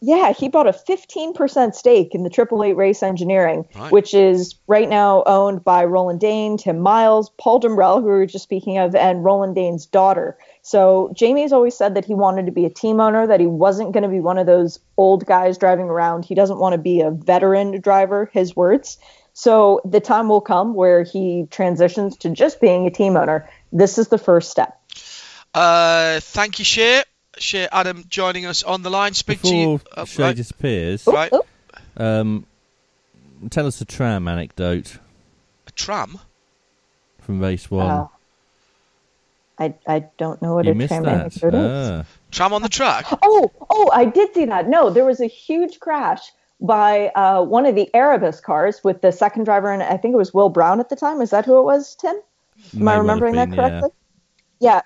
Yeah, he bought a 15% stake in the Triple Eight Race Engineering, Right. which is right now owned by Roland Dane, Tim Miles, Paul Dumbrell, who we were just speaking of, and Roland Dane's daughter. So Jamie's always said that he wanted to be a team owner, that he wasn't going to be one of those old guys driving around. He doesn't want to be a veteran driver, his words. So the time will come where he transitions to just being a team owner. This is the first step. Uh, thank you, Shea. Shea Adam joining us on the line. Speak to you. Before uh, Shea right. disappears, Right. um, tell us a tram anecdote A tram. from race one. Uh, I, I don't know what you a tram that. anecdote is. Ah. Tram on the track. Oh, oh, I did see that. No, there was a huge crash by uh, one of the Erebus cars with the second driver, and I think it was Will Brown at the time. Is that who it was, Tim? Am May I remembering that been, yeah. correctly? Yeah,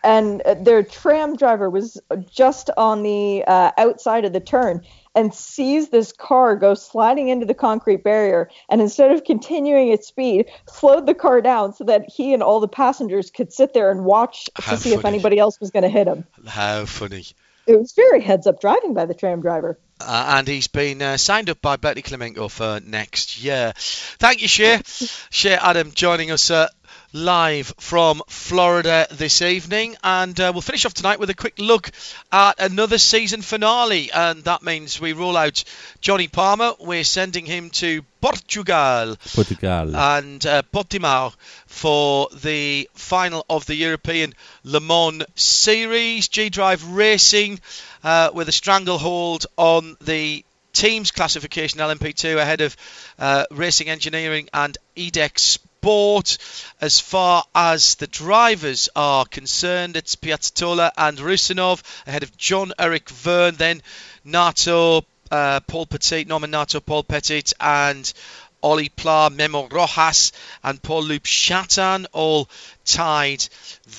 and uh, their tram driver was just on the uh, outside of the turn and sees this car go sliding into the concrete barrier. And instead of continuing its speed, slowed the car down so that he and all the passengers could sit there and watch How to see if anybody else was going to hit him. How funny. It was very heads up driving by the tram driver. Uh, and he's been uh, signed up by Bertie Klemenko for next year. Thank you, Shea. Shea Adam joining us uh, live from Florida this evening. And uh, we'll finish off tonight with a quick look at another season finale. And that means we roll out Johnny Palmer. We're sending him to Portugal Portugal. and uh, Portimao for the final of the European Le Mans Series. G Drive Racing uh, with a stranglehold on the teams classification LMP2 ahead of uh, Racing Engineering and IDEC Sport. As far as the drivers are concerned, it's Pizzitola and Rusinov ahead of Jean-Eric Vergne, then Nato, uh, Paul Petit, Norman Nato, Paul Petit, and Ollie Pla, Memo Rojas, and Paul-Loup Chatin all tied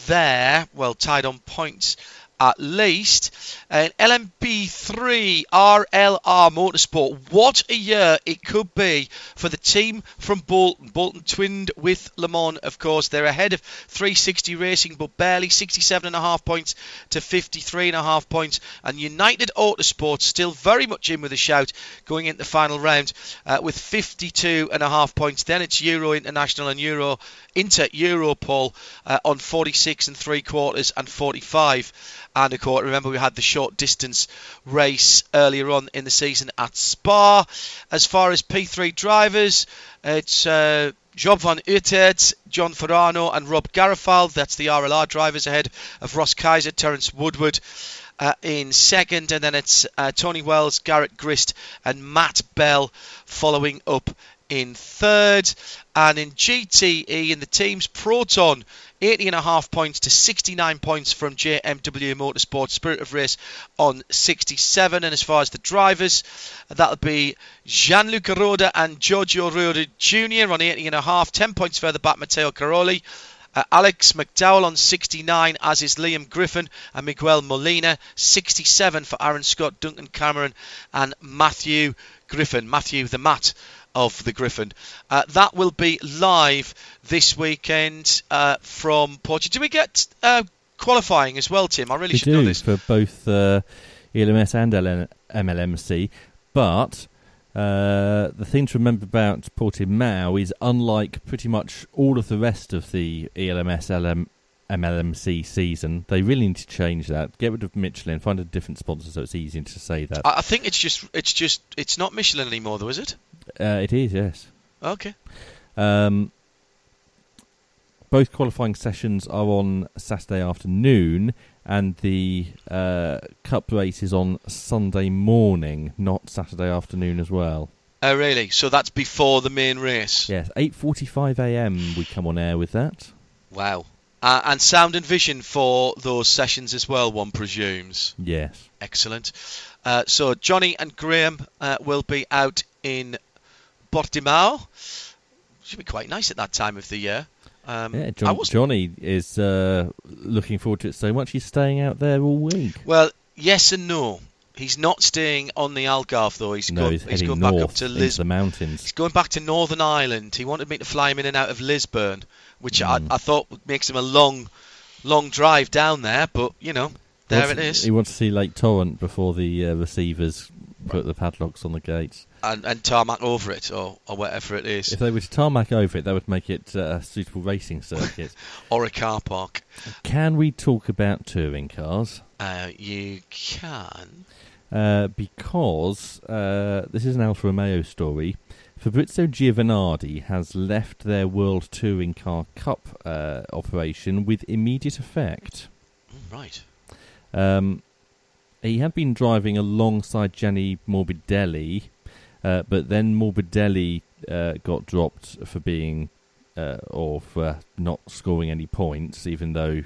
there. Well, tied on points at least. And LMP3 RLR Motorsport. What a year it could be for the team from Bolton. Bolton twinned with Le Mans, of course. They're ahead of 360 Racing, but barely 67.5 points to 53.5 points. And United Autosport still very much in with a shout going into the final round uh, with 52.5 points. Then it's Euro International and Euro Inter Europol uh, on 46 and three quarters and 45 and a. Remember, we had the short distance race earlier on in the season at Spa. As far as P3 drivers, it's uh, Job van Uitert, John Farano, and Rob Garofall. That's the RLR drivers ahead of Ross Kaiser, Terence Woodward. Uh, in second, and then it's uh, Tony Wells, Garrett Grist, and Matt Bell following up in third. And in GTE, in the teams, Proton 80 and a half points to 69 points from JMW Motorsport Spirit of Race on 67. And as far as the drivers, that'll be Gianluca Roda and Giorgio Roda Jr. on 80 and a half, 10 points further back, Matteo Cairoli. Uh, Alex MacDowall on 69, as is Liam Griffin and Miguel Molina. 67 for Aaron Scott, Duncan Cameron, and Matthew Griffin. Matthew the Matt of the Griffin. Uh, that will be live this weekend uh, from Portugal. Do we get uh, qualifying as well, Tim? I really we should do know this. for both uh, ELMS and LN- MLMC, but uh, the thing to remember about Portimao is unlike pretty much all of the rest of the ELMS LM, MLMC season, they really need to change that. Get rid of Michelin, find a different sponsor so it's easier to say that. I, I think it's just it's just it's not Michelin anymore, though, is it? Uh, it is, yes. Okay. Um, both qualifying sessions are on Saturday afternoon, and the uh, cup race is on Sunday morning, not Saturday afternoon as well. Oh, really? So that's before the main race. Yes, 8:45 a.m. we come on air with that. Wow. Uh, and sound and vision for those sessions as well, one presumes. Yes. Excellent. Uh, so Johnny and Graham uh, will be out in Portimao. Should be quite nice at that time of the year. Um, Yeah, John, was Johnny is uh, looking forward to it so much he's staying out there all week. well, yes and no. He's not staying on the Algarve though. He's, no, go- he's he's going north back up to into Lisbon. the mountains. He's going back to Northern Ireland. He wanted me to fly him in and out of Lisburn, which I, Hmm. I thought makes him a long, long drive down there. But you know, there Wants- it is. He wants to see Lake Torrent before the uh, receivers put the padlocks on the gates. and, and tarmac over it, or, or whatever it is, If they were to tarmac over it, that would make it uh, a suitable racing circuit. or a car park. Can we talk about touring cars? Uh, you can. Uh, because uh, this is an Alfa Romeo story. Fabrizio Giovanardi has left their World Touring Car Cup uh, operation with immediate effect. Mm, Right. Um, he had been driving alongside Gianni Morbidelli, uh, but then Morbidelli uh, got dropped for being uh, or for not scoring any points, even though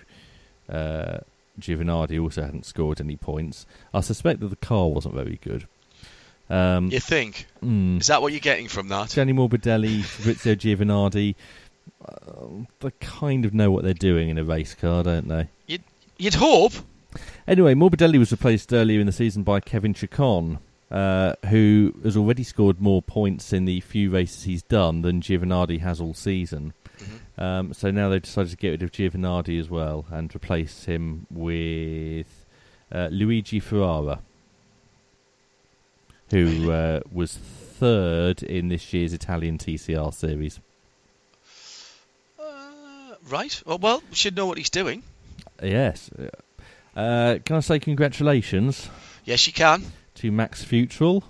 uh, Giovanardi also hadn't scored any points. I suspect that the car wasn't very good. Um, You think? mm, Is that what you're getting from that? Gianni Morbidelli, Fabrizio Giovanardi, uh, they kind of know what they're doing in a race car, don't they? You'd, you'd hope. Anyway, Morbidelli was replaced earlier in the season by Kevin Ceccon, uh, who has already scored more points in the few races he's done than Giovanardi has all season. Um, so now they've decided to get rid of Giovanardi as well and replace him with uh, Luigi Ferrara, who uh, was third in this year's Italian TCR series. Uh, right. Well, well, we should know what he's doing. Yes. Uh, can I say congratulations Yes, you can. to Max Fewtrell?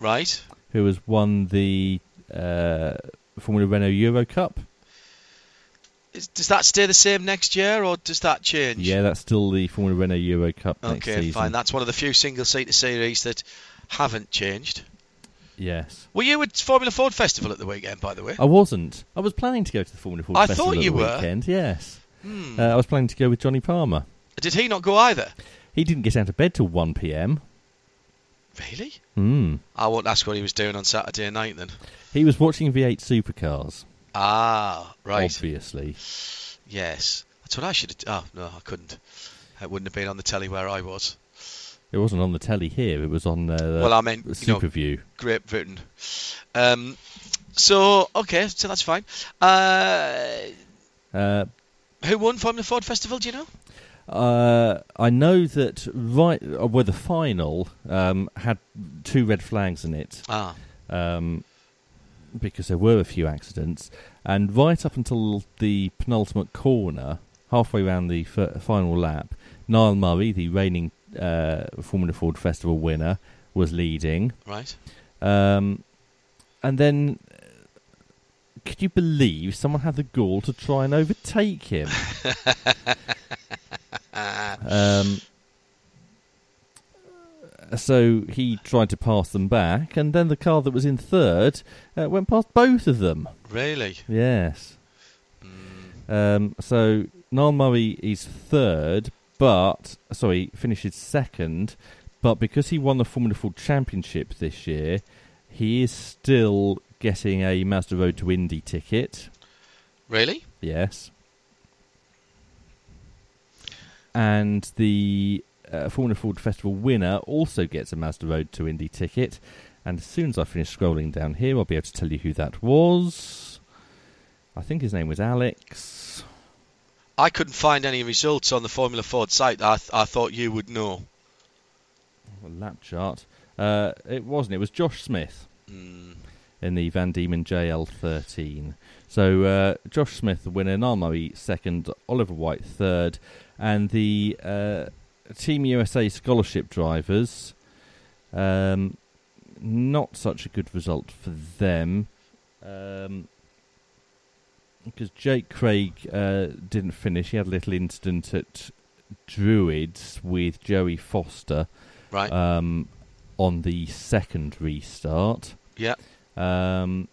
Right. who has won the uh, Formula Renault Euro Cup. Is, does that stay the same next year, or does that change? Yeah, that's still the Formula Renault Euro Cup next Okay, season. fine. That's one of the few single-seater series that haven't changed. Yes. Were you at Formula Ford Festival at the weekend, by the way? I wasn't. I was planning to go to the Formula Ford I Festival thought at you the were. weekend. Yes. Hmm. Uh, I was planning to go with Johnny Palmer. Did he not go either? He didn't get out of bed till 1 p.m. Really? Hmm. I won't ask what he was doing on Saturday night then. He was watching V8 Supercars, Ah, right. obviously. Yes. That's what I should have. Oh, no, I couldn't. It wouldn't have been on the telly where I was. It wasn't on the telly here. It was on uh, the Well, I meant, you know, Superview. Great Britain. Um, so, okay, so that's fine. Uh, Uh, who won Formula Ford Festival, do you know? Uh, I know that right uh, where the final um, had two red flags in it Ah, um, because there were a few accidents, and right up until the penultimate corner, halfway around the f- final lap, Niall Murray, the reigning uh, Formula Ford Festival winner, was leading, right. um, and then. uh, Could you believe someone had the gall to try and overtake him? Um, so he tried to pass them back, and then the car that was in third uh, went past both of them. Really? Yes. Um, so Niall Murray is third, but sorry, finishes second. But because he won the Formula Ford Championship this year, he is still getting a Mazda Road to Indy ticket. Really? Yes. And the uh, Formula Ford Festival winner also gets a Mazda Road to Indy ticket. And as soon as I finish scrolling down here, I'll be able to tell you who that was. I think his name was Alex. I couldn't find any results on the Formula Ford site. I, th- I thought you would know. Lap chart. Uh, it wasn't. It was Josh Smith Mm, in the Van Diemen JL13. So uh, Josh Smith, the winner, Murray second, Oliver White third, and the uh, Team USA scholarship drivers. Um, not such a good result for them. Um, because Jake Craig uh, didn't finish. He had a little incident at Druids with Joey Foster right. um, on the second restart. Yeah. Um,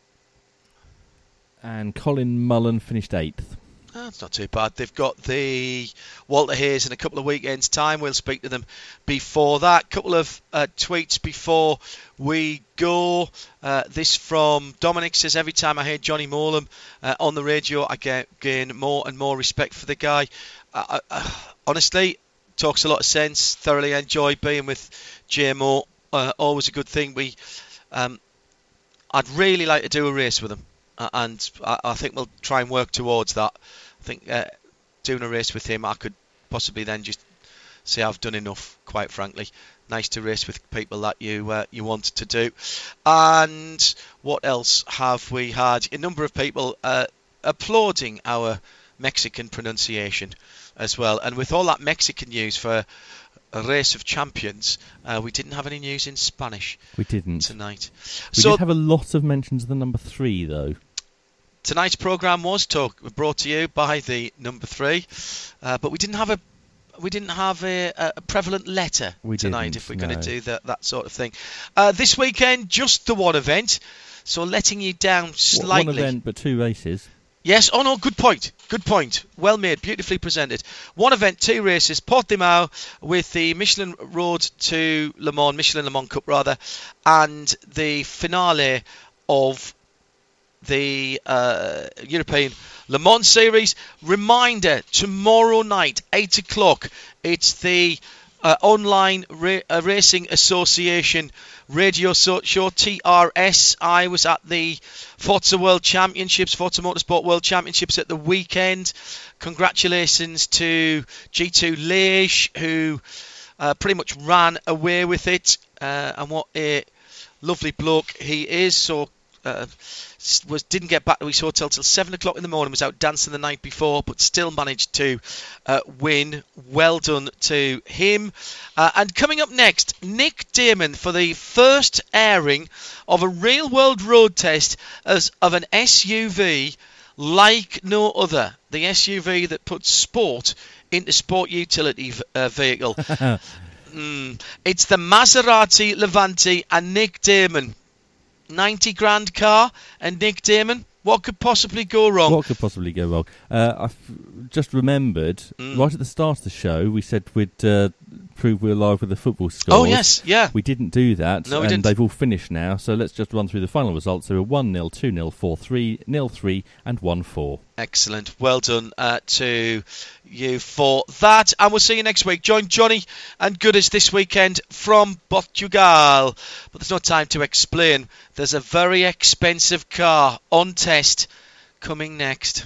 and Colin Mullen finished eighth. That's not too bad. They've got the Walter Hayes in a couple of weekends' time. We'll speak to them before that. Couple of uh, tweets before we go. Uh, this from Dominic says every time I hear Jonny Mowlem uh, on the radio, I get, gain more and more respect for the guy. Uh, uh, honestly, talks a lot of sense. Thoroughly enjoy being with JMO. Uh, always a good thing. We, um, I'd really like to do a race with him, uh, and I, I think we'll try and work towards that. I think uh, doing a race with him, I could possibly then just say I've done enough. Quite frankly, nice to race with people that you uh, you want to do. And what else have we had? A number of people uh, applauding our Mexican pronunciation as well. And with all that Mexican news for a race of champions, uh, we didn't have any news in Spanish We didn't. tonight. We so did have a lot of mentions of the number three, though. Tonight's program was talk brought to you by the number three, uh, but we didn't have a we didn't have a, a prevalent letter We tonight. if we're no. going to do that that sort of thing, uh, this weekend just the one event, so letting you down slightly. One event, but two races. Yes. Oh no. Good point. Good point. Well made. Beautifully presented. One event, two races. Portimao with the Michelin Road to Le Mans, Michelin Le Mans Cup rather, and the finale of the uh, European Le Mans Series. Reminder: tomorrow night, eight o'clock. It's the uh, online ra- uh, racing association radio show TRS. I was at the Forza World Championships, Forza Motorsport World Championships at the weekend. Congratulations to G2 Leish, who uh, pretty much ran away with it. Uh, and what a lovely bloke he is. So uh, was didn't get back to his hotel till seven o'clock in the morning. Was out dancing the night before, but still managed to uh, win. Well done to him. Uh, and coming up next, Nick Daman for the first airing of a real world road test as of an SUV like no other. The SUV that puts sport into sport utility uh, vehicle. Mm, it's the Maserati Levante and Nick Daman. 90 grand car and Nick Daman. What could possibly go wrong? What could possibly go wrong? Uh, I f- just remembered Mm. right at the start of the show we said we'd uh, prove we're live with the football scores. Oh, yes, yeah. We didn't do that, No, we and didn't. they've all finished now. So let's just run through the final results. There were one 0 two 0 four three, nil three, and one four. Excellent. Well done uh, to you for that. And we'll see you next week. Join Johnny and Gooders this weekend from Portugal. But there's no time to explain. There's a very expensive car on test coming next.